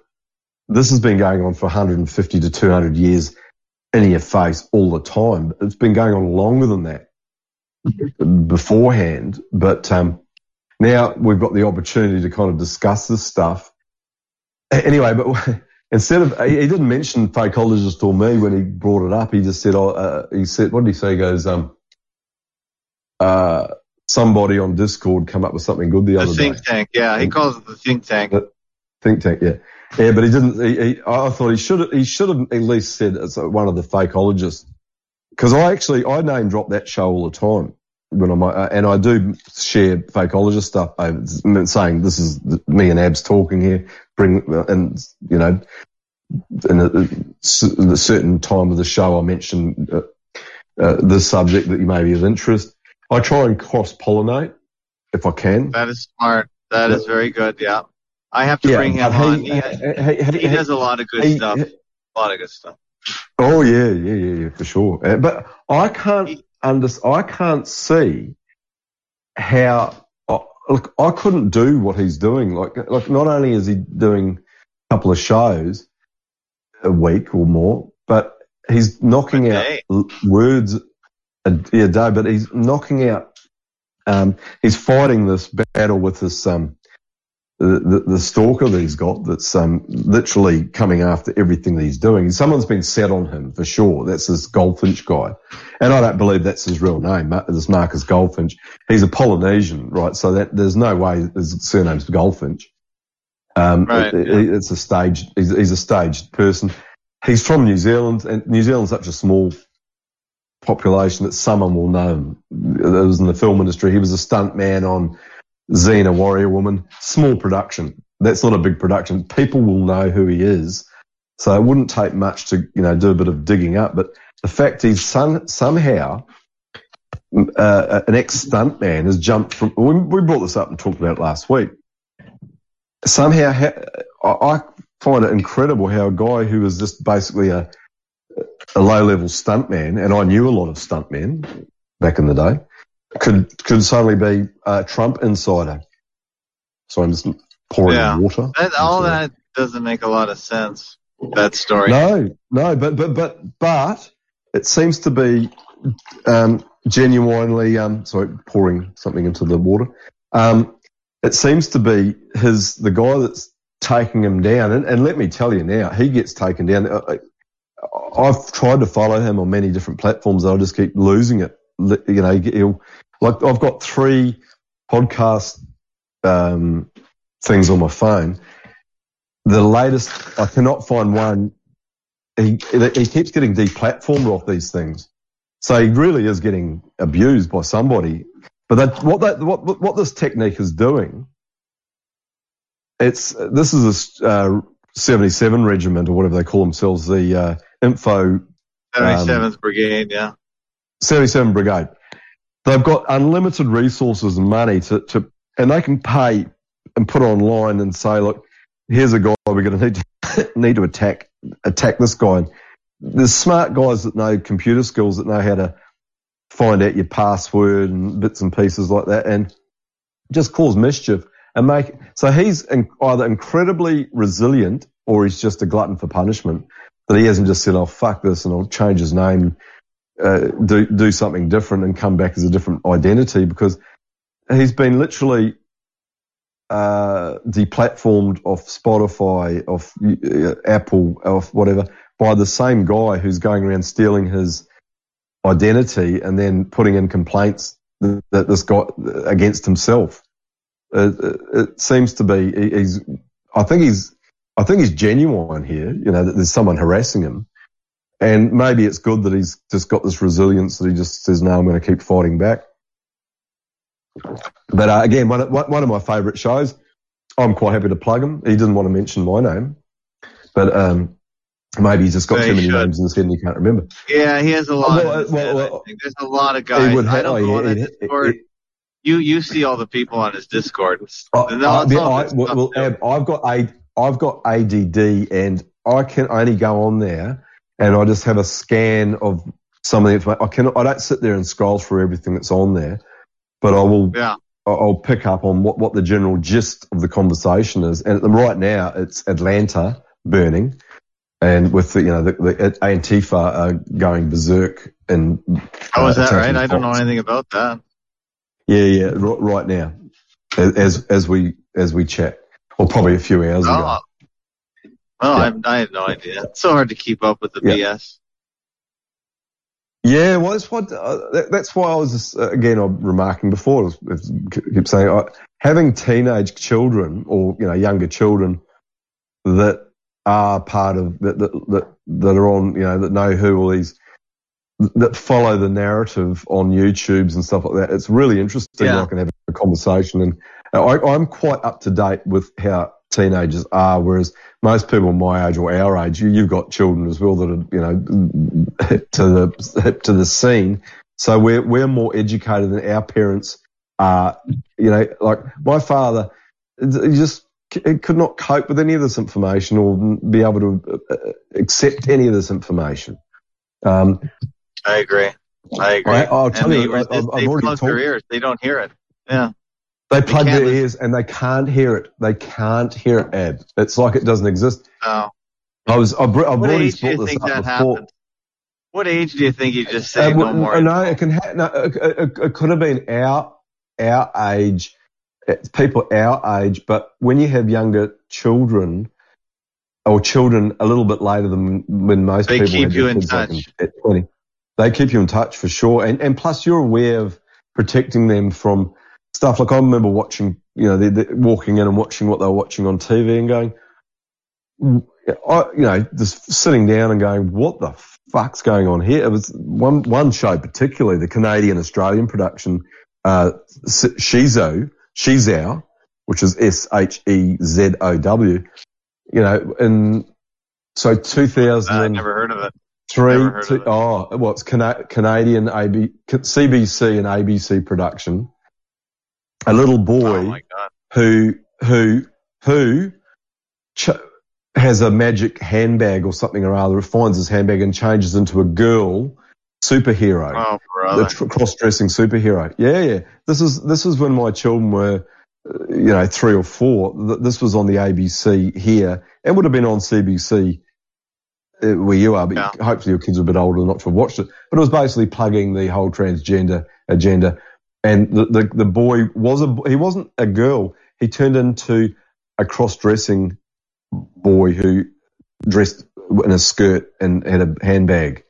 This has been going on for 150 to 200 years in your face all the time. It's been going on longer than that beforehand, but um, now we've got the opportunity to kind of discuss this stuff. Anyway, but instead of he, he didn't mention fakeologist or me when he brought it up. He just said, "Oh, uh, he said, what did he say?" He goes, um, uh, somebody on Discord come up with something good the The other think day. tank. Yeah, he calls it the think tank. Think tank, yeah, yeah, but he didn't. He, he, I thought he should. He should have at least said it's one of the fakeologists because I actually I name drop that show all the time when I'm uh, and I do share fakeologist stuff, over, saying this is me and Abs talking here. Bring and you know, in a, a certain time of the show, I mention uh, uh, the subject that you may be of interest. I try and cross pollinate if I can. That is smart. That is very good. Yeah. I have to Yeah, bring him but on. he- He, he- he- he does a lot of good he- stuff. A lot of good stuff. Oh yeah, yeah, yeah, yeah, for sure. Uh, But I can't under, I can't see how. Look, I couldn't do what he's doing. Like, like not only is he doing a couple of shows a week or more, but he's knocking out words a, a day. But he's knocking out. Um, he's fighting this battle with this um, the, the, stalker that he's got that's um, literally coming after everything that he's doing. Someone's been set on him for sure. That's this Goldfinch guy. And I don't believe that's his real name, this Marcus Goldfinch. He's a Polynesian, right? So that there's no way his surname's Goldfinch. Um, Right, it- yeah. it's a staged, he's, he's a staged person. He's from New Zealand and New Zealand's such a small population that someone will know him. It was in the film industry. He was a stunt man on Xena Warrior Woman. Small production. That's not a big production. People will know who he is. So it wouldn't take much to, you know, do a bit of digging up. But the fact is some, somehow, uh, an ex-stunt man has jumped from, we, we brought this up and talked about it last week. Somehow, ha- I, find it incredible how a guy who was just basically a, a low-level stuntman, and I knew a lot of stuntmen back in the day, could could suddenly be a Trump insider. So I'm just pouring Yeah. water. That, all that doesn't make a lot of sense. That story. No, no, but but but but it seems to be um, genuinely. Um, sorry, pouring something into the water. Um, it seems to be his the guy that's taking him down, and, and let me tell you now, he gets taken down. Uh, uh, I've tried to follow him on many different platforms. I just keep losing it. You know, like I've got three podcast um, things on my phone. The latest, I cannot find one. He he keeps getting deplatformed off these things, so he really is getting abused by somebody. But that, what that what what this technique is doing, it's this is a uh, 77 regiment or whatever they call themselves, the uh, info 77th Brigade, yeah. 77 Brigade. They've got unlimited resources and money to, to and they can pay and put online and say, look, here's a guy we're going to need to need to attack attack this guy. And There's smart guys that know computer skills that know how to find out your password and bits and pieces like that, and just cause mischief and make. So he's in, either incredibly resilient or he's just a glutton for punishment. That he hasn't just said, "Oh fuck this," and I'll change his name uh, do do something different and come back as a different identity because he's been literally uh, deplatformed off Spotify, off uh, Apple, off whatever by the same guy who's going around stealing his identity and then putting in complaints that, this guy against himself. Uh, it, it seems to be he- he's. I think he's. I think he's genuine here. You know that there's someone harassing him. And maybe it's good that he's just got this resilience that he just says, no, I'm going to keep fighting back. But uh, again, one, of- one of my favourite shows, I'm quite happy to plug him. He didn't want to mention my name, but um, maybe he's just got They too many should. names in his head and he can't remember. Yeah, he has a lot. well, well, well, There's a lot of guys. Would I don't oh, yeah, Discord. you you see all the people on his Discord. I, and all- I, it's all I- good well, stuff. Ab, I've got a, I've got ADD and I can only go on there and I just have a scan of some of the information. I can I don't sit there and scroll through everything that's on there, but I will. Yeah. I'll pick up on what, what the general gist of the conversation is. And right now it's Atlanta burning and with the, you know, the, the Antifa are going berserk and. Oh, is uh, that right? I don't know anything about that. Yeah, yeah, right, right now, as as we as we chat, or probably a few hours ago. Oh, well, I, I had no idea. It's so hard to keep up with the Yeah. BS. Yeah, well, that's what uh, that, that's why I was just, uh, again I'm remarking before. I was, was- keep saying uh, having teenage children or you know younger children that are part of that that that, that are on you know that know who all these that follow the narrative on YouTube's and stuff like that. It's really interesting. Yeah. I can have a conversation, and I, I'm quite up to date with how teenagers are. Whereas most people my age or our age, you, you've got children as well that are you know to the to the scene. So we're we're more educated than our parents are. You know, like my father, he just could not cope with any of this information or be able to uh, uh, accept any of this information. Um, I agree. I agree. I- I'll tell and you, they, I- I've already their ears. They don't hear it. Yeah. They plug their ears and they can't hear it. They can't hear it, Ab. It's like it doesn't exist. Oh. I was, I've, br- I've What already age do you this think that before. happened? What age do you think you just Uh, no more? no, it can ha- no, it, it, it could have been our, our age people our age, but when you have younger children or children a little bit later than when most They people keep you in touch. at 20, they keep you in touch for sure. And, and plus you're aware of protecting them from stuff. Like I remember watching, you know, they they walking in and watching what they were watching on TV and going, I, you know, just sitting down and going, what the fuck's going on here? It was one, one show particularly, the Canadian Australian production, uh, Shizo, Shizou, which is S-H-E-Z-O-W, you know, and so 2000 I never heard of it. three, two, of it. oh, well, it's Cana- Canadian AB, CBC and ABC production. A little Oh boy god. who, who, who ch- has a magic handbag or something or other, finds his handbag and changes into a girl superhero Oh the brother. tr- cross-dressing superhero. Yeah, yeah. This is this is when my children were, uh, you know, three or four. Th- This was on the ABC here, and would have been on CBC uh, where you are. But Yeah. hopefully your kids are a bit older not to have watched it. But it was basically plugging the whole transgender agenda. And the the, the boy was a he wasn't a girl. He turned into a cross-dressing boy who dressed in a skirt and had a handbag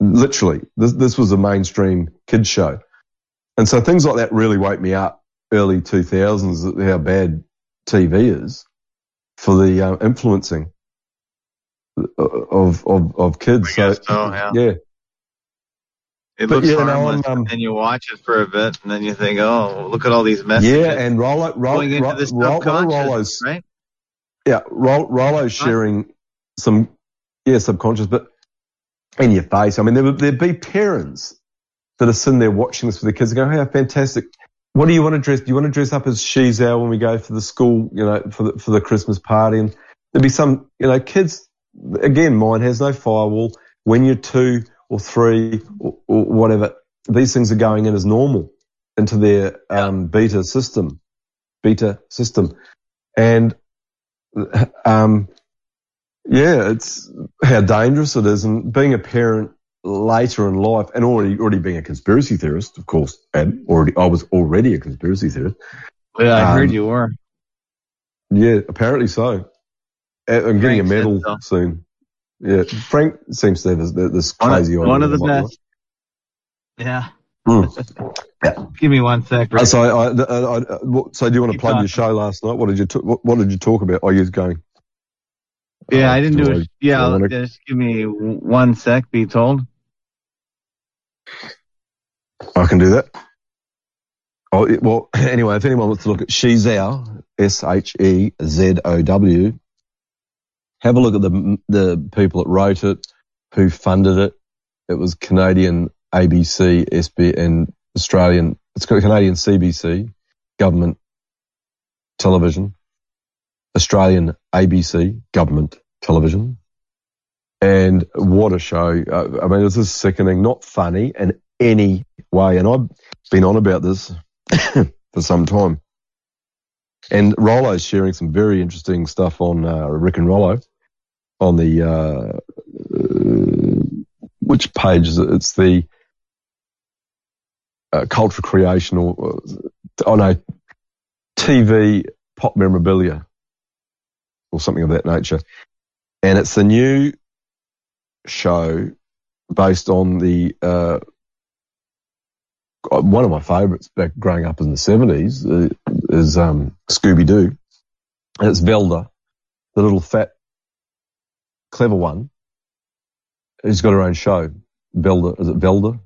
literally this this was a mainstream kids show and so things like that really woke me up early 2000s how bad tv is for the uh, influencing of of of kids guess so, yeah. yeah It But looks yeah, harmless, um, and you watch it for a bit, and then you think, "Oh, look at all these messages." yeah and Rollo Rollo going into the Rollo, Rollo's right? yeah Rollo, Rollo's sharing some yeah subconscious but in your face I mean there would there'd be parents that are sitting there watching this with their kids and going, hey, fantastic. What do you want to dress? Do you want to dress up as SheZow when we go for the school, you know, for the, for the Christmas party? And there'd be some, you know, kids, again, mine has no firewall. When you're two or three or, or whatever, these things are going in as normal into their, um, beta system, beta system. And, um, yeah, it's how dangerous it is. And being a parent later in life and already, already being a conspiracy theorist, of course, and already, I was already a conspiracy theorist. Yeah, I heard Um, you were. Yeah, apparently so. I'm getting a Frank medal soon. Yeah, Frank seems to have this, this One, crazy idea. one of the best. Yeah. Hmm. Give me one sec. Uh, so, I, I, I, so do you want to Keep plug your show last night? What did you t- what, what did you talk about? Are you going? yeah, Uh, I didn't do it. Yeah, wanna- just give me one sec. Be told. I can do that. Oh, it- well, anyway, if anyone wants to look at S-H-E-Z-O-W, have a look at the, the people that wrote it, who funded it. It was Canadian ABC, SB, and Australian, it's Canadian CBC, government television, Australian ABC, government television. And what a show. Uh, I mean, this is sickening, not funny in any way. And I've been on about this for some time. And Rollo's sharing some very interesting stuff on uh, Rick and Rollo on the, uh, uh, which page is it? It's the uh, culture creation or, uh, oh no, TV pop memorabilia or something of that nature. And it's a new show based on the uh, one of my favourites back growing up in the seventies uh, is um, Scooby Doo. It's Velda, the little fat, clever one, who's got her own show. Velda, is it Velda?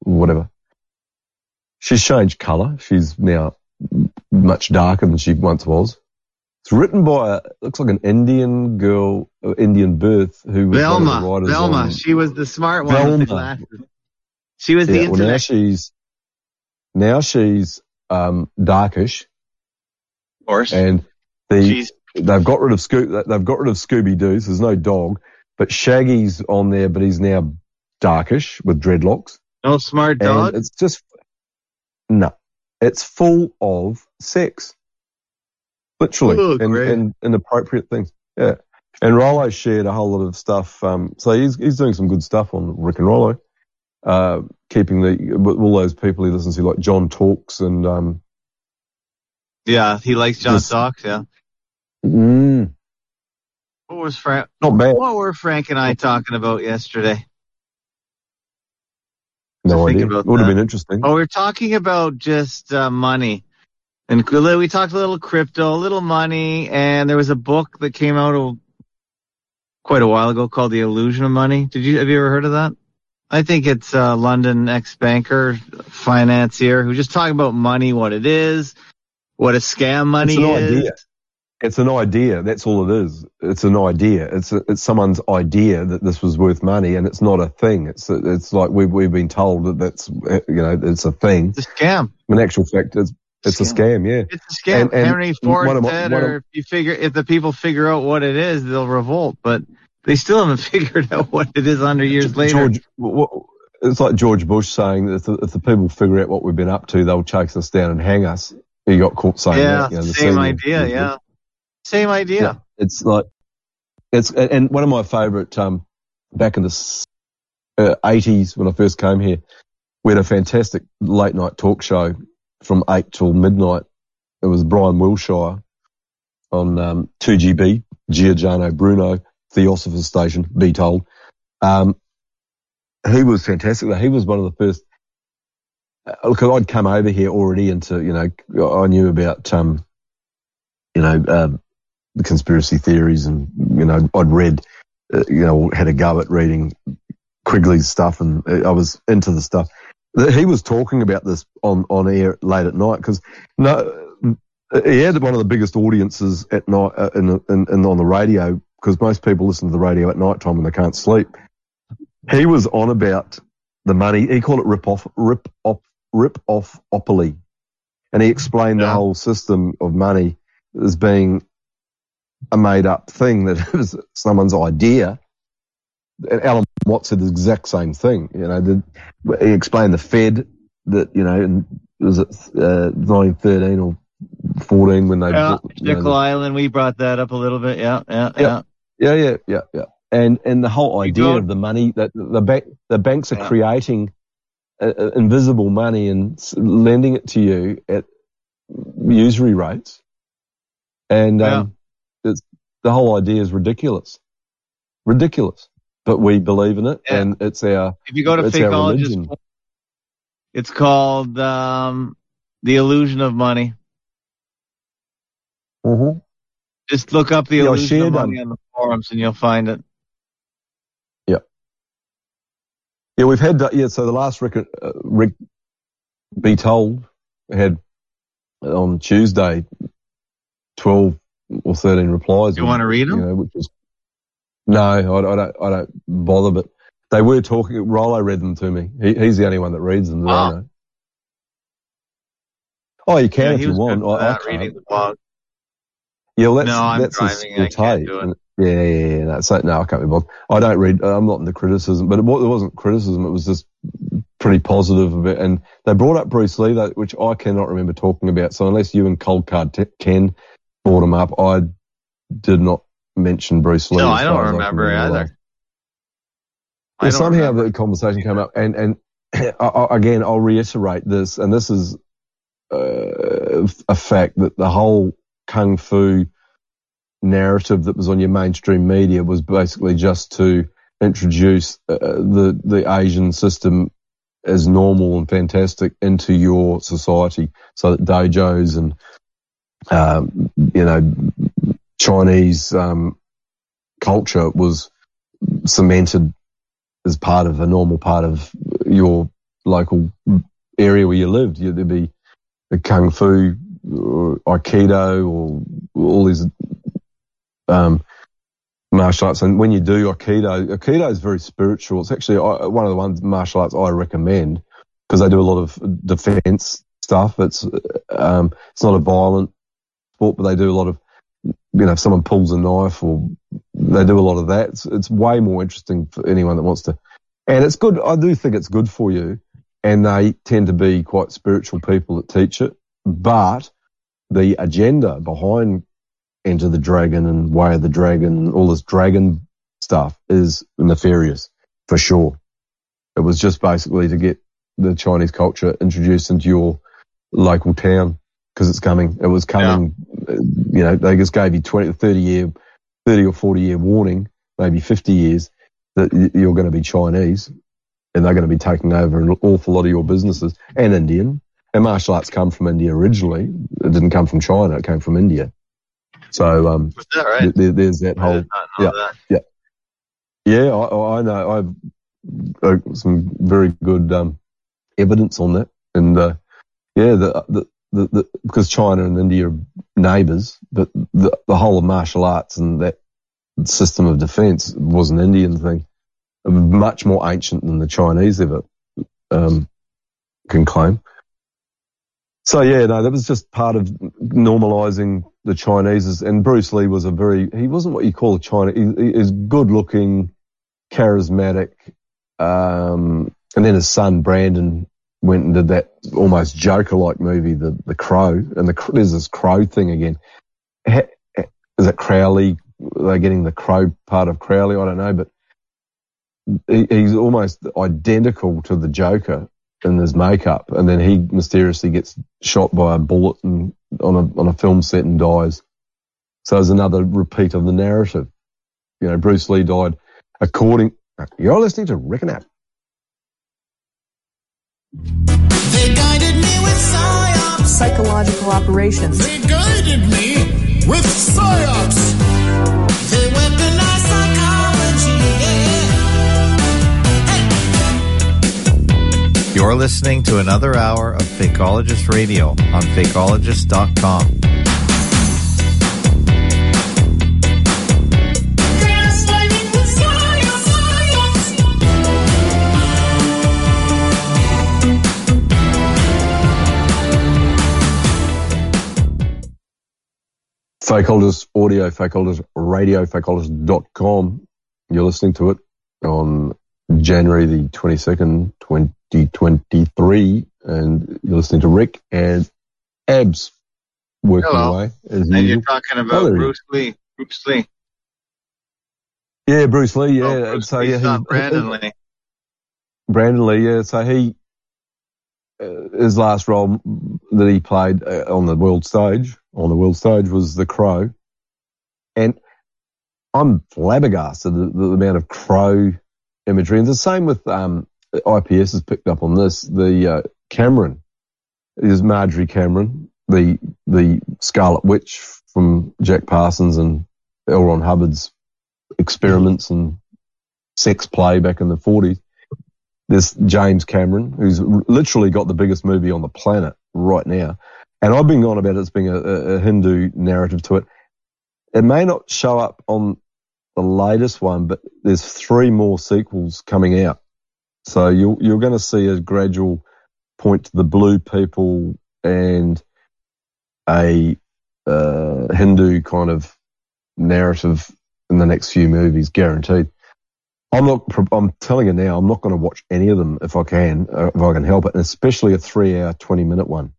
Whatever. She's changed colour. She's now much darker than she once was. It's written by a, looks like an Indian girl, uh, Indian birth, who was one of the Velma. writers Velma. on- She was the smart one with Velma. the glasses. She was the yeah, well, now she's now she's um, darkish, Of course. and the She's they've got rid of Sco- they've got rid of Scooby Doo. So there's no dog, but Shaggy's on there, but he's now darkish with dreadlocks, no smart dog. and it's just no, it's full of sex, literally, Oh, and, and inappropriate things. Yeah, and Rollo shared a whole lot of stuff. Um, so he's he's doing some good stuff on Rick and Rollo. Uh, keeping the with all those people he listens to, like John Talks and um, Yeah, he likes John Just- Socks. Yeah. Mm, What was Frank? not bad. What were Frank and I talking about yesterday? No idea. about Would have been interesting. Oh, we were talking about just uh, money, and we talked a little crypto, a little money, and there was a book that came out a, quite a while ago called "The Illusion of Money." Did you have you ever heard of that? I think it's a London ex-banker, financier, who just talking about money, what it is, what a scam money is. idea. It's an idea. That's all it is. It's an idea. It's a, it's someone's idea that this was worth money, and it's not a thing. It's it's like we've we've been told that that's you know it's a thing. It's a scam. In actual fact, it's it's a scam. Yeah. It's a scam. And- and Henry Ford my- said, or if you figure, if the people figure out what it is, they'll revolt. But they still haven't figured out what it is under years later. George, it's like George Bush saying that if the, if the people figure out what we've been up to, they'll chase us down and hang us. He got caught saying yeah, that. You know, same senior- idea. Yeah, same idea. Yeah, it's like it's and one of my favourite um back in the uh, 80s when I first came here, we had a fantastic late night talk show from eight till midnight. It was Brian Wilshire on um, 2GB, Giordano Bruno, Theosopher's Station, be told. Um, he was fantastic. He was one of the first. Uh, look, I'd come over here already into, you know, I knew about, um, you know, um, the conspiracy theories and, you know, I'd read, uh, you know, had a go at reading Quigley's stuff and uh, I was into the stuff. He was talking about this on, on air late at night because no, he had one of the biggest audiences at night uh, in, in, in, on the radio because most people listen to the radio at night time when they can't sleep. He was on about the money. He called it rip off, rip off, rip off opoly. And he explained the whole system of money as being a made up thing that was someone's idea. And Alan Watts said the exact same thing. You know, the, he explained the Fed that, you know, and was it, uh, 1913 or 14 when they, Yeah, you know, Island. We brought that up a little bit. Yeah, yeah, yeah. yeah, yeah, yeah, yeah. And and the whole idea of the money that the bank the banks are Yeah. creating uh, uh, invisible money and lending it to you at usury rates, and um, it's the whole idea is ridiculous, ridiculous. But we believe in it, Yeah. and it's our If you go to it's Fakeologist, religion. it's called um, the illusion of money. Mm-hmm. Just look up the Yeah, illusion of money on the forums, and you'll find it. Yeah, Yeah, we've had yeah. So the last record, uh, Rick be told had on Tuesday twelve or thirteen replies. You wanna read 'em? You know, which was no, I, I don't. I don't bother. But they were talking. Rollo read them to me. He, he's the only one that reads them. that know. Oh, you can Yeah, if you want. I, I can't. reading the blog. Yeah, well, that's, No, I'm that's driving, I can't do it. Yeah, yeah, yeah. No, so, no, I can't be bothered. I don't read. I'm not into criticism, but it, it wasn't criticism. It was just pretty positive of it. And they brought up Bruce Lee, though, which I cannot remember talking about. So unless you and Cold Card T- Ken brought him up, I did not mention Bruce Lee. No, I don't remember either. I don't somehow remember. the conversation came up, and and I, again, I'll reiterate this, and this is uh, a fact that the whole kung fu narrative that was on your mainstream media was basically just to introduce uh, the the Asian system as normal and fantastic into your society, so that dojos and um, you know Chinese um, culture was cemented as part of a normal part of your local area where you lived. You, there'd be kung fu, or aikido, or all these um, martial arts. And when you do aikido, aikido is very spiritual. It's actually uh, one of the ones martial arts I recommend because they do a lot of defense stuff. It's um, it's not a violent sport, but they do a lot of you know, if someone pulls a knife or they do a lot of that. It's, it's way more interesting for anyone that wants to. And it's good. I do think it's good for you. And they tend to be quite spiritual people that teach it. But the agenda behind Enter the Dragon and Way of the Dragon, all this dragon stuff is nefarious for sure. It was just basically to get the Chinese culture introduced into your local town because it's coming. It was coming. uh, You know, they just gave you 20, 30 year, 30 or 40 year warning, maybe 50 years that you're going to be Chinese and they're going to be taking over an awful lot of your businesses and Indian. And martial arts come from India originally. It didn't come from China. It came from India. So, um, that right? th- there- there's that whole, did not know yeah, that. yeah, I, I know. I've uh, some very good um, evidence on that, and uh, yeah, the, the, the, the because China and India are neighbours, but the the whole of martial arts and that system of defence was an Indian thing, much more ancient than the Chinese ever um, can claim. So yeah, no, that was just part of normalising the Chinese. And Bruce Lee was a very, he wasn't what you call a China, he, he is good looking, charismatic. Um, and then his son Brandon went and did that almost Joker like movie, the, the Crow. And the, there's this Crow thing again. Is it Crowley? They're getting the Crow part of Crowley. I don't know, but he, he's almost identical to the Joker in his makeup, and then he mysteriously gets shot by a bullet and on a on a film set and dies. So there's another repeat of the narrative. You know, Bruce Lee died according. You're listening to Rick and Ab. They guided me with psyops. Psychological operations. They guided me with psyops. They weaponized psychology. Yeah. You're listening to another hour of Fakeologist Radio on Fakeologist.com. Fakeologist audio, fakeologist radio, fakeologist.com. You're listening to it on January the 22nd, 2023. And you're listening to Rick and Abs working Hello. away. As And you're talking Oh, about Bruce Lee. Bruce Lee. Yeah, Bruce Lee. Oh, yeah. Oh, Bruce so, yeah, he- Brandon Lee. Brandon Lee, yeah. So he, his last role that he played uh, on the world stage, on the world stage was The Crow. And I'm flabbergasted at the, amount of Crow imagery. And the same with, um, IPS has picked up on this. The, uh, Cameron is Marjorie Cameron, the, the Scarlet Witch from Jack Parsons and L. Ron Hubbard's experiments and sex play back in the 40s there's James Cameron, who's literally got the biggest movie on the planet right now. And I've been on about it as being a, a, a Hindu narrative to it. It may not show up on the latest one, but there's three more sequels coming out. So you're, you're going to see a gradual point to the blue people and a uh, Hindu kind of narrative in the next few movies, guaranteed. I'm not. I'm telling you now. I'm not going to watch any of them if I can, uh, if I can help it, and especially a three-hour, twenty-minute one.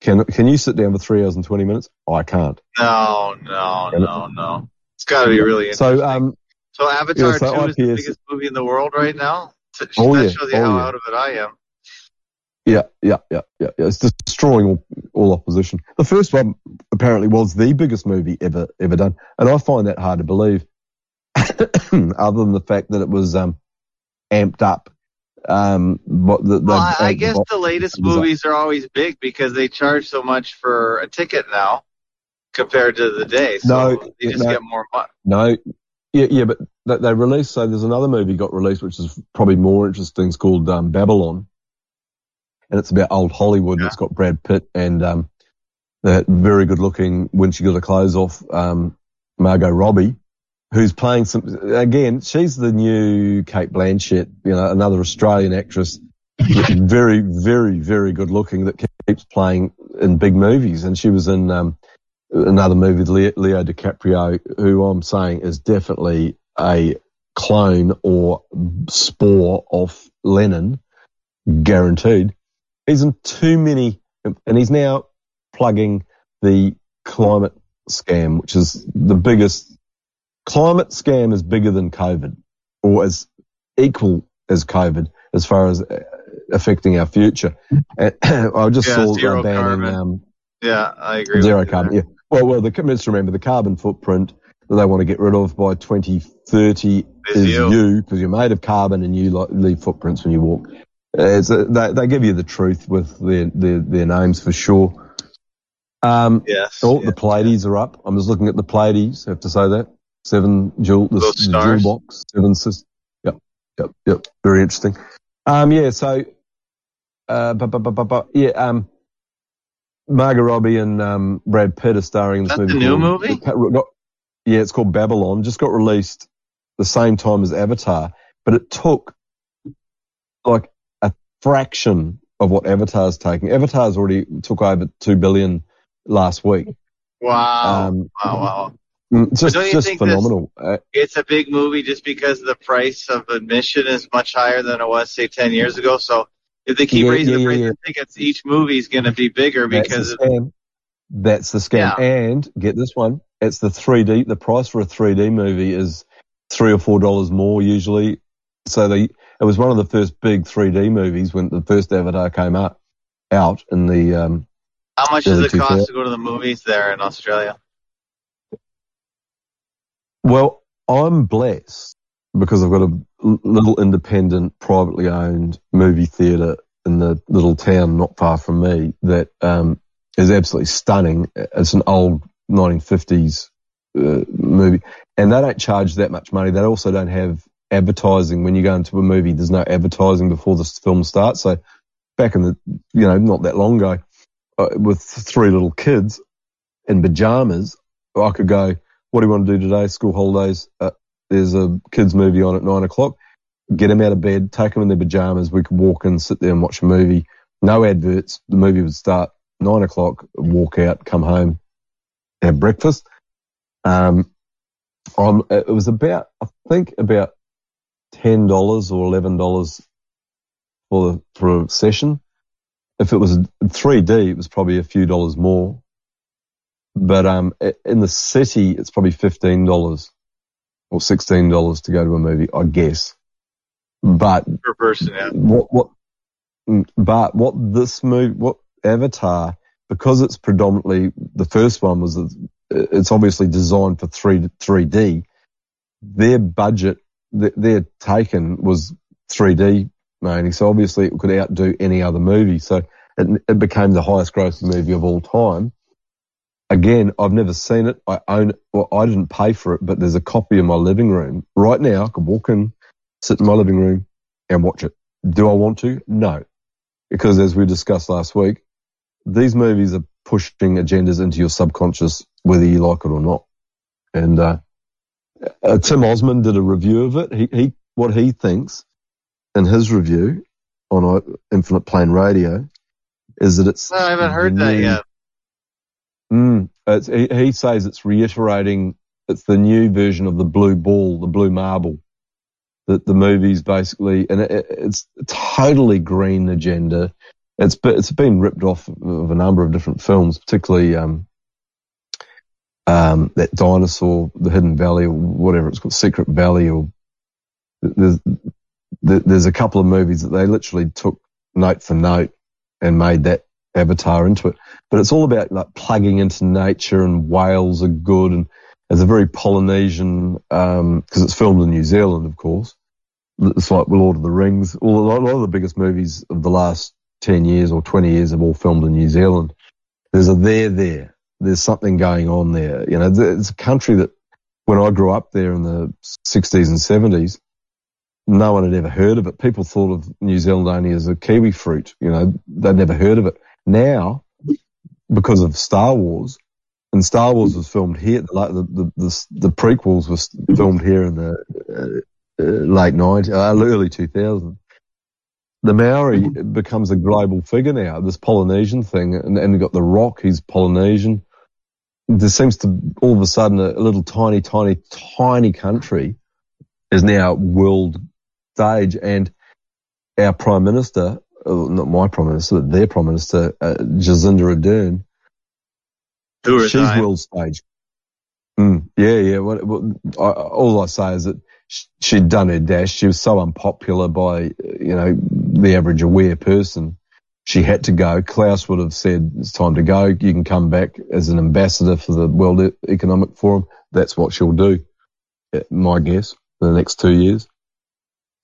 Can Can you sit down for three hours and twenty minutes? I can't. No, no, no, no. It's got to be really interesting. So, um, So Avatar yeah, so 2 is the biggest movie in the world right now? That Oh, yeah. shows you Oh, how yeah. out of it I am. yeah, yeah, yeah, yeah, yeah. It's destroying all, all opposition. The first one apparently was the biggest movie ever ever done, and I find that hard to believe. Other than the fact that it was um, amped up. Um, the, the, Well, I, I uh, guess the latest was up. movies are always big because they charge so much for a ticket now compared to the day. So No, you just no. get more money. No, yeah, yeah, but they, they released. So there's another movie got released, which is probably more interesting. It's called um, Babylon, and it's about old Hollywood. and It's got Brad Pitt and um, that very good-looking when she got her clothes off, um, Margot Robbie, who's playing some. Again, she's the new Cate Blanchett, you know, another Australian actress, very, very, very good-looking that keeps playing in big movies, and she was in. Um, another movie with Leo, Leo DiCaprio, who I'm saying is definitely a clone or spore of Lenin, guaranteed. He's in too many, and he's now plugging the climate scam, which is the biggest. Climate scam is bigger than COVID, or as equal as COVID as far as uh, affecting our future. And I just Yeah, saw zero uh, banning. carbon. Um, Yeah, I agree. Zero carbon. Yeah. Well, well, the let's remember the carbon footprint that they want to get rid of by 2030 Is is you. you because you're made of carbon and you leave footprints when you walk. Uh, It's they, they give you the truth with their, their, their names for sure. Um, Yes. oh, yeah. the Pleiades are up. I'm just looking at the Pleiades. I have to say that seven jewel, the, the jewel box, seven sis. Yep, yep, yep. Very interesting. Um, yeah. So, uh, but, but, but, but, but yeah. Um, Margot Robbie and um, Brad Pitt are starring in this movie. the new called- movie? Got- yeah, it's called Babylon. Just got released the same time as Avatar, but it took like a fraction of what Avatar's taking. Avatar's already took over two billion last week. Wow. Um, wow. Wow. Mm, just don't you just think phenomenal. Uh, It's a big movie just because the price of admission is much higher than it was, say, 10 years ago. So if they keep Yeah, raising yeah, the price yeah. of tickets, each movie is going to be bigger that's because the of. That's the scam. And get this one. It's the 3D. The price for a 3D movie is three or four dollars more usually. So they, it was one of the first big 3D movies when the first Avatar came out, out in the, um, how much does it cost to go to the movies there in Australia? Well, I'm blessed because I've got a little independent, privately owned movie theatre in the little town not far from me that um, is absolutely stunning. It's an old 1950s uh, movie, and they don't charge that much money. They also don't have advertising when you go into a movie. There's no advertising before the film starts. So back in the, you know, not that long ago, uh, with three little kids in pajamas, I could go, what do you want to do today? School holidays. Uh, there's a kids movie on at nine o'clock. Get them out of bed, take them in their pajamas. We could walk in, sit there and watch a movie. No adverts. The movie would start nine o'clock, walk out, come home, have breakfast. Um, it was about, I think about $10 or $11 for the, for a session. If it was 3D, it was probably a few dollars more. But um, in the city, it's probably fifteen dollars or sixteen dollars to go to a movie, I guess. But Per person, yeah. what what? mm, But what this movie, what Avatar, because it's predominantly the first one was, it's obviously designed for three three D. Their budget, th- their taken was three D mainly, so obviously it could outdo any other movie. So it, it became the highest grossing movie of all time. Again, I've never seen it. I own. Well, I didn't pay for it, but there's a copy in my living room right now. I could walk in, sit in my living room, and watch it. Do I want to? No, because as we discussed last week, these movies are pushing agendas into your subconscious, whether you like it or not. And uh, uh, Tim Ozman did a review of it. He, he what he thinks in his review on uh, Infinite Plane Radio is that it's. Well, I haven't heard that yet. Mm, he, he says it's reiterating. It's the new version of the blue ball, the blue marble. That the movie's basically, and it, it- it's totally green agenda. It's it's been ripped off of a number of different films, particularly um, um, that dinosaur, the Hidden Valley, or whatever it's called, Secret Valley, or there's there's a couple of movies that they literally took note for note and made that avatar into it. But it's all about like plugging into nature and whales are good and it's a very Polynesian, um, cause it's filmed in New Zealand, of course. It's like Lord of the Rings. All, a lot of the biggest movies of the last 10 years or 20 years have all filmed in New Zealand. There's a there there. There's something going on there. You know, it's a country that when I grew up there in the 60s and 70s, no one had ever heard of it. People thought of New Zealand only as a kiwi fruit. You know, they'd never heard of it. Now, because of Star Wars, and Star Wars was filmed here, the the the, the prequels was filmed here in the uh, uh, late 90s, uh, early 2000s. The Maori becomes a global figure now, this Polynesian thing, and, and got The Rock, he's Polynesian. There seems to, all of a sudden, a, a little tiny, tiny, tiny country is now world stage, and our Prime Minister, uh, not my Prime Minister, but their Prime Minister, uh, Jacinda Ardern, Who she's resigned. world stage. Mm, yeah, yeah. What, what, I, all I say is that sh- she'd done her dash. She was so unpopular by, you know, the average aware person she had to go. Klaus would have said, it's time to go. You can come back as an ambassador for the World Economic Forum. That's what she'll do, my guess, for the next two years.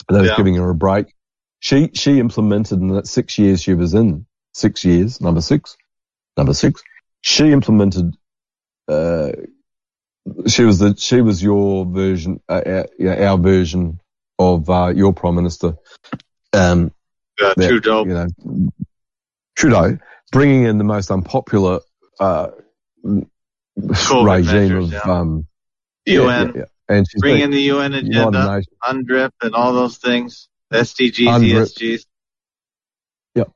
They was Yeah. giving her a break. She, she implemented in that six years she was in, six years, number six, number six, she implemented, uh, she was the, she was your version, uh, our, our version of, uh, your prime minister. Um, Yeah, that, Trudeau. You know, Trudeau bringing in the most unpopular uh, regime measures, of yeah. um, UN. yeah, yeah. and she's Bring in the UN agenda, UNDRIP, and all those things. SDGs. ESGs. Yep,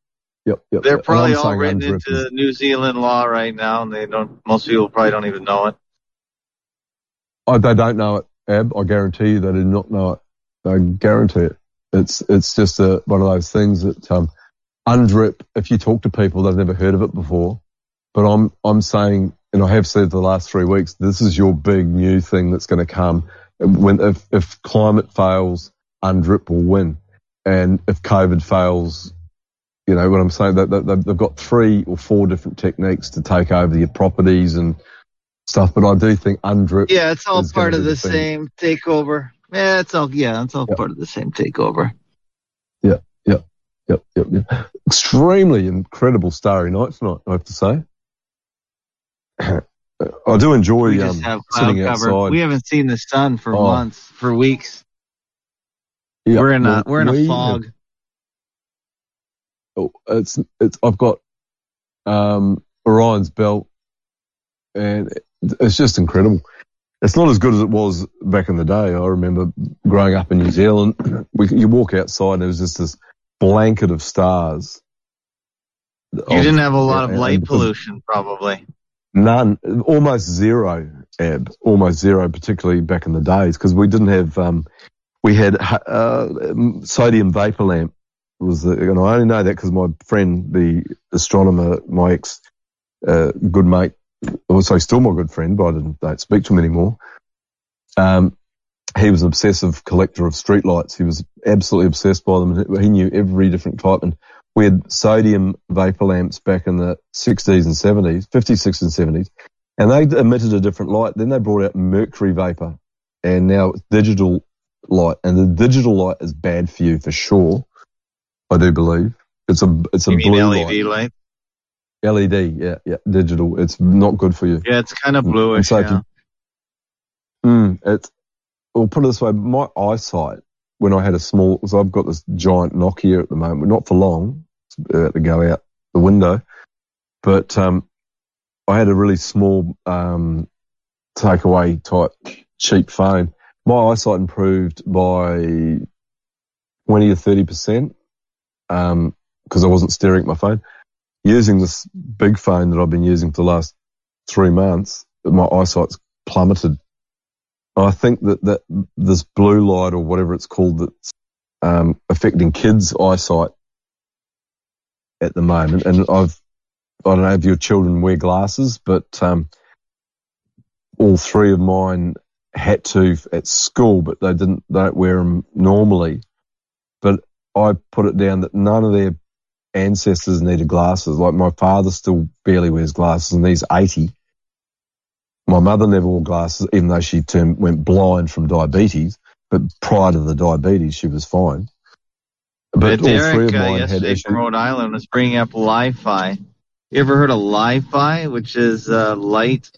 yep, yep. They're I'm probably all written into is- New Zealand law right now, and they don't. Most people probably don't even know it. Oh, they don't know it, Ab. I guarantee you they do not know it. I guarantee it. It's it's just a, one of those things that um, UNDRIP. If you talk to people, they've never heard of it before. But I'm I'm saying, and I have said the last three weeks, this is your big new thing that's going to come. When if if climate fails, UNDRIP will win, and if COVID fails, you know what I'm saying. That that- they've got three or four different techniques to take over your properties and stuff. But I do think UNDRIP. Yeah, it's all part of the thing. same takeover. Yeah, it's all. Yeah, it's all Yep. part of the same takeover. Yeah, yeah, yep, yep. Extremely incredible starry night tonight, I have to say. I do enjoy We um, just have cloud sitting cover. outside. We haven't seen the sun for Oh. months, for weeks. Yeah, we're in a we're in a fog. have- oh, it's it's. I've got um, Orion's belt, and it's just incredible. It's not as good as it was back in the day. I remember growing up in New Zealand. We, you walk outside, and there was just this blanket of stars. You didn't have a lot of light and- pollution, probably. None, almost zero, Ab, almost zero, particularly back in the days, because we didn't have, um, we had uh, sodium vapor lamp. Was the, and I only know that because my friend, the astronomer, my ex, uh, good mate, also still my good friend, but I didn't don't speak to him anymore. Um, he was an obsessive collector of streetlights. He was absolutely obsessed by them. He knew every different type. And we had sodium vapor lamps back in the 60s and 70s, 50s, 60s and 70s, and they emitted a different light. Then they brought out mercury vapor, and now digital light. And the digital light is bad for you for sure. I do believe it's a it's a You mean blue LED light? light. LED, yeah, yeah, digital. It's not good for you. Yeah, it's kind of And bluish. so Yeah. you- Mm, it's, well, put it this way, my eyesight, when I had a small, so I've got this giant Nokia at the moment, not for long, it's about to go out the window, but, um, I had a really small, um, takeaway type cheap phone. My eyesight improved by 20 to 30%, um, cause I wasn't staring at my phone. Using this big phone that I've been using for the last three months, my eyesight's plummeted. I think that, that this blue light or whatever it's called that's um, affecting kids' eyesight at the moment. And I've, I don't know if your children wear glasses, but um, all three of mine had to at school, but they didn't, they don't wear them normally. But I put it down that none of their ancestors needed glasses. Like my father still barely wears glasses and he's 80. My mother never wore glasses, even though she turned, went blind from diabetes. But prior to the diabetes, she was fine. But all three Derek of uh, yesterday from Rhode Island was bringing up Li-Fi. You ever heard of Li-Fi, which is uh, light,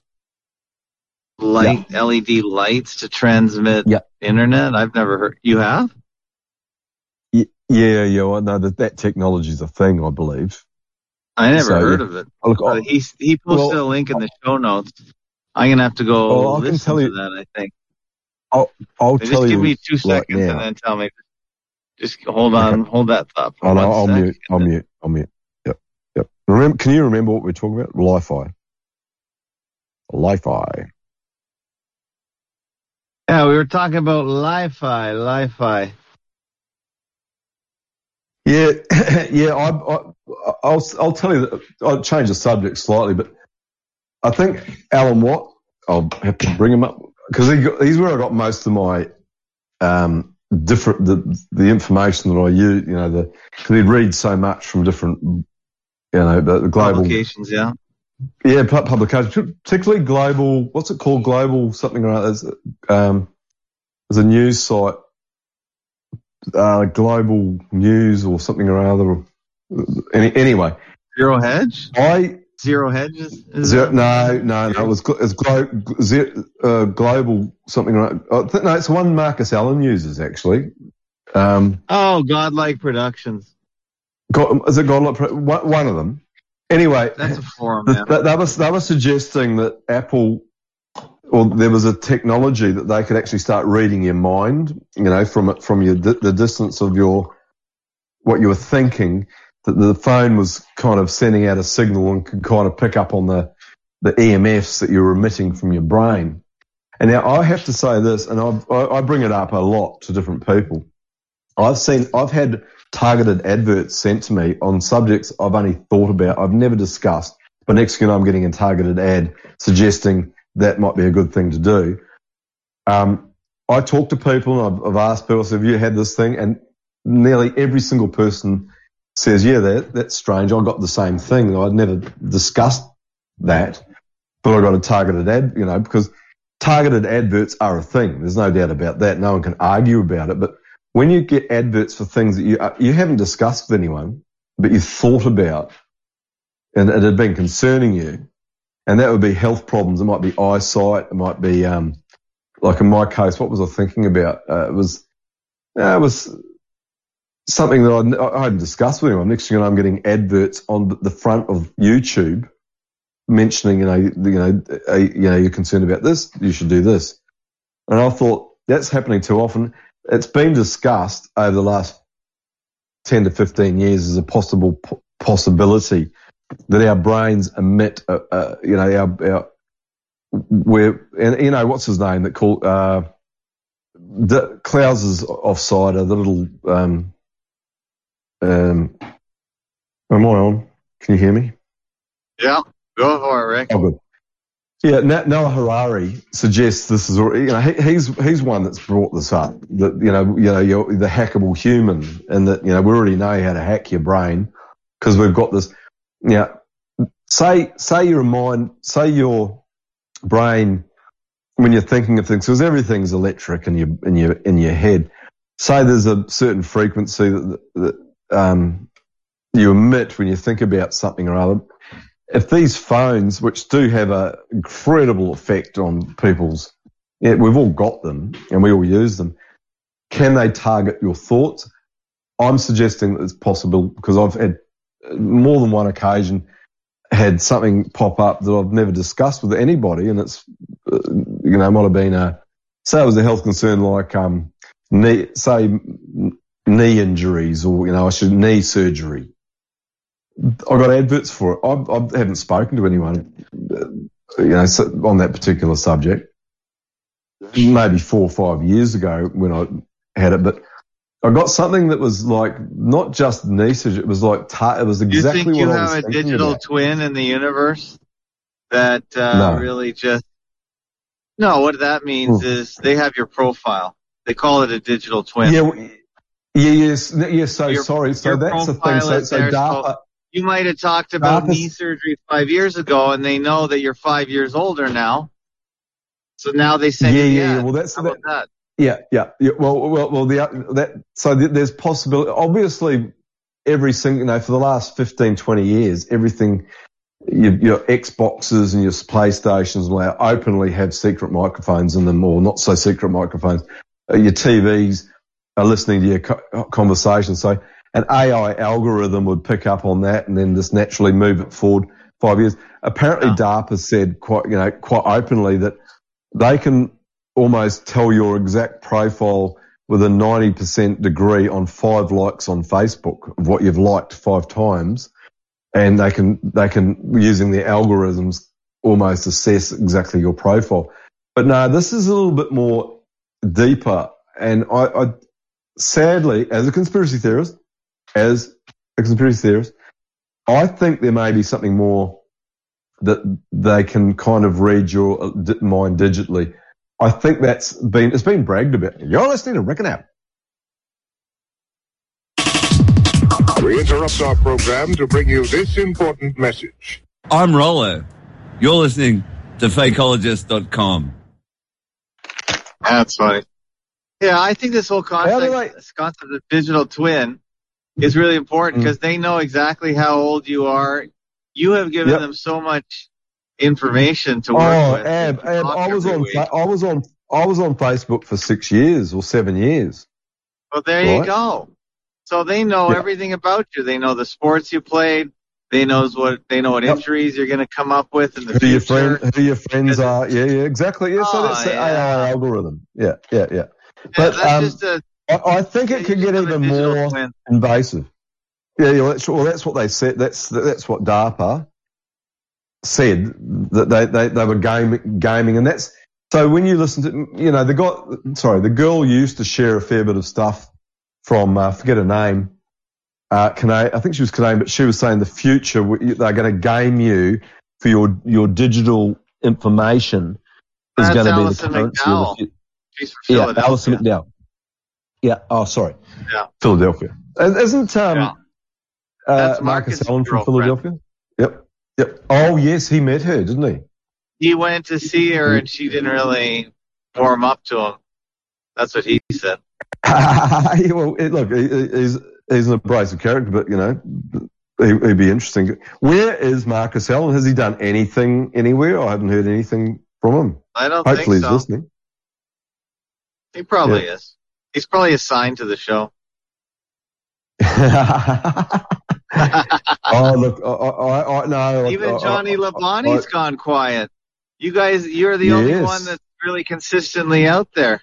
light LED lights to transmit Yeah. internet? I've never heard. You have? Y- Yeah, yeah, I know that that technology is a thing, I believe. I never So, heard yeah. of it. Oh, Look, I, he he posted well- a link in the show notes. I'm gonna have to go Oh, I can tell to you- that. I think. I'll Just tell give you me two seconds now. and then tell me. Just hold on, hold that thought for Oh, no, I'll mute. I'll mute. I'll mute. Yep. Yep. Remember, can you remember what we we're talking about? Li-Fi. Li-Fi. Yeah, we were talking about Li-Fi, Li-Fi. Yeah, yeah. I, I, I'll, I'll tell you. That, I'll change the subject slightly, but I think Alan Watt. I'll have to bring him up because he got, he's where I got most of my um, different the the information that I use. You know, the because he'd read so much from different you know, the, the global Publications, yeah. Yeah, publication, particularly global. What's it called? Global something or other. There's, um, there's a news site, uh, global news or something or other. Any, anyway, Zero Hedge? I Zero Hedge is, is zero, no, no, no. It was it's glo- uh, global something. or other. No, it's one Marcus Allen uses actually. Um, Oh, Godlike Productions. got, is it Godlike? One of them. Anyway, That's a forum, Th- yeah. That, that was they were suggesting that Apple, or there was a technology that they could actually start reading your mind, you know, from from your the distance of your what you were thinking. That the phone was kind of sending out a signal and could kind of pick up on the the EMFs that you're emitting from your brain. And now I have to say this, and I've, I, I bring it up a lot to different people. I've seen, I've had targeted adverts sent to me on subjects I've only thought about, I've never discussed. But next thing I'm getting a targeted ad suggesting that might be a good thing to do. Um, I talk to people and I've, I've asked people, have you had this thing? And nearly every single person says, yeah, that, that's strange. I got the same thing. I'd never discussed that, but I got a targeted ad, you know, because targeted adverts are a thing. There's no doubt about that. No one can argue about it. But when you get adverts for things that you, uh, you haven't discussed with anyone, but you thought about and it had been concerning you, and that would be health problems. It might be eyesight. It might be, um, like in my case, what was I thinking about? Uh, it was, uh, it was something that I'd, I hadn't discussed with anyone. Next thing you know, I'm getting adverts on the front of YouTube mentioning, you know, you know, uh, you know, you're concerned about this, you should do this. And I thought that's happening too often. It's been discussed over the last 10 to 15 years as a possible p- possibility that our brains emit, uh, uh, you know, our, our, we're, and you know, what's his name that called, uh, the Klaus's offside, uh, the little, um, um, am I on? Can you hear me? Yeah. Go for it, Rick. Oh, good. Yeah, Noah Harari suggests this is, you know, he, he's he's one that's brought this up. That you know, you know, you're the hackable human, and that you know we already know how to hack your brain because we've got this. Yeah, say say your mind, say your brain when you're thinking of things, because everything's electric in your in your in your head. Say there's a certain frequency that, that um, you emit when you think about something or other if these phones, which do have an incredible effect on people's, yeah, we've all got them and we all use them, can they target your thoughts? I'm suggesting that it's possible because I've had uh, more than one occasion had something pop up that I've never discussed with anybody, and it's uh, you know might have been a say it was a health concern like um knee say knee injuries or you know I should knee surgery. I got adverts for it. I, I haven't spoken to anyone, uh, you know, on that particular subject. Maybe four or five years ago when I had it, but I got something that was like not just surgery. It was like ta- it was Do you exactly think you what have a digital about. twin in the universe that uh, No. really just no? What that means Hmm. is they have your profile. They call it a digital twin. Yeah, yeah, yes, yes. So Your- sorry. So that's the thing. So, so so- DARPA. You might have talked about Opposite- knee surgery five years ago, and they know that you're five years older now. So now they send Yeah, you yeah, yeah. Well, that's that, that? Yeah, yeah, yeah. Well, well, well. The that so th- there's possibility. Obviously, every single you know for the last 15, 20 years, everything your, your Xboxes and your PlayStations now openly have secret microphones in them, or not so secret microphones. Uh, your TVs are listening to your co- conversation. So an AI algorithm would pick up on that and then just naturally move it forward five years. Apparently, DARPA said quite you know quite openly that they can almost tell your exact profile with a 90% degree on five likes on Facebook of what you've liked five times. And they can, they can, using their algorithms, almost assess exactly your profile. But no, this is a little bit more deeper. And I, I sadly, as a conspiracy theorist, as a conspiracy theorist, I think there may be something more that they can kind of read your uh, mind digitally. I think that's been it's been bragged about. You're listening to Rick and Ab. We interrupt our program to bring you this important message. I'm Rollo. You're listening to fakeologist.com. That's funny. Yeah, I think this whole How do concept, this concept of digital twin is really important because they know exactly how old you are. You have given Yep. them so much information to work Oh, with. Ab, Ab, I was on, week. I was on, I was on Facebook for six years or seven years. Well, there you go. So they know Yeah. everything about you. They know the sports you played. They knows what they know what Yep. injuries you're going to come up with in the Who your future. friend, who your friends are? Yeah, yeah, exactly. Yeah, so Oh, that's the yeah. AI algorithm. Yeah, yeah, yeah. Yeah, But that's um, just a I, I think it could get even more invasive. Yeah, well, that's what they said. That's that's what DARPA said that they they, they were gaming gaming, and that's so when you listen to you know the guy sorry the girl used to share a fair bit of stuff from uh, forget her name. Uh, Canadian, I think she was Canadian, but she was saying the future they're going to game you for your your digital information is going to be the currency of the future. She's from Yeah. Alison McDowell. Yeah. Oh, sorry. Yeah. Philadelphia. Isn't um, Yeah. uh, Marcus Allen from. Philadelphia? Yep. Yep. Oh, yes, he met her, didn't he? He went to see her and she didn't really warm up to him. That's what he said. Yeah, well, look, he, he- he's he's an abrasive character, but you know, he, he'd be interesting. Where is Marcus Allen? Has he done anything anywhere? I haven't heard anything from him. I don't Hopefully, think so. he's listening. He probably Yeah. is. He's probably assigned to the show. oh, look, I, I, I no. Oh, oh, Even I- Johnny Labonte's gone quiet. You guys, you're the only one that's really consistently out there.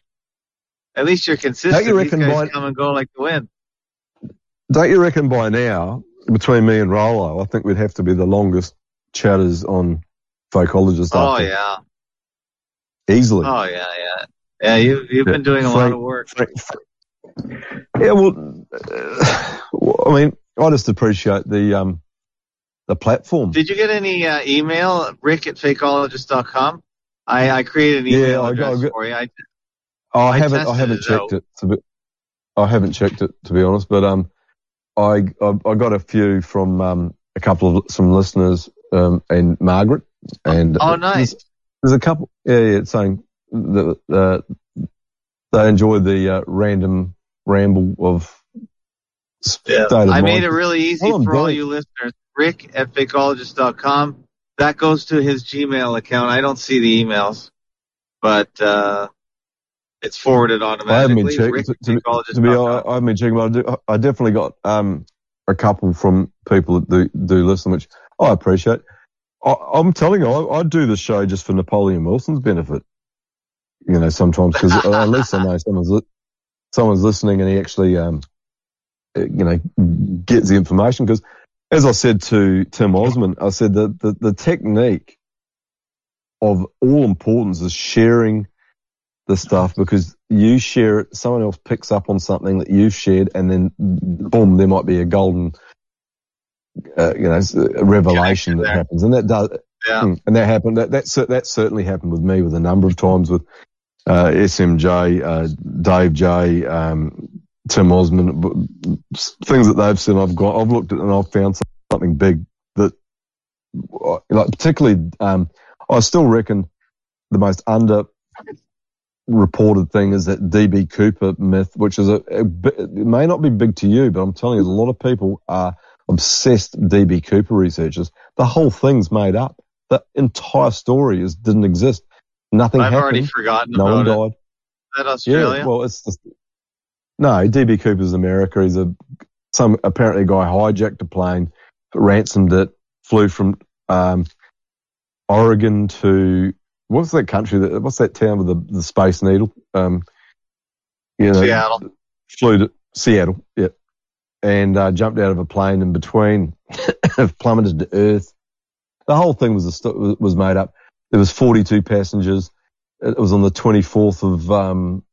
At least you're consistent. Don't you These reckon guys by- come and go like the wind. Don't you reckon by now, between me and Rollo, I think we'd have to be the longest chatters on Fakeologist. Oh after- yeah. Easily. Oh yeah, yeah. Yeah, you you've been doing a lot of work. Yeah, well, uh, I mean, I just appreciate the um, the platform. Did you get any uh, email, rick at fakeologist.com? I, I created an Yeah, email I address I got- for you. I, I I haven't, I haven't it checked out. it. To be, I haven't checked it to be honest, but um, I I, I got a few from um a couple of some listeners um and Margaret and oh, nice. There's, there's a couple, yeah, yeah, it's saying that uh, they enjoy the uh, random ramble of Yeah. state of I made it really easy Hold on, for all you listeners. Rick at fakeologist.com. That goes to his Gmail account. I don't see the emails, but uh, it's forwarded automatically. I haven't automatically. been checking. To, to, be- to be honest, I haven't been checking, but I, do, I definitely got um a couple from people that do, do listen, which I appreciate. I, I'm telling you, I, I do the show just for Napoleon Wilson's benefit. You know, sometimes because at least I know someone's li- someone's listening and he actually um uh, you know gets the information. Because as I said to Tim Ozman, I said that the, the technique of all importance is sharing the stuff because you share it, someone else picks up on something that you've shared, and then boom, there might be a golden, uh, you know, revelation that happens, and that does, Yeah. Mm, and that happened. That that that certainly happened with me with a number of times with uh, SMJ, uh, Dave J, um, Tim s- things that they've said. I've got, I've looked at and I've found something big that, uh, like particularly, um, I still reckon the most under reported thing is that DB Cooper myth, which is a, a it may not be big to you, but I'm telling you, a lot of people are obsessed DB Cooper researchers. The whole thing's made up. The entire story is didn't exist. Nothing I've happened. already forgotten no one it. died. Is that Australia? Yeah, well, it's just no. DB Cooper's America. He's a some apparently a guy hijacked a plane, ransomed it, flew from um, Oregon to what's that country? That what's that town with the the Space Needle? Um, you know, Seattle. flew to Seattle. Yeah, and uh, jumped out of a plane in between, plummeted to Earth. The whole thing was a was made up. There was 42 passengers. It was on the 24th of um,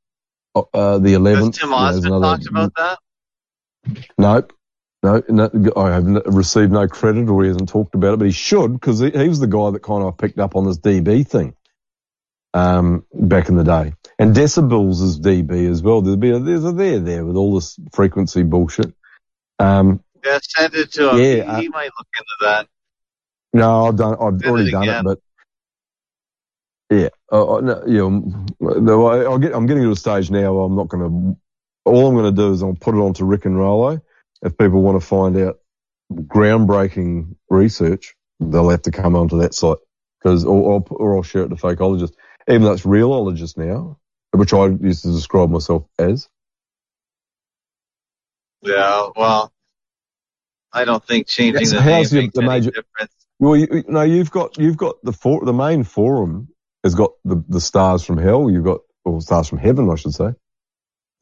uh, the 11th. Has Tim Ozman another- talked about that? Nope. No, no, I haven't received no credit or he hasn't talked about it, but he should because he, he was the guy that kind of picked up on this DB thing um, back in the day. And decibels is DB as well. There's a, there's a there there with all this frequency bullshit. Um, Yeah, send it to him. Yeah, he, uh, might look into that. No, I've done. I've Did already done it, but yeah, uh, uh, no, you know, no, I, get. I'm getting to a stage now. Where I'm not going to. All I'm going to do is I'll put it onto Rick and Rollo. If people want to find out groundbreaking research, they'll have to come onto that site because, or, or, or I'll share it to fakeologists, even though it's realologists now, which I used to describe myself as. Yeah, well, I don't think changing Yes, the how's name makes the major- difference. Well, you- no, you've got you've got the for, the main forum has got the the stars from hell. You've got or stars from heaven, I should say.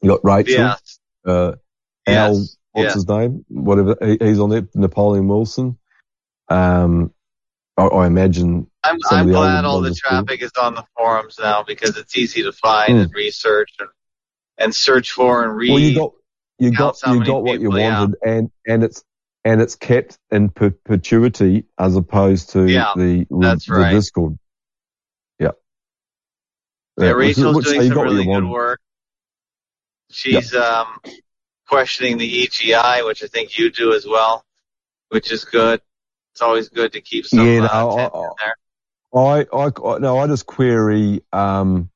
You got Rachel, Yes. uh, Al, Yes. what's yes. his name? Whatever he, he's on there. Napoleon Wilson. Um, I, I imagine. I'm, I'm glad all the traffic is on the forums now because it's easy to find Hmm. and research and, and search for and read. Well, you got you got how you got what you yeah. wanted, and and it's and it's kept in perpetuity as opposed to Yeah, the that's the right. Discord. Yeah. Rachel's which- doing some really good work. She's um, questioning the EGI, which I think you do as well, which is good. It's always good to keep some Yeah, no, uh, I- attention there. I, I, I- no, I just query, um,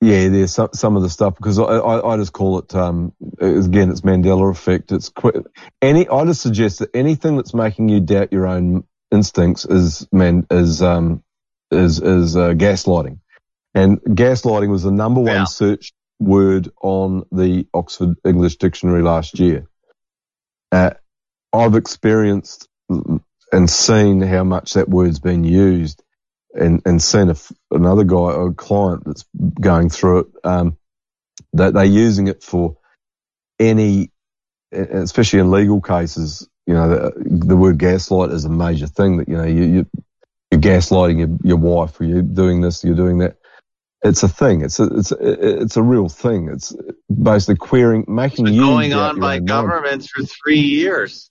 yeah, there's some, some of the stuff because I, I, I just call it, um, again, it's Mandela effect. It's qu- any, I just suggest that anything that's making you doubt your own instincts is, man, is, um, is, is, uh, gaslighting. And gaslighting was the number one Yeah. search word on the Oxford English Dictionary last year. Uh, I've experienced and seen how much that word's been used and, and seen a another guy, a client that's going through it, um, that they're using it for any, especially in legal cases, you know, the, the word gaslight is a major thing that, you know, you, you, you're gaslighting your, your wife or you're doing this, you're doing that. It's a thing. It's a, it's a, it's a real thing. It's basically querying, making you going on by governments for three years.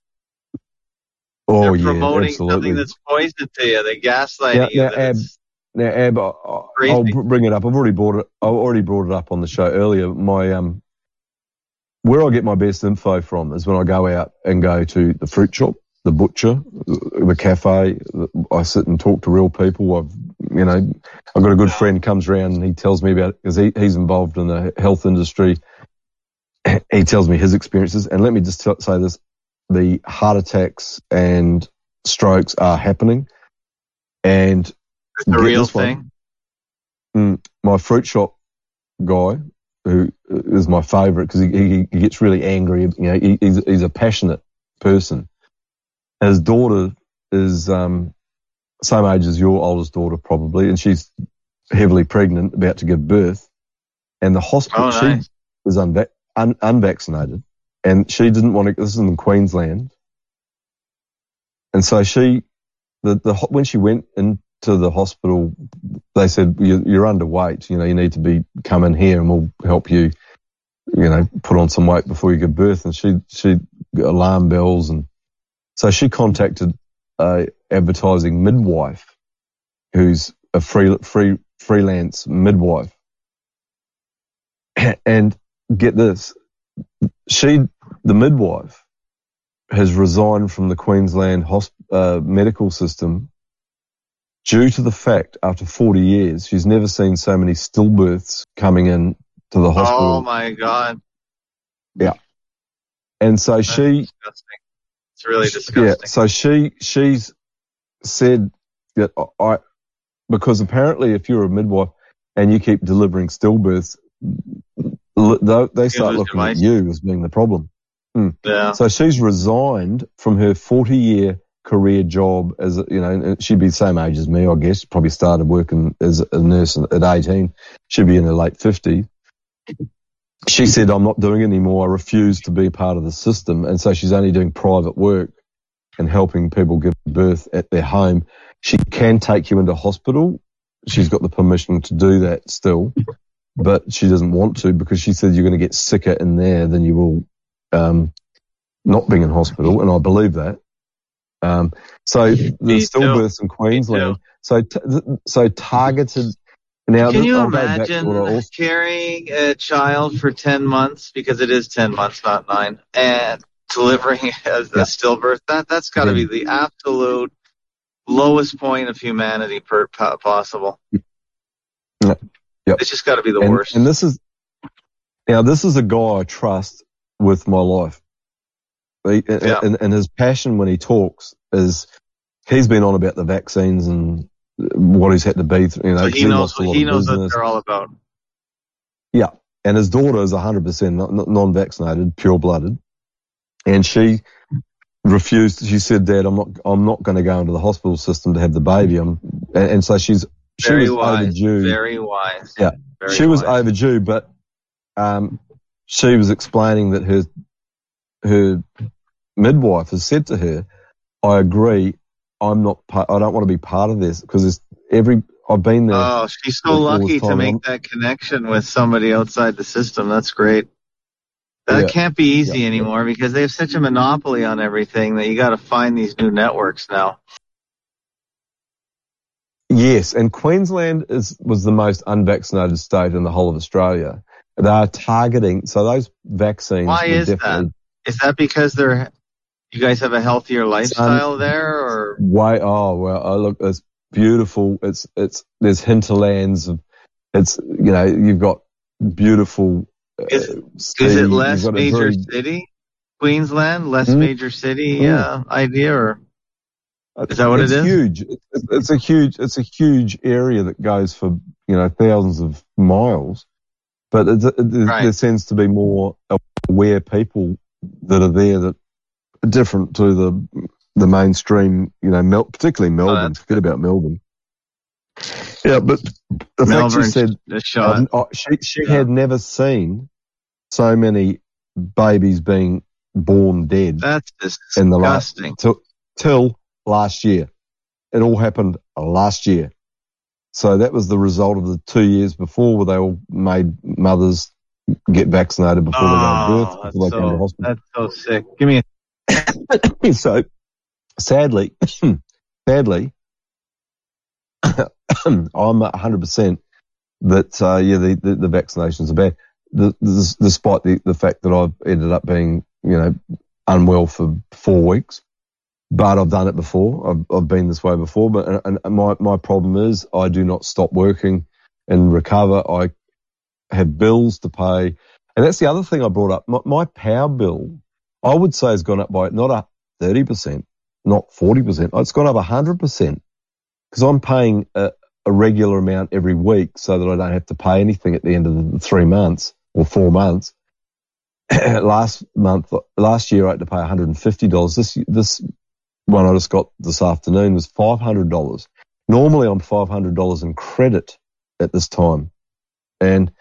Oh They're yeah, promoting absolutely. something that's poison to you. They gaslight Now, you. now, that Ab, now, Ab, I- I- Crazy. I'll bring it up. I've already brought it. I already brought it up on the show earlier. My um, where I get my best info from is when I go out and go to the fruit shop, the butcher, the cafe. I sit and talk to real people. I've, you know, I've got a good friend comes around and he tells me about because he, he's involved in the health industry. He tells me his experiences, and let me just t- say this: the heart attacks and strokes are happening, and get real one. thing. Mm, my fruit shop guy, who is my favourite because he, he, he gets really angry. You know, he, he's, he's a passionate person. His daughter is um, same age as your oldest daughter, probably, and she's heavily pregnant, about to give birth. And the hospital, Oh, she is unva- un- unvaccinated, and she didn't want to. This is in Queensland, and so she, the the when she went into the hospital, they said you're, you're underweight. You know, you need to be come in here, and we'll help you. You know, put on some weight before you give birth. And she she got alarm bells, and so she contacted a advertising midwife, who's a free free freelance midwife, and get this, she the midwife has resigned from the Queensland hosp- uh, medical system due to the fact after 40 years she's never seen so many stillbirths coming in to the hospital. Oh my god, yeah. And so that's she, disgusting. It's really yeah, so she, she's said that I, because apparently if you're a midwife and you keep delivering stillbirths, they they start looking at you as being the problem. Hmm. Yeah. So she's resigned from her 40 year career job as, you know, she'd be the same age as me, I guess. Probably started working as a nurse at 18. She'd be in her late 50s. She said, I'm not doing it anymore. I refuse to be part of the system. And so she's only doing private work and helping people give birth at their home. She can take you into hospital. She's got the permission to do that still, but she doesn't want to because she said you're going to get sicker in there than you will um, not being in hospital, and I believe that. Um, so the Me too. stillbirths in Queensland, so t- so targeted. Now, Can you I'll go back to imagine what I also- carrying a child for 10 months, because it is 10 months, not nine, and delivering as a stillbirth. That that's got to be the absolute lowest point of humanity per po- possible. Yep. It's just got to be the and, worst. And this is now this is a guy I trust with my life. He- Yeah. and, and his passion when he talks is he's been on about the vaccines and what he's had to be through. You know, so he knows lost a lot he knows what they're all about. Yeah. And his daughter is 100% non vaccinated, pure blooded. And she refused. She said, Dad, I'm not, I'm not going to go into the hospital system to have the baby. I'm, and, and so she's, she Very was wise. overdue. Very wise. Yeah. Very she was overdue, but, um, she was explaining that her, her midwife has said to her, I agree. I'm not, part, I don't want to be part of this because it's every, I've been there. Oh, she's so lucky to make that connection with somebody outside the system. That's great. That Yeah. can't be easy anymore because they have such a monopoly on everything that you got to find these new networks now. Yes, and Queensland is was the most unvaccinated state in the whole of Australia. They are targeting so those vaccines. Why is that? Is that because they're you guys have a healthier lifestyle there, or why? oh well, oh, look, it's beautiful. It's it's there's hinterlands. Of, it's you know you've got beautiful. Uh, is, sea, is it less major very- city, Queensland, less Hmm? major city Hmm. uh, idea, or is that what it's it is? huge. It's, it's a huge. It's a huge area that goes for you know thousands of miles, but it, it, there- Right. there tends to be more aware people that are there that different to the the mainstream. You know, Mel, particularly Oh, Melbourne. Forget about Melbourne. Yeah, but the fact Melbourne she said a shot. um, oh, she she had never seen so many babies being born dead That's in the last disgusting. till, till last year. It all happened last year. So that was the result of the two years before where they all made mothers get vaccinated before they go to birth, Oh, that's before they come to hospital. that's so sick. Give me a so sadly, sadly, I'm 100% that, uh, yeah, the, the, the vaccinations are bad. The, the, despite the, the fact that I've ended up being, you know, unwell for four weeks, but I've done it before. I've, I've been this way before, but, and, and my, my problem is I do not stop working and recover. I have bills to pay. And that's the other thing I brought up. My, my power bill, I would say has gone up by not a 30%, not 40%. It's gone up 100% because I'm paying a, a regular amount every week so that I don't have to pay anything at the end of the three months or four months. last month, last year I had to pay $150. This, this one I just got this afternoon was $500. Normally I'm $500 in credit at this time. And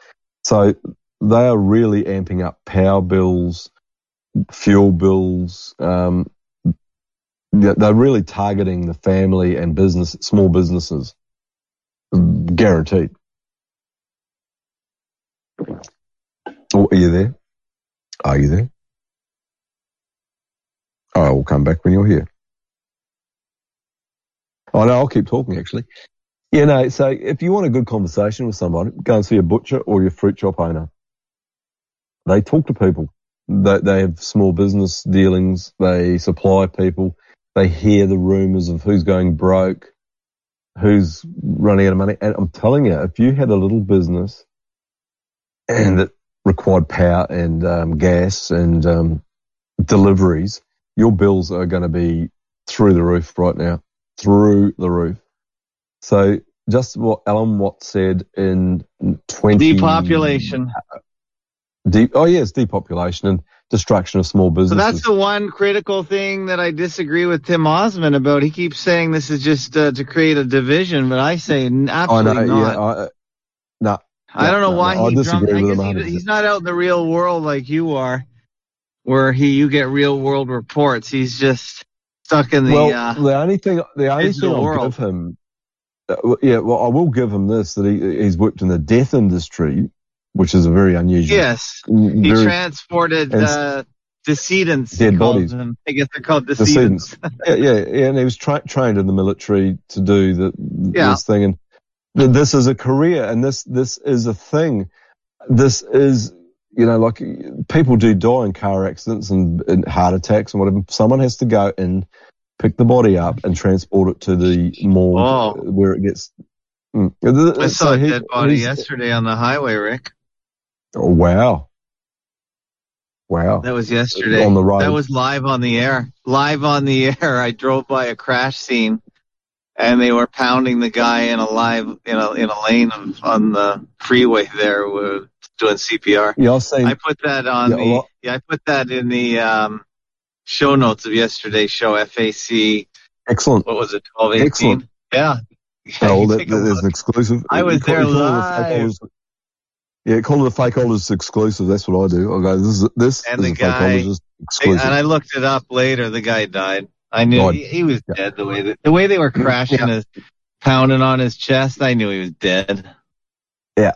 so they are really amping up power bills, fuel bills. Um, they're really targeting the family and business, small businesses. Guaranteed. Oh, are you there? Are you there? I will come back when you're here. Oh no, I'll keep talking actually. Yeah, no, so if you want a good conversation with somebody, go and see a butcher or your fruit shop owner. They talk to people. They, they have small business dealings. They supply people. They hear the rumors of who's going broke, who's running out of money. And I'm telling you, if you had a little business and it required power and um, gas and um, deliveries, your bills are going to be through the roof right now, through the roof. So just what Alan Watt said in 20... depopulation. De- oh yes, depopulation and destruction of small businesses. So that's the one critical thing that I disagree with Tim Ozman about. He keeps saying this is just uh, to create a division, but I say n- I absolutely know, not. yeah, I, no, I don't know no, why no, he disagree I guess he, he's not out in the real world like you are, where he you get real world reports. He's just stuck in the. well, uh, the only thing, the only thing I'll world. give him, uh, yeah, well, I will give him this that he, he's worked in the death industry, which is a very unusual. yes, he very transported uh, decedents. Dead bodies. them. I guess they're called decedents. decedents. yeah, yeah, yeah, and he was tra- trained in the military to do the, Yeah. this thing, and th- this is a career, and this this is a thing. This is you know, like people do die in car accidents and, and heart attacks and whatever. Someone has to go and pick the body up and transport it to the morgue Oh. where it gets. Mm. I saw So a dead body yesterday on the highway, Rick. Oh, wow. Wow. That was yesterday. On the road. That was live on the air. Live on the air. I drove by a crash scene and they were pounding the guy in a live in a in a lane of, on the freeway there with doing CPR. Yeah, I've seen. I put that on Yeah, the lot- yeah, I put that in the um show notes of yesterday's show FAC Excellent. what was it, twelve eighteen? Excellent. Yeah. Oh, you that, that- look. an exclusive. I was there you call it a live. Yeah, call it a Fakeologist exclusive. That's what I do. I go, this is this And is the guy-. And I looked it up later. The guy died. I knew Died. he, he was dead. The way that, the way they were crashing Yeah. his, pounding on his chest, I knew he was dead. Yeah,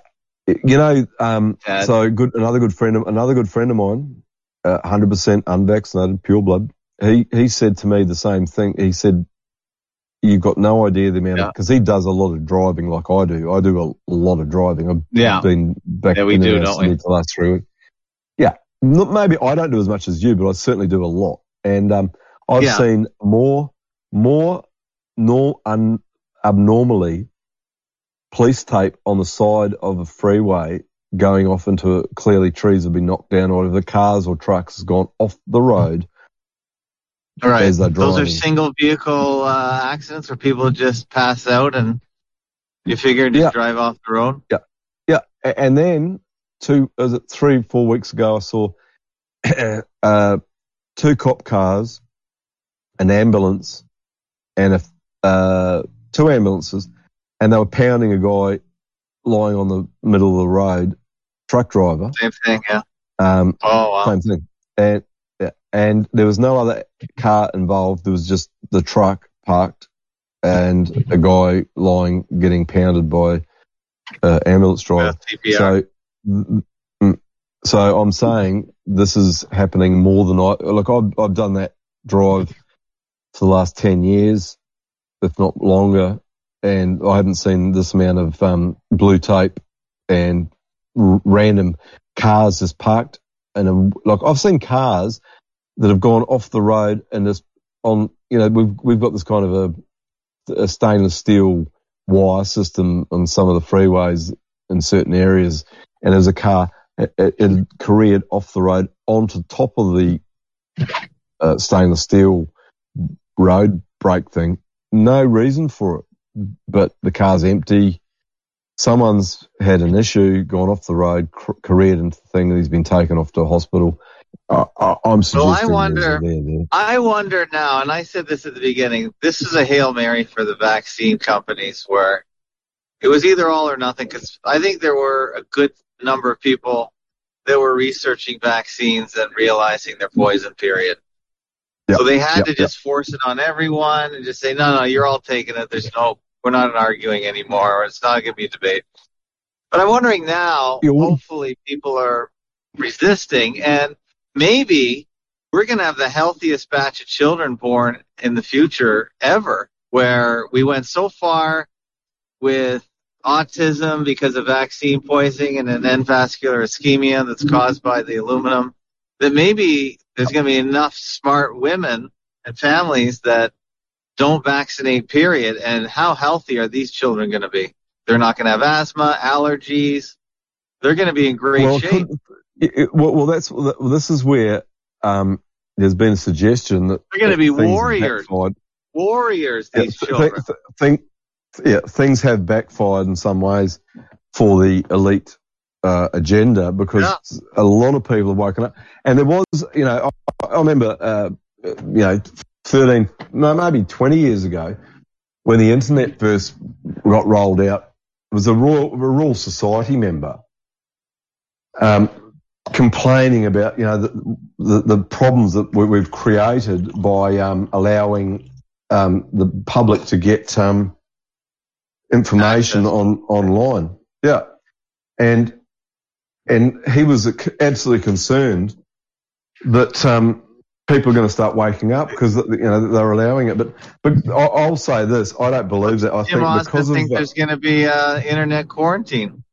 you know, um, so good. Another good friend, of, another good friend of mine, uh, hundred percent unvaccinated, pure blood. He he said to me the same thing. He said, "You've got no idea the amount Yeah. because he does a lot of driving, like I do. I do a lot of driving. I've Yeah. been back Yeah, we in do, don't we? the last three weeks. Yeah, Not- maybe I don't do as much as you, but I certainly do a lot. And um, I've Yeah. seen more more nor un, abnormally police tape on the side of a freeway going off into clearly trees have been knocked down or whatever. The cars or trucks has gone off the road. All right. Those are single vehicle uh, accidents where people just pass out and you figure just Yeah. drive off the road. Yeah, Yeah. and then two, was it three, four weeks ago, I saw uh, two cop cars, an ambulance, and a uh, two ambulances, and they were pounding a guy lying on the middle of the road, truck driver. Same thing, yeah. Um, Oh, wow. same thing, and and there was no other car involved. There was just the truck parked, and a guy lying, getting pounded by uh, ambulance driver. So, mm, so I'm saying this is happening more than I look. I've I've done that drive for the last ten years, if not longer, and I haven't seen this amount of um, blue tape and r- random cars just parked. And like I've seen cars that have gone off the road and this on. You know, we've we've got this kind of a, a stainless steel wire system on some of the freeways in certain areas, and as a car it, it, careered off the road onto top of the uh, stainless steel road brake thing. No reason for it, but the car's empty. Someone's had an issue, gone off the road, careered into the thing, and he's been taken off to a hospital. Uh, I, I'm Well, I wonder- there's a there there. I wonder now, and I said this at the beginning, this is a Hail Mary for the vaccine companies where it was either all or nothing because I think there were a good number of people that were researching vaccines and realizing their poison period. Yep, So they had yep, to just force it on everyone and just say, no, no, you're all taking it. There's no, we're not arguing anymore. Or it's not going to be a debate. But I'm wondering now, hopefully people are resisting and maybe we're going to have the healthiest batch of children born in the future ever, where we went so far with autism because of vaccine poisoning and an end vascular ischemia that's caused by the aluminum that maybe there's going to be enough smart women and families that don't vaccinate period. And how healthy are these children going to be? They're not going to have asthma allergies. They're going to be in great well, shape. could- it- it- well, well, that's well, this is where um, there's been a suggestion that They're gonna be warriors. warriors Yeah, these th- children th- yeah, things have backfired in some ways for the elite uh, agenda because a lot of people have woken up. And there was, you know, I, I remember, uh, you know, 13, no, maybe 20 years ago when the internet first got rolled out, was a Royal, a Royal Society member um, complaining about, you know, the, the, the problems that we, we've created by um, allowing um, the public to get um, information on online. Yeah, and and he was absolutely concerned that um, people are going to start waking up because you know they're allowing it. But but I- I'll say this: I don't believe that. I Jim think Austin because of thinks there's going to be uh, internet quarantine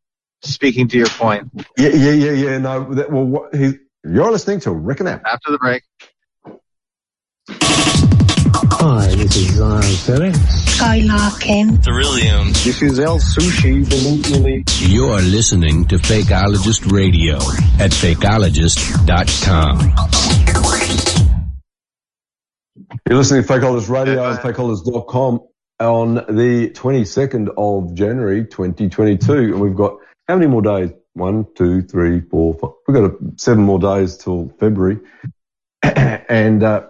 speaking to your point. Yeah, yeah, yeah, yeah. No, that, well, what, he, you're listening to Rick and Ab. After the break. Hi, this is Zion Ferry. Guy Larkin. Beryllium. This is El Sushi Volutely. You're listening to Fakeologist Radio at fakeologist.com. You're listening to Fakeologist Radio and fakeologist.com on the 22nd of January 2022. And we've got how many more days? One, two, three, four, five. We've got seven more days till February. and, uh,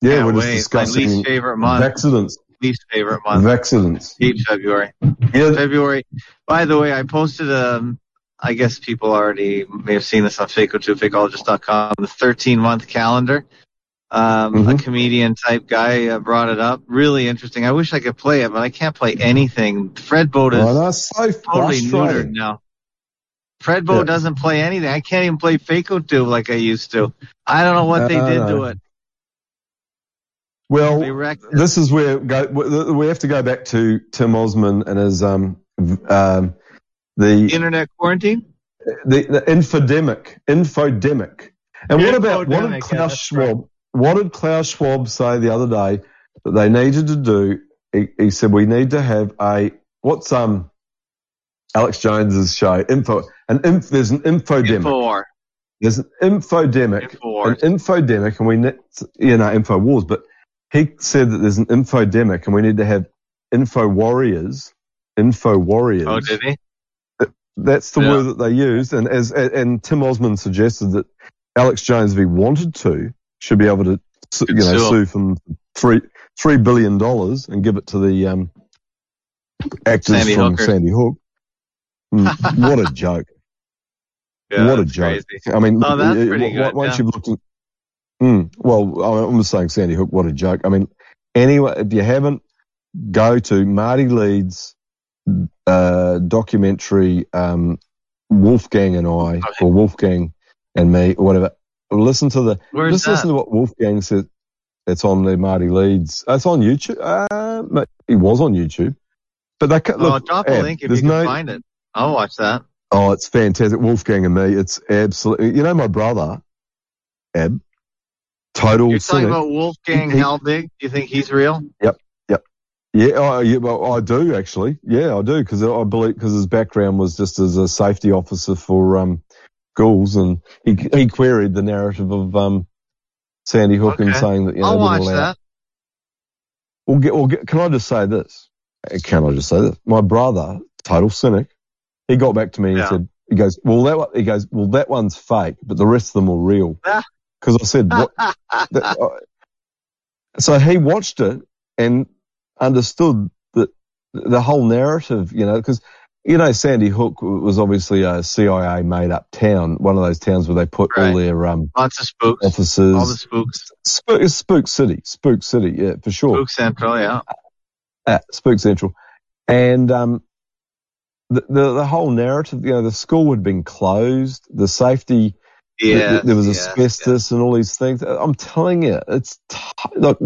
yeah, Can't we're just wait. discussing My least favorite month. accidents. Least favorite month. Accidents. Hate February. Yeah. February. By the way, I posted um I guess people already may have seen this on Fakeco2, fakeologist.com, the 13 month calendar. Um, Mm-hmm. A comedian type guy uh, brought it up. Really interesting. I wish I could play it, but I can't play anything. FredBoat is Oh, that's so totally neutered now. FredBoat Yeah. doesn't play anything. I can't even play Fakeco2 like I used to. I don't know what they Uh, did to it. Well, this is where go, we have to go back to Tim Ozman and his, um, um, the, Internet quarantine? the, the infodemic, infodemic. And what about, what Infodemic, did yeah, Klaus right. Schwab, what did Klaus Schwab say the other day that they needed to do? He, he said, we need to have a, what's, um, Alex Jones's show, info, an inf, there's an infodemic. Infowar. There's an infodemic, Infowars. an infodemic, and we, ne- you know, info wars, but he said that there's an infodemic and we need to have info warriors, info warriors. Oh, did he? That's the Yeah. word that they used. And as, and Tim Ozman suggested that Alex Jones, if he wanted to, should be able to, you know, sue sue from three, three billion dollars and give it to the, um, actors Sandy from Hooker. Sandy Hook. Mm, what a joke. Yeah, what a joke. crazy. I mean, Oh, that's pretty good, Once yeah. you've looked at, mm, well, I- I'm just saying Sandy Hook, what a joke. I mean, anyway, if you haven't, go to Marty Leeds, uh, documentary, um, Wolfgang and I, or Wolfgang and me, or whatever. Listen to the, Where's just that? listen to what Wolfgang said. It's on the Marty Leeds. uh, It's on YouTube. Uh, it was on YouTube. But they ca- Oh, look, drop a link if you can no, find it. I'll watch that. Oh, it's fantastic. Wolfgang and me, it's absolutely, you know, my brother, Ab, total You're talking cynic. about Wolfgang He- Halbig. Do you think he's real? Yep, yep. Yeah, I, yeah, well, I do actually. Yeah, I do because I believe because his background was just as a safety officer for um, schools, and he he queried the narrative of um, Sandy Hook and saying that you know I'll watch allow- that. Well, get, well get, can I just say this? Can I just say this? My brother, total cynic, he got back to me and Yeah. said, he goes, well, that one, he goes, well, that one's fake, but the rest of them are real. Because I said, what? that, uh, so he watched it and understood that the whole narrative, you know, because, you know, Sandy Hook was obviously a CIA made up town, one of those towns where they put all their, um, Lots of spooks. officers. All the spooks. Spook, Spook City, Spook City, yeah, for sure. Spook Central, yeah. at Spook Central, and um, the, the the whole narrative, you know, the school had been closed, the safety, th- Yes, there was yes, asbestos and all these things. I'm telling you, it's t- look,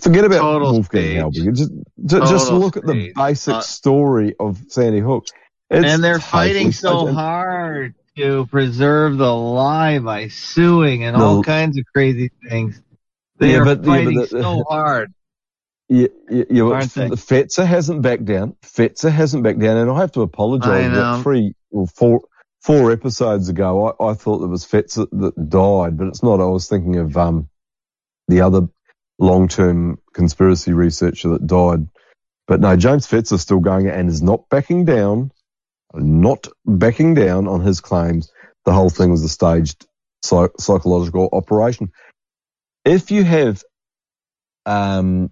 forget about Total Wolfgang. Halbig. Just just look at the basic Uh, story of Sandy Hook. It's and they're fighting so hard to preserve the lie by suing and all kinds of crazy things. They Yeah, are but- yeah, but fighting the- so hard. Yeah, yeah, yeah well, Aren't they? the Fetzer hasn't backed down. Fetzer hasn't backed down, and I have to apologise. Three or four four episodes ago, I, I thought it was Fetzer that died, but it's not. I was thinking of um the other long term conspiracy researcher that died. But no, James Fetzer's still going and is not backing down, not backing down on his claims. The whole thing was a staged psychological operation. If you have um,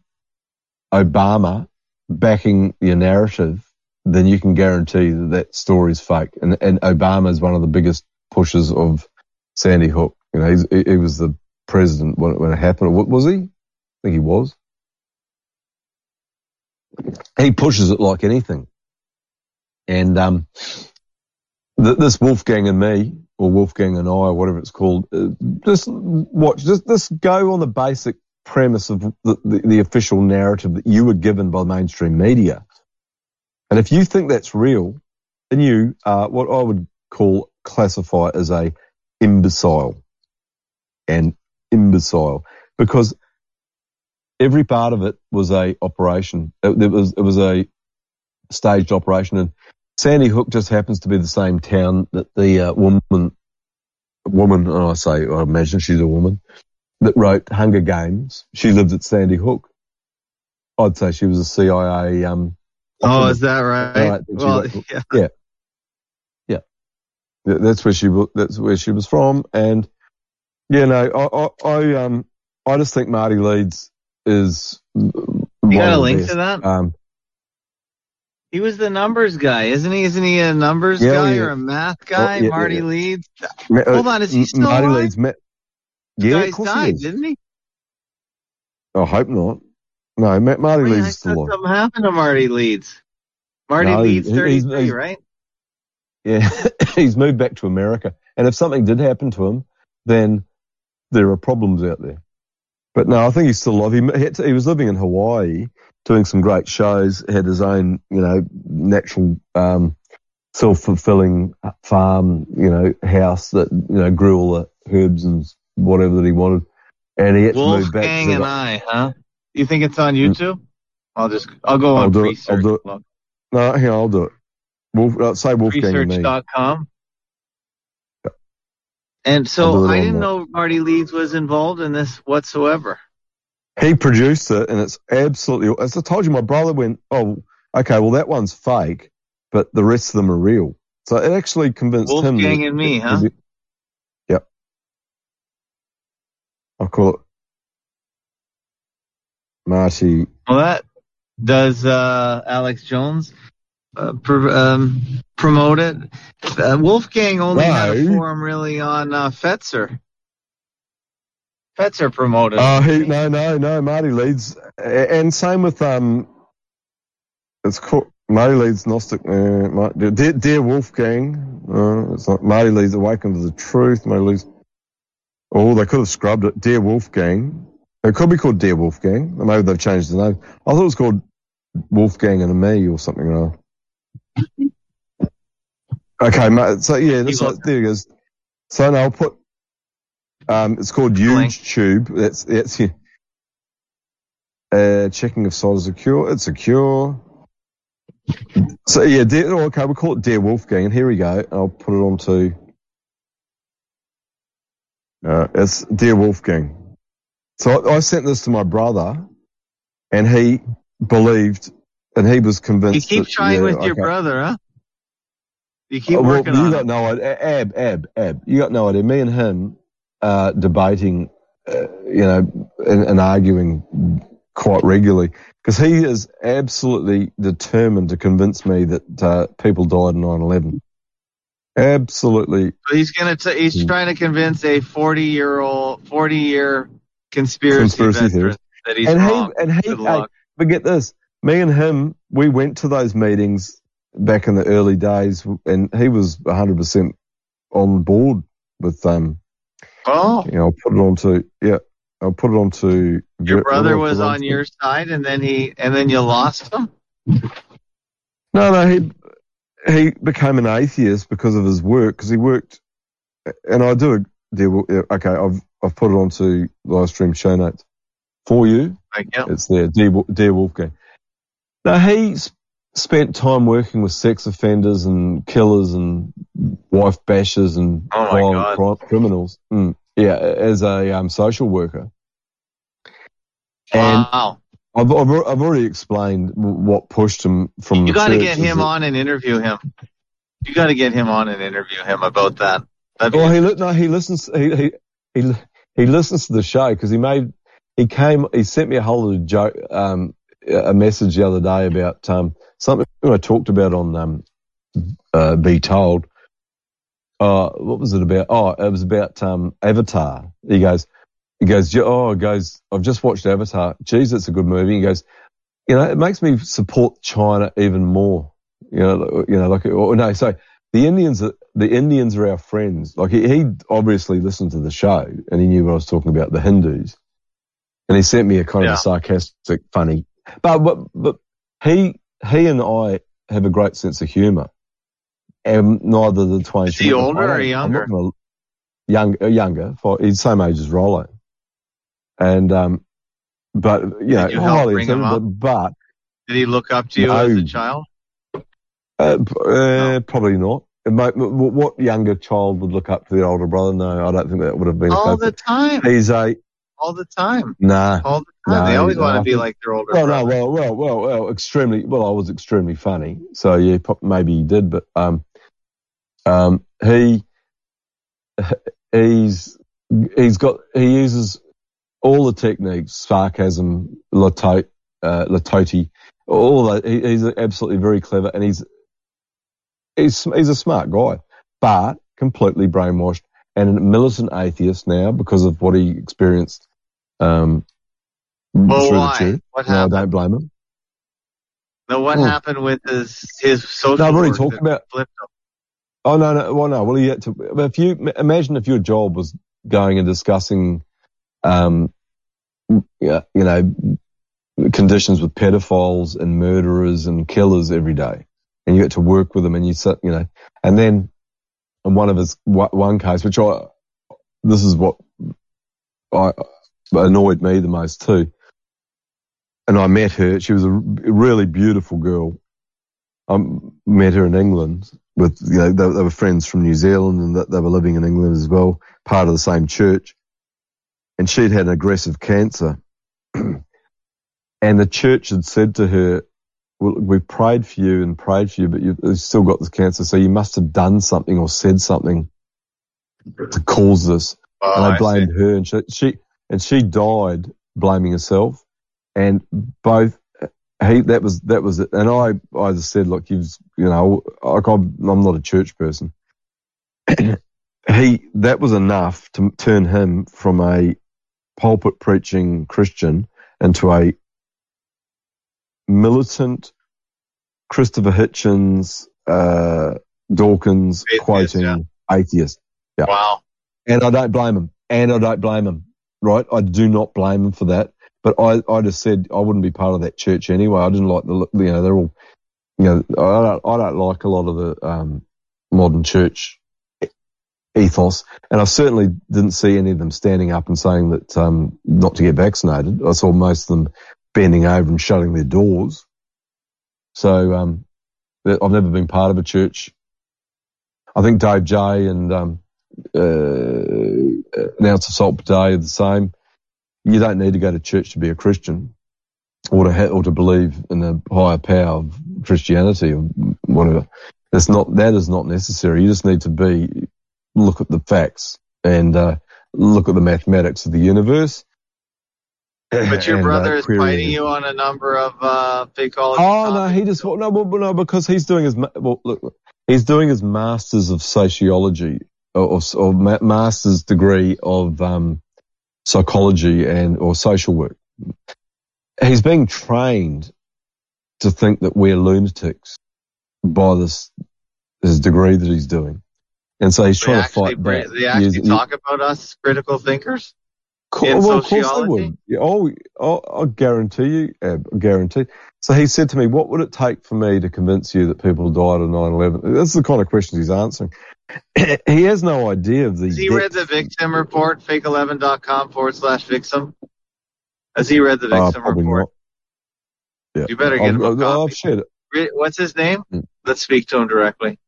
Obama backing your narrative, then you can guarantee that that story's fake. And, and Obama is one of the biggest pushers of Sandy Hook. You know, he, was the president when, it- when it happened. What was he? I think he was. He pushes it like anything. And, um, th- this Wolfgang and me, or Wolfgang and I, or whatever it's called, uh, just watch, just, just go on the basic premise of the, the, the official narrative that you were given by mainstream media. And if you think that's real, then you are what I would call classify as a imbecile, and imbecile because every part of it was a operation. It, it was it was a staged operation, and Sandy Hook just happens to be the same town that the uh, woman woman, I say I imagine she's a woman that wrote Hunger Games. She lived at Sandy Hook. I'd say she was a CIA. Um, Oh, is that right? Right, well, yeah. yeah, yeah. Th- That's where she that's where she was from, and yeah, no, I I, I um I just think Marty Leeds is. You got a link to that? Um, He was the numbers guy, isn't he? Isn't he a numbers Yeah, guy yeah. or a math guy? Oh, Marty. Leeds. Uh, Hold on, is he still Marty alive? Leeds? Yeah, of course he is. didn't he? I hope not. No, Ma- Marty Wait, Leeds is still alive. something happened to Marty Leeds. Marty No, Leeds, he- he's- 33, he's- right? Yeah, he's moved back to America. And if something did happen to him, then there are problems out there. But no, I think he's still alive. He, to- he was living in Hawaii, doing some great shows. Had his own, you know, natural, um, self-fulfilling farm, you know, house that you know grew all the herbs and whatever that he wanted. And he had to move back. Wolfgang and I, huh? You think it's on YouTube? I'll just, I'll go I'll on do it. research. I'll do it. No, on, I'll do it. Wolf, uh, say Wolfgang. Research.com. And so I didn't that. know Marty Leeds was involved in this whatsoever. He produced it, and it's absolutely. As I told you, my brother went, "Oh, okay, well that one's fake, but the rest of them are real." So it actually convinced him. Wolfgang and me, huh? I call it Marty. Well, that does uh, Alex Jones uh, pr- um, promote it. Uh, Wolfgang only had a forum really on uh, Fetzer. Fetzer promoted. Oh, he no, no, no. Marty Leeds, and same with um. It's called Marty Leeds Gnostic. Uh, Dear, Dear Wolfgang. Uh, it's like Marty Leeds Awaken to the Truth. Marty Leeds. Oh, they could have scrubbed it. Dear Wolfgang. It could be called Dear Wolfgang. Maybe they've changed the name. I thought it was called Wolfgang and a Me or something. Or other. Okay, mate. So yeah, that's like, there it goes. So now I'll put. Um, it's called YouTube. That's that's yeah. Uh, checking if site is secure. It's secure. So yeah, dear, oh, okay, we'll call it Dear Wolfgang, and here we go. I'll put it onto. Uh, it's Dear Wolfgang. So I, I sent this to my brother, and he believed, and he was convinced. you keep that, trying yeah, with your brother, huh? You keep Oh, well, working you on You got it. no idea. Ab, Ab, Ab. You got no idea. Me and him uh, debating, uh, you know, and, and arguing quite regularly because he is absolutely determined to convince me that uh, people died in 9/11. Absolutely. So he's gonna. T- he's trying to convince a forty-year-old, forty-year conspiracy, Conspiracy theorist. that he's and wrong. he and he. Hey, but get this. Me and him, we went to those meetings back in the early days, and he was 100% on board with um. Oh, You know, I'll put it onto yeah. I'll put it onto. your brother was on your side, and then he, and then you lost him. No, no, he he became an atheist because of his work. Because he worked, and I do deal. Okay, I've I've put it onto live stream show notes for you. Like, yeah. It's there, dear, dear Wolfgang. Now he spent time working with sex offenders and killers and wife bashers and Oh violent criminals. Mm, yeah, as a um, social worker. And Wow. I've, I've I've already explained what pushed him from. You got to get him on and interview him. You got to get him on and interview him about that. That'd Well, he li- no, he listens. He he he, he listens to the show because he made he came he sent me a whole joke um a message the other day about um something I talked about on um uh, Be Told. Uh, what was it about? Oh, it was about um Avatar. He goes, he goes, "Yeah, oh, he goes, I've just watched Avatar. Geez, it's a good movie. He goes, you know, it makes me support China even more. You know, you know, like, or no, so the Indians, are, the Indians are our friends. Like he, he obviously listened to the show and he knew what I was talking about, the Hindus. And he sent me a kind of a sarcastic, funny, but, but, but he, he and I have a great sense of humor. And neither the twain. Is he older or younger? gonna- young, uh, younger. For, he's the same age as Rollo. And, um, but, you know, you help highly bring intelligent, but, Did he look up to you as a child? uh, uh, probably not. Might- What younger child would look up to the older brother? No, I don't think that would have been. All the time. He's a All the time. nah. All the time. No, they always no, want to be like their older Well, brother. no, well, well, well, well, extremely. Well, I was extremely funny, so yeah, maybe he did, but um, um, he he's he's got he uses all the techniques, sarcasm, litotes, uh, litotes, all that. He, he's absolutely very clever, and he's he's he's a smart guy, but completely brainwashed and a militant atheist now because of what he experienced. Um, Well, through why? the. What No, I don't blame him. Now, what Hmm. happened with his his social? No, I've already talked about-? Oh no, no, well no. Well, he had to. but If you imagine if your job was going and discussing, um, you know, conditions with pedophiles and murderers and killers every day, and you get to work with them, and you sit, you know, and then in one of his one case, which I, this is what I annoyed me the most too. And I met her. She was a really beautiful girl. I met her in England with, you know, they, they were friends from New Zealand and they were living in England as well, part of the same church. And she'd had an aggressive cancer. and the church had said to her, well, we prayed for you and prayed for you, but you've still got this cancer. So you must have done something or said something to cause this. Oh, and I I blamed her and she, she, and she died blaming herself. And both, uh, he, that was, that was it. And I, I just said, look, you've, you know, like I'm, I'm not a church person. he, that was enough to turn him from a pulpit preaching Christian into a militant Christopher Hitchens, uh, Dawkins Atheist, quoting yeah. atheist. Yeah. Wow. And I don't blame him. And I don't blame him. Right? I do not blame him for that. But I, I just said I wouldn't be part of that church anyway. I didn't like the, you know, they're all, you know, I don't, I don't like a lot of the, um, modern church ethos. And I certainly didn't see any of them standing up and saying that, um, not to get vaccinated. I saw most of them bending over and shutting their doors. So, um, I've never been part of a church. I think Dave J and, um, uh, an ounce of salt per day are the same. You don't need to go to church to be a Christian or to ha- or to believe in the higher power of Christianity or whatever. That's not that is not necessary. You just need to be look at the facts and uh, look at the mathematics of the universe. But your and, uh, brother is query fighting you on a number of uh, fakeology. Oh no, he just no, well, no, because he's doing his well, look, he's doing his masters of sociology or, or, or master's degree of um, psychology and or social work. He's being trained to think that we're lunatics by this his degree that he's doing, and so he's They trying to fight back. they actually Using- talk about us critical thinkers. Co- well, of course they would. Yeah, oh, I, I guarantee you, I guarantee. So he said to me, what would it take for me to convince you that people died on 9-11? That's the kind of questions he's answering. he has no idea of the Has he read the victim report, fake11.com forward slash victim? Has he read the Uh, victim probably report? not. Yeah. You better get I've, him a I've, shared it. What's his name? Hmm. Let's speak to him directly.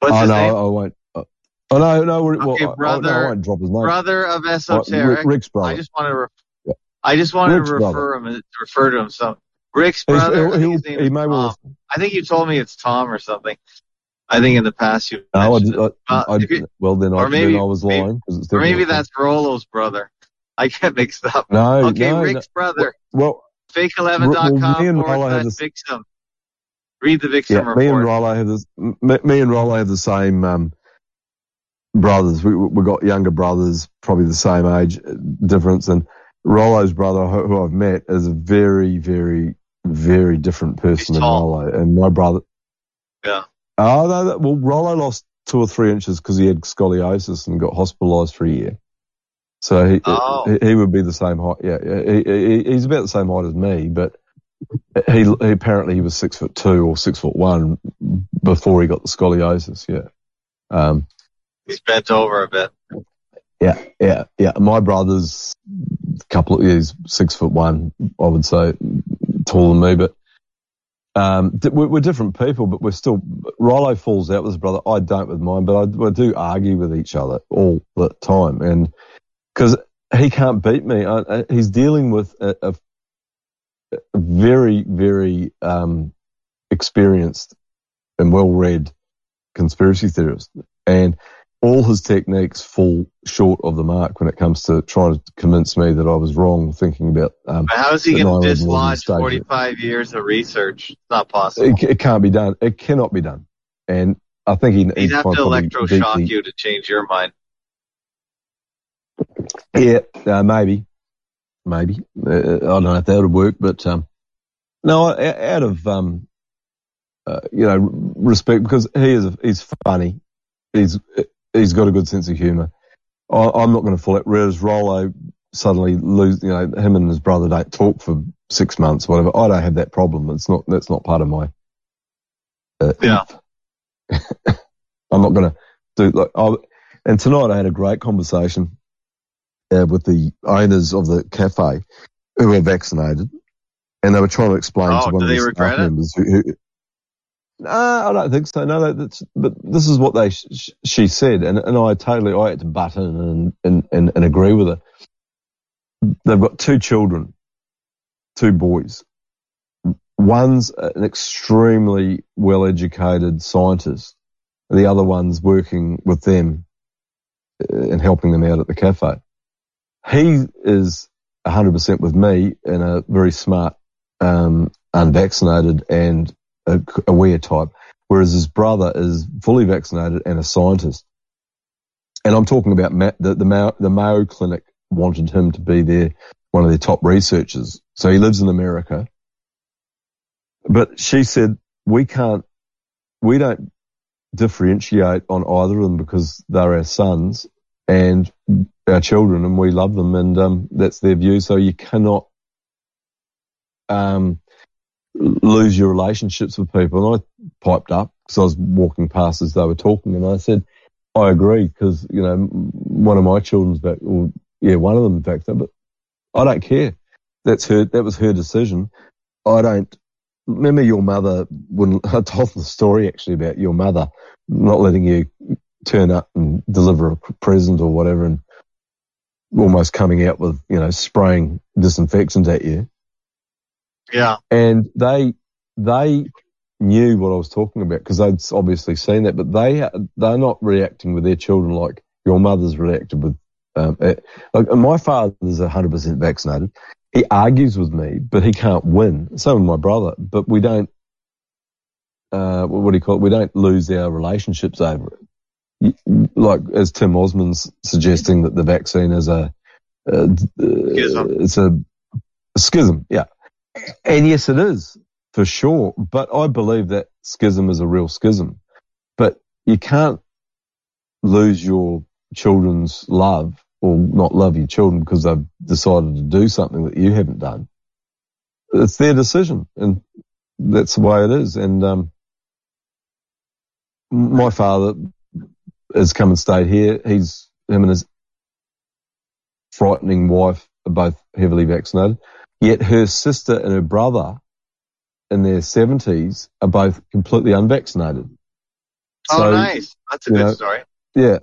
What's oh, his no, name? I won't. Uh, oh, no, no, well, Okay, I, I, no, I won't drop his name. brother of Uh, esoteric. Rick- Rick's brother. I just want to. Re-. I just wanted Rick's to refer brother. him refer to him. So Rick's brother. I think he'll- his name he is may well- I think you told me it's Tom or something. I think in the past you No, I, mentioned did- it. I, Uh, I, you- well, then, I, maybe- then I was maybe- it's or maybe that's Rollo's brother. I get mixed up. No, okay, no, Rick's brother. Well, Fake11.com well, forward slash victim. Read the victim Yeah, report. me and Rollo have this. Me, me and Rollo have the same um, brothers. We we got younger brothers, probably the same age difference. And Rollo's brother, who, who I've met, is a very, very, very different person than. Rollo. And my brother, Yeah. oh no, that, well, Rollo lost two or three inches because he had scoliosis and got hospitalised for a year. So he, Oh. he he would be the same height. Yeah, yeah, he, he, he's about the same height as me, but he, he apparently he was six foot two or six foot one before he got the scoliosis. Yeah. Um, He's bent over a bit. yeah, yeah, yeah. My brother's a couple of years, six foot one, I would say, taller than me, but um, di- we're, we're different people, but we're still. Rollo falls out with his brother. I don't with mine, but I, I do argue with each other all the time, and because he can't beat me, I, I, he's dealing with a, a very, very um, experienced and well-read conspiracy theorist, and all his techniques fall short of the mark when it comes to trying to convince me that I was wrong thinking about. Um, how is he going to dislodge 45 years of research? It's not possible. It, it can't be done. It cannot be done. And I think he, He'd he'd have to electroshock the- you to change your mind. Yeah, uh, maybe, maybe. Uh, I don't know if that would work, but um, no, out of um, uh, you know respect because he is he's funny. He's he's got a good sense of humour. I, I'm not going to fall out. Whereas Rollo suddenly lose, you know, him and his brother don't talk for six months, whatever. I don't have that problem. It's not that's not part of my. Uh, Yeah. I'm not going to do like. I, and tonight I had a great conversation uh, with the owners of the cafe who were vaccinated, and they were trying to explain Oh, to one of the staff members who. who no, I don't think so. No, that's, but this is what they sh- sh- she said, and and I totally I had to butt in and and and, and agree with her. They've got two children, two boys. One's an extremely well educated scientist. The other one's working with them uh, and helping them out at the cafe. He is 100% with me and a very smart, um, unvaccinated and aware type, whereas his brother is fully vaccinated and a scientist. And I'm talking about Ma- the, the, Mayo, the Mayo Clinic wanted him to be their, one of their top researchers. So he lives in America. But she said, we can't, we don't differentiate on either of them because they're our sons and our children and we love them and um, that's their view. So you cannot um, lose your relationships with people. And I piped up because I was walking past as they were talking and I said, I agree because, you know, one of my children's back, or yeah, one of them in fact, but I don't care. That's her, that was her decision. I don't, remember your mother when I told the story actually about your mother not letting you turn up and deliver a present or whatever and almost coming out with, you know, spraying disinfectants at you. Yeah. And they, they knew what I was talking about because they'd obviously seen that, but they, they're not reacting with their children like your mother's reacted with, um, eh, like my father's 100% vaccinated. He argues with me, but he can't win. So with my brother, but we don't, uh, what do you call it? We don't lose our relationships over it. Like as Tim Ozman's suggesting that the vaccine is a, uh, it's a, a schism. Yeah. And yes, it is for sure. But I believe that schism is a real schism. But you can't lose your children's love or not love your children because they've decided to do something that you haven't done. It's their decision and that's the way it is. And, um, my father has come and stayed here. He's, him and his frightening wife are both heavily vaccinated. Yet her sister and her brother in their seventies are both completely unvaccinated. Oh, So, nice. That's a good know, story. Yeah.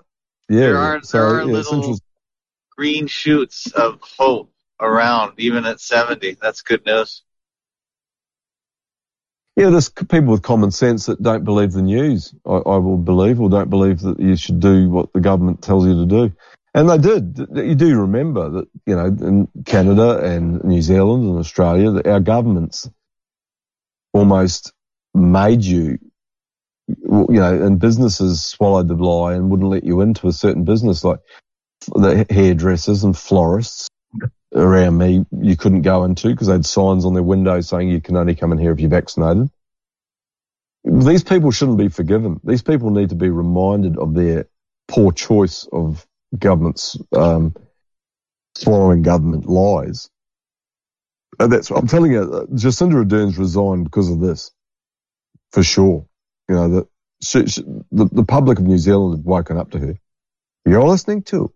Yeah. There are So, there are yeah, little green shoots of hope around, even at 70. That's good news. Yeah, there's people with common sense that don't believe the news. I, I will believe or don't believe that you should do what the government tells you to do. And they did. You do remember that, you know, in Canada and New Zealand and Australia, that our governments almost made you, you know, and businesses swallowed the lie and wouldn't let you into a certain business like the hairdressers and florists around me you couldn't go into because they had signs on their windows saying you can only come in here if you're vaccinated. These people shouldn't be forgiven. These people need to be reminded of their poor choice of governments um, swallowing government lies. And that's I'm telling you, uh, Jacinda Ardern's resigned because of this, for sure. you know, that the, the public of New Zealand have woken up to her. You're listening to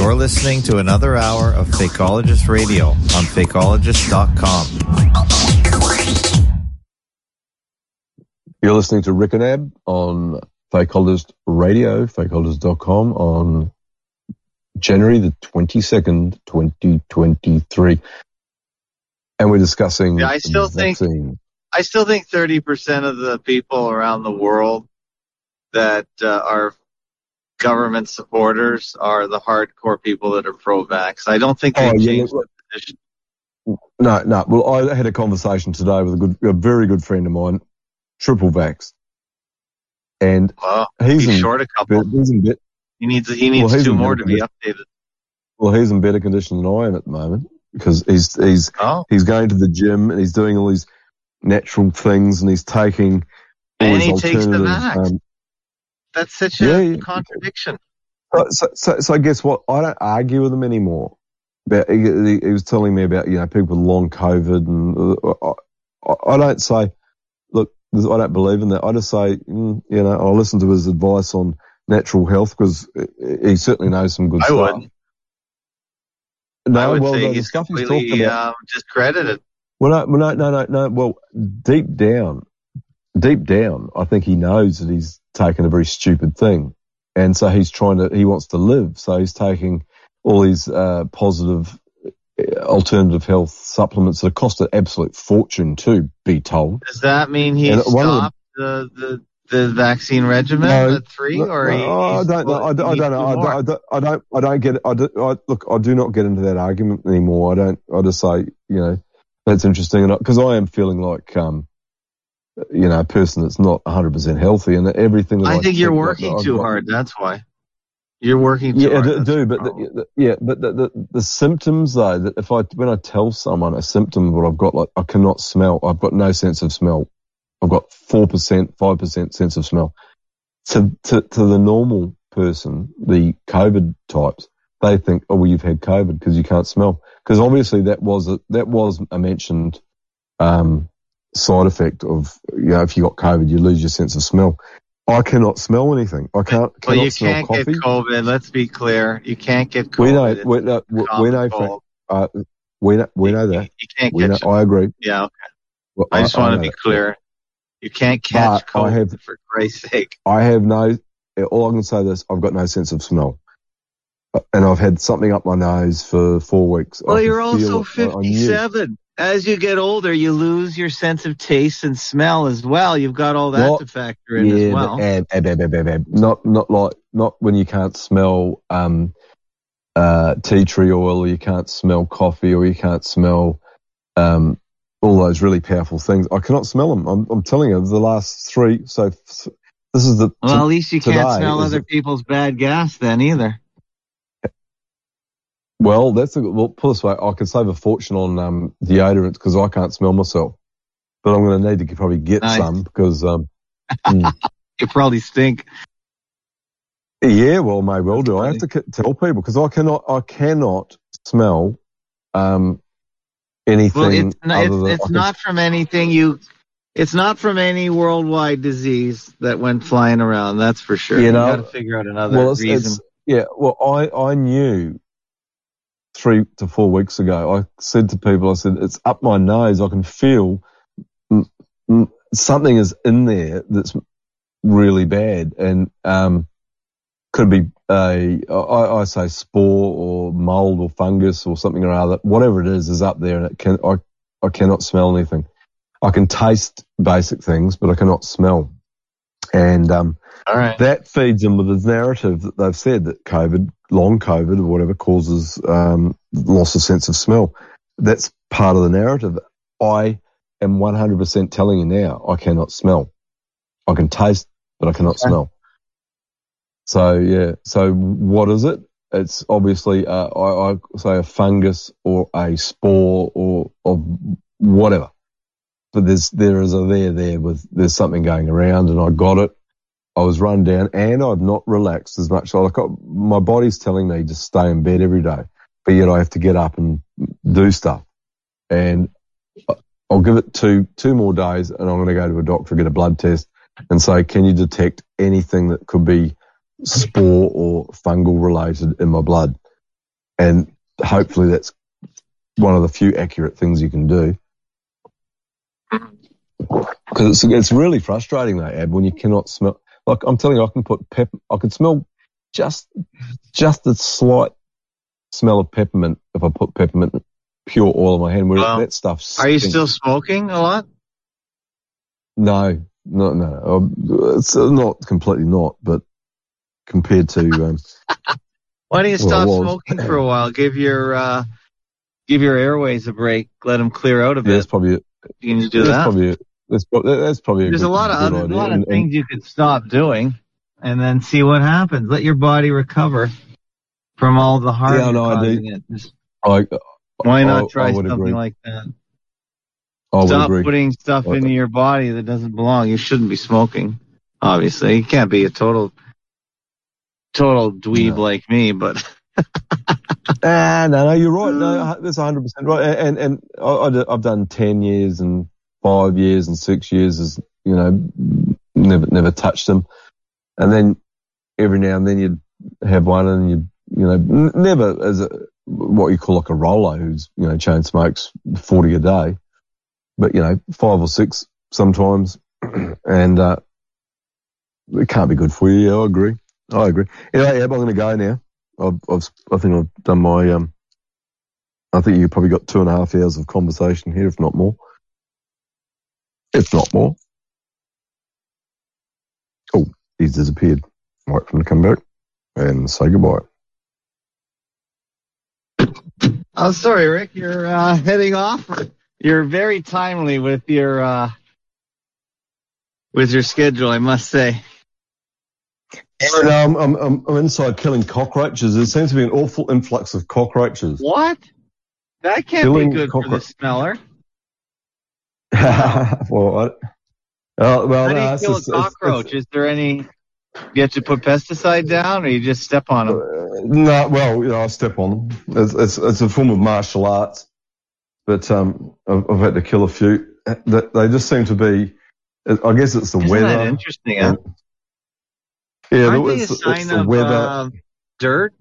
You're listening to another hour of Fakeologist Radio on fakeologist.com. You're listening to Rick and Ab on Fakeologist Radio, fakeologist.com on January the 22nd, 2023. And we're discussing Yeah, I still think- vaccine. I still think 30% of the people around the world that uh, are government supporters are the hardcore people that are pro-vax. I don't think they Oh, yeah, changed look- the position. No, no. Well, I had a conversation today with a good, a very good friend of mine, triple vax. And Well, he's, he's in, short a couple. he's in bit, He needs he needs Well, two more to be updated. well, he's in better condition than I am at the moment because he's, he's, Oh, he's going to the gym and he's doing all these natural things and he's taking all And these he takes the vax. um, that's such a Yeah, yeah. contradiction. So, so, so, so guess what? I don't argue with him anymore. But he, he, was telling me about you know people with long COVID, and uh, I, I don't say, look, I don't believe in that. I just say, mm, you know, I'll listen to his advice on natural health because he certainly knows some good I stuff. would. No, I would well, say he's completely talking about. um, discredited. Well, no, well, no, no, no, no. Well, deep down, deep down, I think he knows that he's taken a very stupid thing, and so he's trying to. He wants to live, so he's taking all these uh, positive uh, alternative health supplements that cost an absolute fortune to be told. Does that mean he And one of the- stopped the, the the vaccine regimen No, at three, No, or he, no, I don't know. I don't, I know. I don't. I don't, I don't, get it. I, do, I look, I do not get into that argument anymore. I don't, I just say, you know, that's interesting. And because I am feeling like, um, you know, a person that's not 100% healthy and everything I, I think you're working too got- hard. That's why you're working too Yeah, hard. That's do but the, the, yeah, but the, the the symptoms though, that if I when I tell someone a symptom what I've got, like I cannot smell, I've got no sense of smell. I've got four percent, five percent sense of smell. To to to the normal person, the COVID types, they think, oh, well, you've had COVID because you can't smell. Because obviously that was a, that was a mentioned um, side effect of you know if you got COVID, you lose your sense of smell. I cannot smell anything. I can't. well, cannot you smell can't coffee. get COVID. Let's be clear. You can't get COVID. We know, It's we know, we know, cold. uh, we know, we know that. You can't We catch it. I agree. Yeah, okay. Well, I just want know to be that. clear. You can't catch But I COVID have- for Christ's sake. I have no, all I can say is I've got no sense of smell. And I've had something up my nose for four weeks. I Well, can you're feel also it. I- I 57. As you get older, you lose your sense of taste and smell as well. You've got all that What? to factor in yeah, as well. ab. not not like not when you can't smell um, uh, tea tree oil, or you can't smell coffee, or you can't smell um, all those really powerful things. I cannot smell them. I'm, I'm telling you, the last three. So this is the well, at least you can't smell other people's bad gas then either. Well, that's a, well. Put this way, I can save a fortune on um, deodorants because I can't smell myself. But I'm going to need to probably get Nice. some because, um, mm. You probably stink. yeah, well, may well do. I have to tell people because I cannot, I cannot smell um, anything. Well, it's, it's, it's can- not from anything you. It's not from any worldwide disease that went flying around. That's for sure. You You, know, got to figure out another well, it's, reason. it's yeah. Well, I I knew three to four weeks ago. I said to people, I said it's up my nose. I can feel something is in there that's really bad, and um, could be a I, I say spore or mold or fungus or something or other. Whatever it is is up there, and it can I I cannot smell anything. I can taste basic things, but I cannot smell. And um, All right. that feeds them with the narrative that they've said that COVID, long COVID or whatever, causes um, loss of sense of smell. That's part of the narrative. I am 100% telling you now, I cannot smell. I can taste, but I cannot Okay. smell. So yeah, so what is it? It's obviously, uh, I, I say a fungus or a spore or of whatever. But there's, there is a there there with, there's something going around and I got it I was run down and I've not relaxed as much. Like I, my body's telling me to stay in bed every day, but yet I have to get up and do stuff. And I'll give it two, two more days and I'm going to go to a doctor, get a blood test and say, can you detect anything that could be spore or fungal related in my blood? And hopefully that's one of the few accurate things you can do. Mm. Because it's, it's really frustrating though, Ab, when you cannot smell. Like I'm telling you, I can put pep. I can smell just just a slight smell of peppermint if I put peppermint pure oil in my hand. Where Well, that stuff. Are you still smoking a lot? No, no, no. Um, It's not completely not, but compared to um, Why don't you stop well- smoking for a while? Give your uh, give your airways a break. Let them clear out a yeah, bit. that's probably it. you can do that's that. Probably it. That's, that's probably a There's good, a lot of other, a lot of And- and- things you could stop doing, and then see what happens. Let your body recover from all the harm Yeah, no, I do. Just- I, Why I- not I try would something agree. like that? I Stop putting stuff I- into your body that doesn't belong. You shouldn't be smoking. Obviously, you can't be a total, total dweeb No. like me. But Ah, no, no, you're right. No, that's 100% right. And, and I, I I've done 10 years and five years and six years as, you know, never, never touched them. And then every now and then you'd have one and you'd, you know, n- never as a, what you call like a roller who's, you know, chain smokes 40 a day, but, you know, five or six sometimes. and, uh, it can't be good for you. Yeah, I agree. I agree. Anyway, yeah, I'm going to go now. I've, I've, I think I've done my, um, I think you probably got two and a half hours of conversation here, if not more. If not more. Oh, he's disappeared. Wait for him to come back and say goodbye. oh, sorry, Rick, you're uh, heading off. You're very timely with your uh, with your schedule, I must say. And, um, I'm, I'm, I'm inside killing cockroaches. There seems to be an awful influx of cockroaches. What? That can't Killing be good for the cockroach- smeller. well, I, uh, well, How do you it's kill just- a it's- cockroach? Is there any? You have to put pesticide down, or you just step on them? Uh, No, well, you know, I step on them. It's, it's, it's a form of martial arts, but um, I've, I've had to kill a few. They, just seem to be. I guess it's the Isn't weather. that interesting? Huh? Yeah, Aren't it's, it's the of weather. uh, dirt?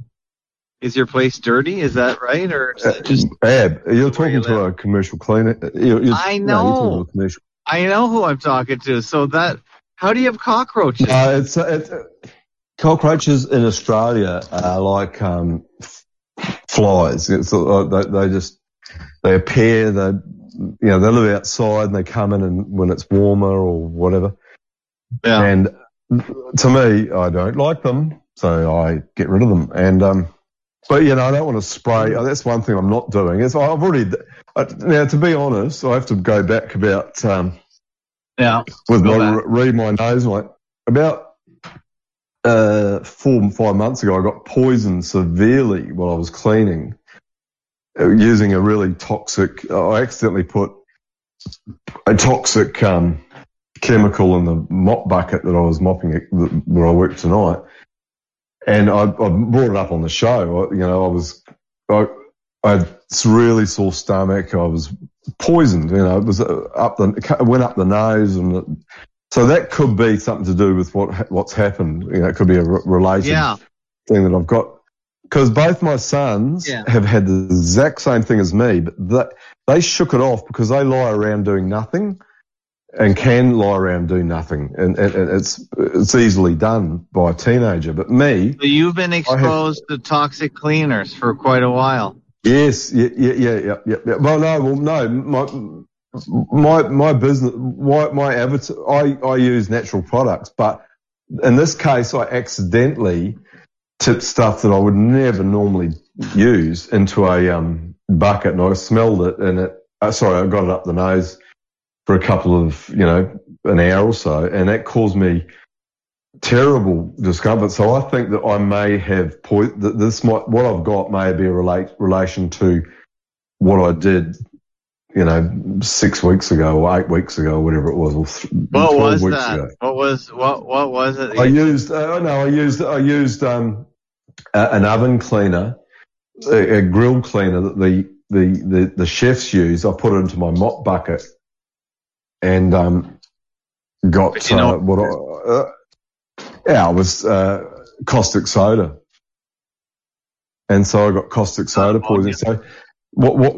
Is your place dirty? Is that right, or it just? Ab, you're talking you to a commercial cleaner. You're, you're, I know. to a commercial. I know who I'm talking to. So that, how do you have cockroaches? No, it's, it's cockroaches in Australia are like um, flies. It's, uh, they, they just they appear. They you know they live outside and they come in and when it's warmer or whatever. Yeah. And to me, I don't like them, so I get rid of them. And um, but you know, I don't want to spray. oh, That's one thing I'm not doing. Is I've already now to be honest, I have to go back about um, yeah. with my back. read my nose like about uh four five months ago I got poisoned severely while I was cleaning uh, using a really toxic I accidentally put a toxic um chemical in the mop bucket that I was mopping where I worked tonight and I, I brought it up on the show I, you know I was I I had really sore stomach I was poisoned you know it was uh, up the went up the nose and it, so that could be something to do with what what's happened. You know, it could be a re- related Yeah. thing that I've got. Because both my sons Yeah. have had the exact same thing as me, but that, they shook it off because they lie around doing nothing and can lie around do nothing, and, and, and it's it's easily done by a teenager. But me, So you've been exposed to toxic cleaners for quite a while. Yes, yeah, yeah, yeah, yeah, yeah. yeah. Well, no, well, no. My my my business, my my avatar, I I use natural products, but in this case, I accidentally tipped stuff that I would never normally use into a um bucket, and I smelled it, and it. Uh, sorry, I got it up the nose for a couple of you know an hour or so, and that caused me terrible discomfort. So I think that I may have po- that this might what I've got may be a relate relation to what I did you know, six weeks ago or eight weeks ago, or whatever it was, or th- What 12 was that? ago. What was what what was it? I used, uh, no, I used, I used, um, a, an oven cleaner, a, a grill cleaner that the, the, the, the chefs use. I put it into my mop bucket and, um, got, But you know- uh, what I, uh, yeah, it was, uh, caustic soda. And so I got caustic soda poisoning. So what, what,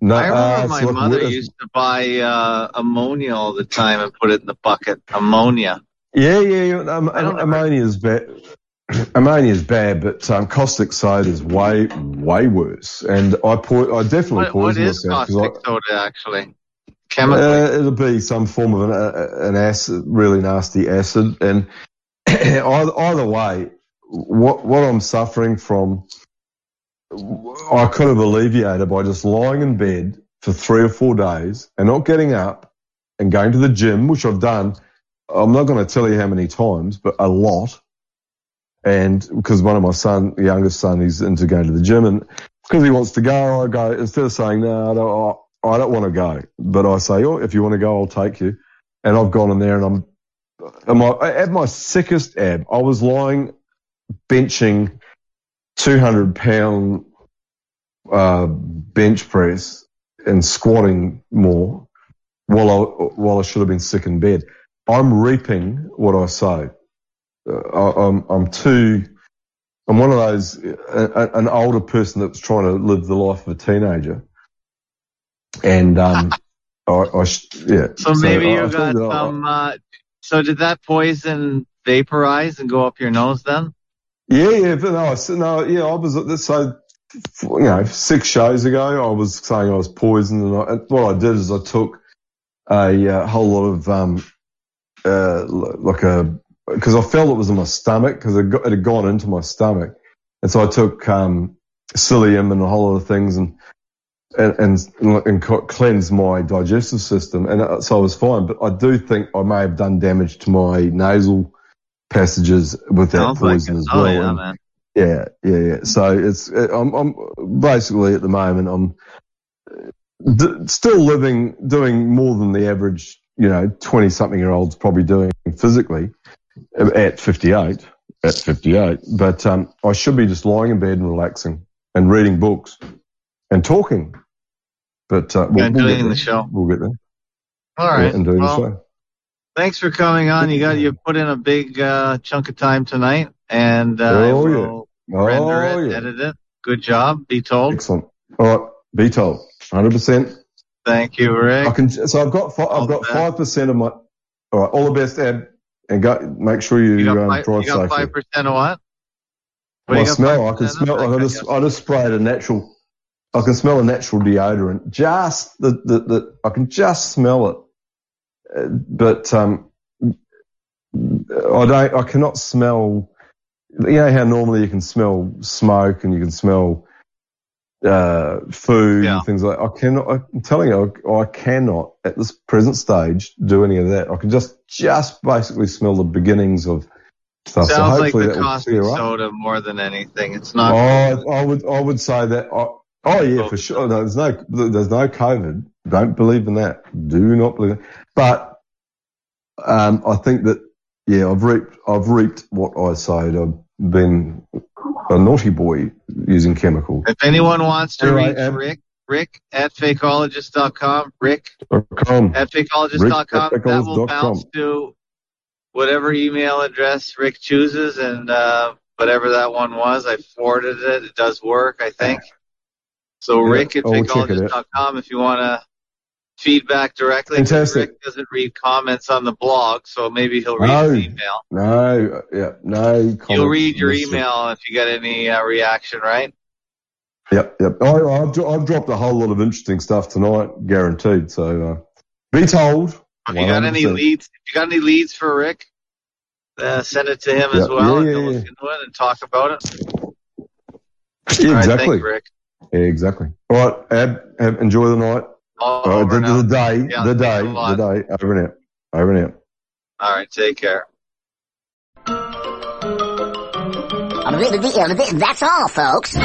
no, I uh, remember my so like, mother what- used to buy uh, ammonia all the time and put it in the bucket. Ammonia. Yeah, yeah, yeah. Um, ammonia is bad. Ammonia is bad, but um, caustic soda is way, way worse. And I po- I definitely What, what poisoned is myself. 'cause caustic I- soda actually? Chemically. Uh, it'll be some form of an, uh, an acid, really nasty acid. And either, way, what, what I'm suffering from, I could have alleviated by just lying in bed for three or four days and not getting up and going to the gym, which I've done. I'm not going to tell you how many times, but a lot. And because one of my son, the youngest son, he's into going to the gym and because he wants to go, I go, instead of saying, no, I don't, want to go, but I say, oh, if you want to go, I'll take you. And I've gone in there and I'm, am I, at my sickest ebb, I was lying benching 200 pound, uh, bench press and squatting more while I, while I should have been sick in bed. I'm reaping what I sow. Uh, I, I'm, I'm too, I'm one of those, a- an older person that's trying to live the life of a teenager. And, um, I, I, sh- yeah. So maybe I- I you got some. Uh, so did that poison vaporize and go up your nose then? Yeah, yeah, but no, I said, no, yeah, I was, so, you know, six shows ago, I was saying I was poisoned and, I, and what I did is I took a uh, whole lot of, um, uh, like a, cause I felt it was in my stomach cause it, got, it had gone into my stomach. And so I took, um, psyllium and a whole lot of things and, and, and, and cleansed my digestive system. And uh, so I was fine, but I do think I may have done damage to my nasal passages with that like poison as Oh, well. yeah, And- man. yeah, yeah, yeah. So it's I'm, I'm basically at the moment I'm d- still living, doing more than the average, you know, twenty something year olds probably doing physically at 58. At 58, but um, I should be just lying in bed and relaxing and reading books and talking. But uh, we'll, we'll get the there. show. We'll get there. All right. Yeah, and doing well, the show. thanks for coming on. You got you put in a big uh, chunk of time tonight, and uh, I Oh, yeah. will render Oh, it, yeah. edit it. Good job. Be told. Excellent. All right, be told. 100. percent Thank you, Rick. I can. So I've got fi- I've got five percent of my. All right, all the best, Ed, and go. Make sure you, You got um, five, drive you got safely. five percent of what? What do I smell. I can 5% smell. I just. I just sprayed a natural. I can smell a natural deodorant. Just the the, the I can just smell it, Uh, but um, I don't. I cannot smell. You know how normally you can smell smoke and you can smell uh, food Yeah. and things like. I cannot. I'm telling you, I, I cannot at this present stage do any of that. I can just just basically smell the beginnings of stuff. so Sounds like the that will caustic up. soda more than anything. It's Oh, not. I, I would, I would say that. Oh, oh yeah, for sure. No, there's no, there's no COVID. Don't believe in that. Do not believe. It. But um, I think that yeah, I've reaped, I've reaped what I sowed. I've been a naughty boy using chemicals. If anyone wants to reach um, Rick, Rick at fakeologist.com, Rick Com. at Rick fakeologist.com, at that will bounce to whatever email address Rick chooses, and uh, whatever that one was, I forwarded it. It does work, I think. So Yeah, Rick at I will check it out. fakeologist.com if you want to feedback directly. Fantastic. Rick doesn't read comments on the blog, so maybe he'll read No, his email. no, yeah, no. You'll read your email if you get any uh, reaction, right? Yep, yep. I, I've, I've dropped a whole lot of interesting stuff tonight, guaranteed. So uh, be told. If you got any leads, if you got any leads for Rick, uh, send it to him as well. yeah, and yeah, he'll yeah. into it and talk about it. Yeah, All right, exactly. thanks, Rick. Yeah, exactly. All right, Ab, Ab enjoy the night. All All right, over the, the day, Yeah, the day, the day. Over and out. Over and out. All right, take care. That's all, folks.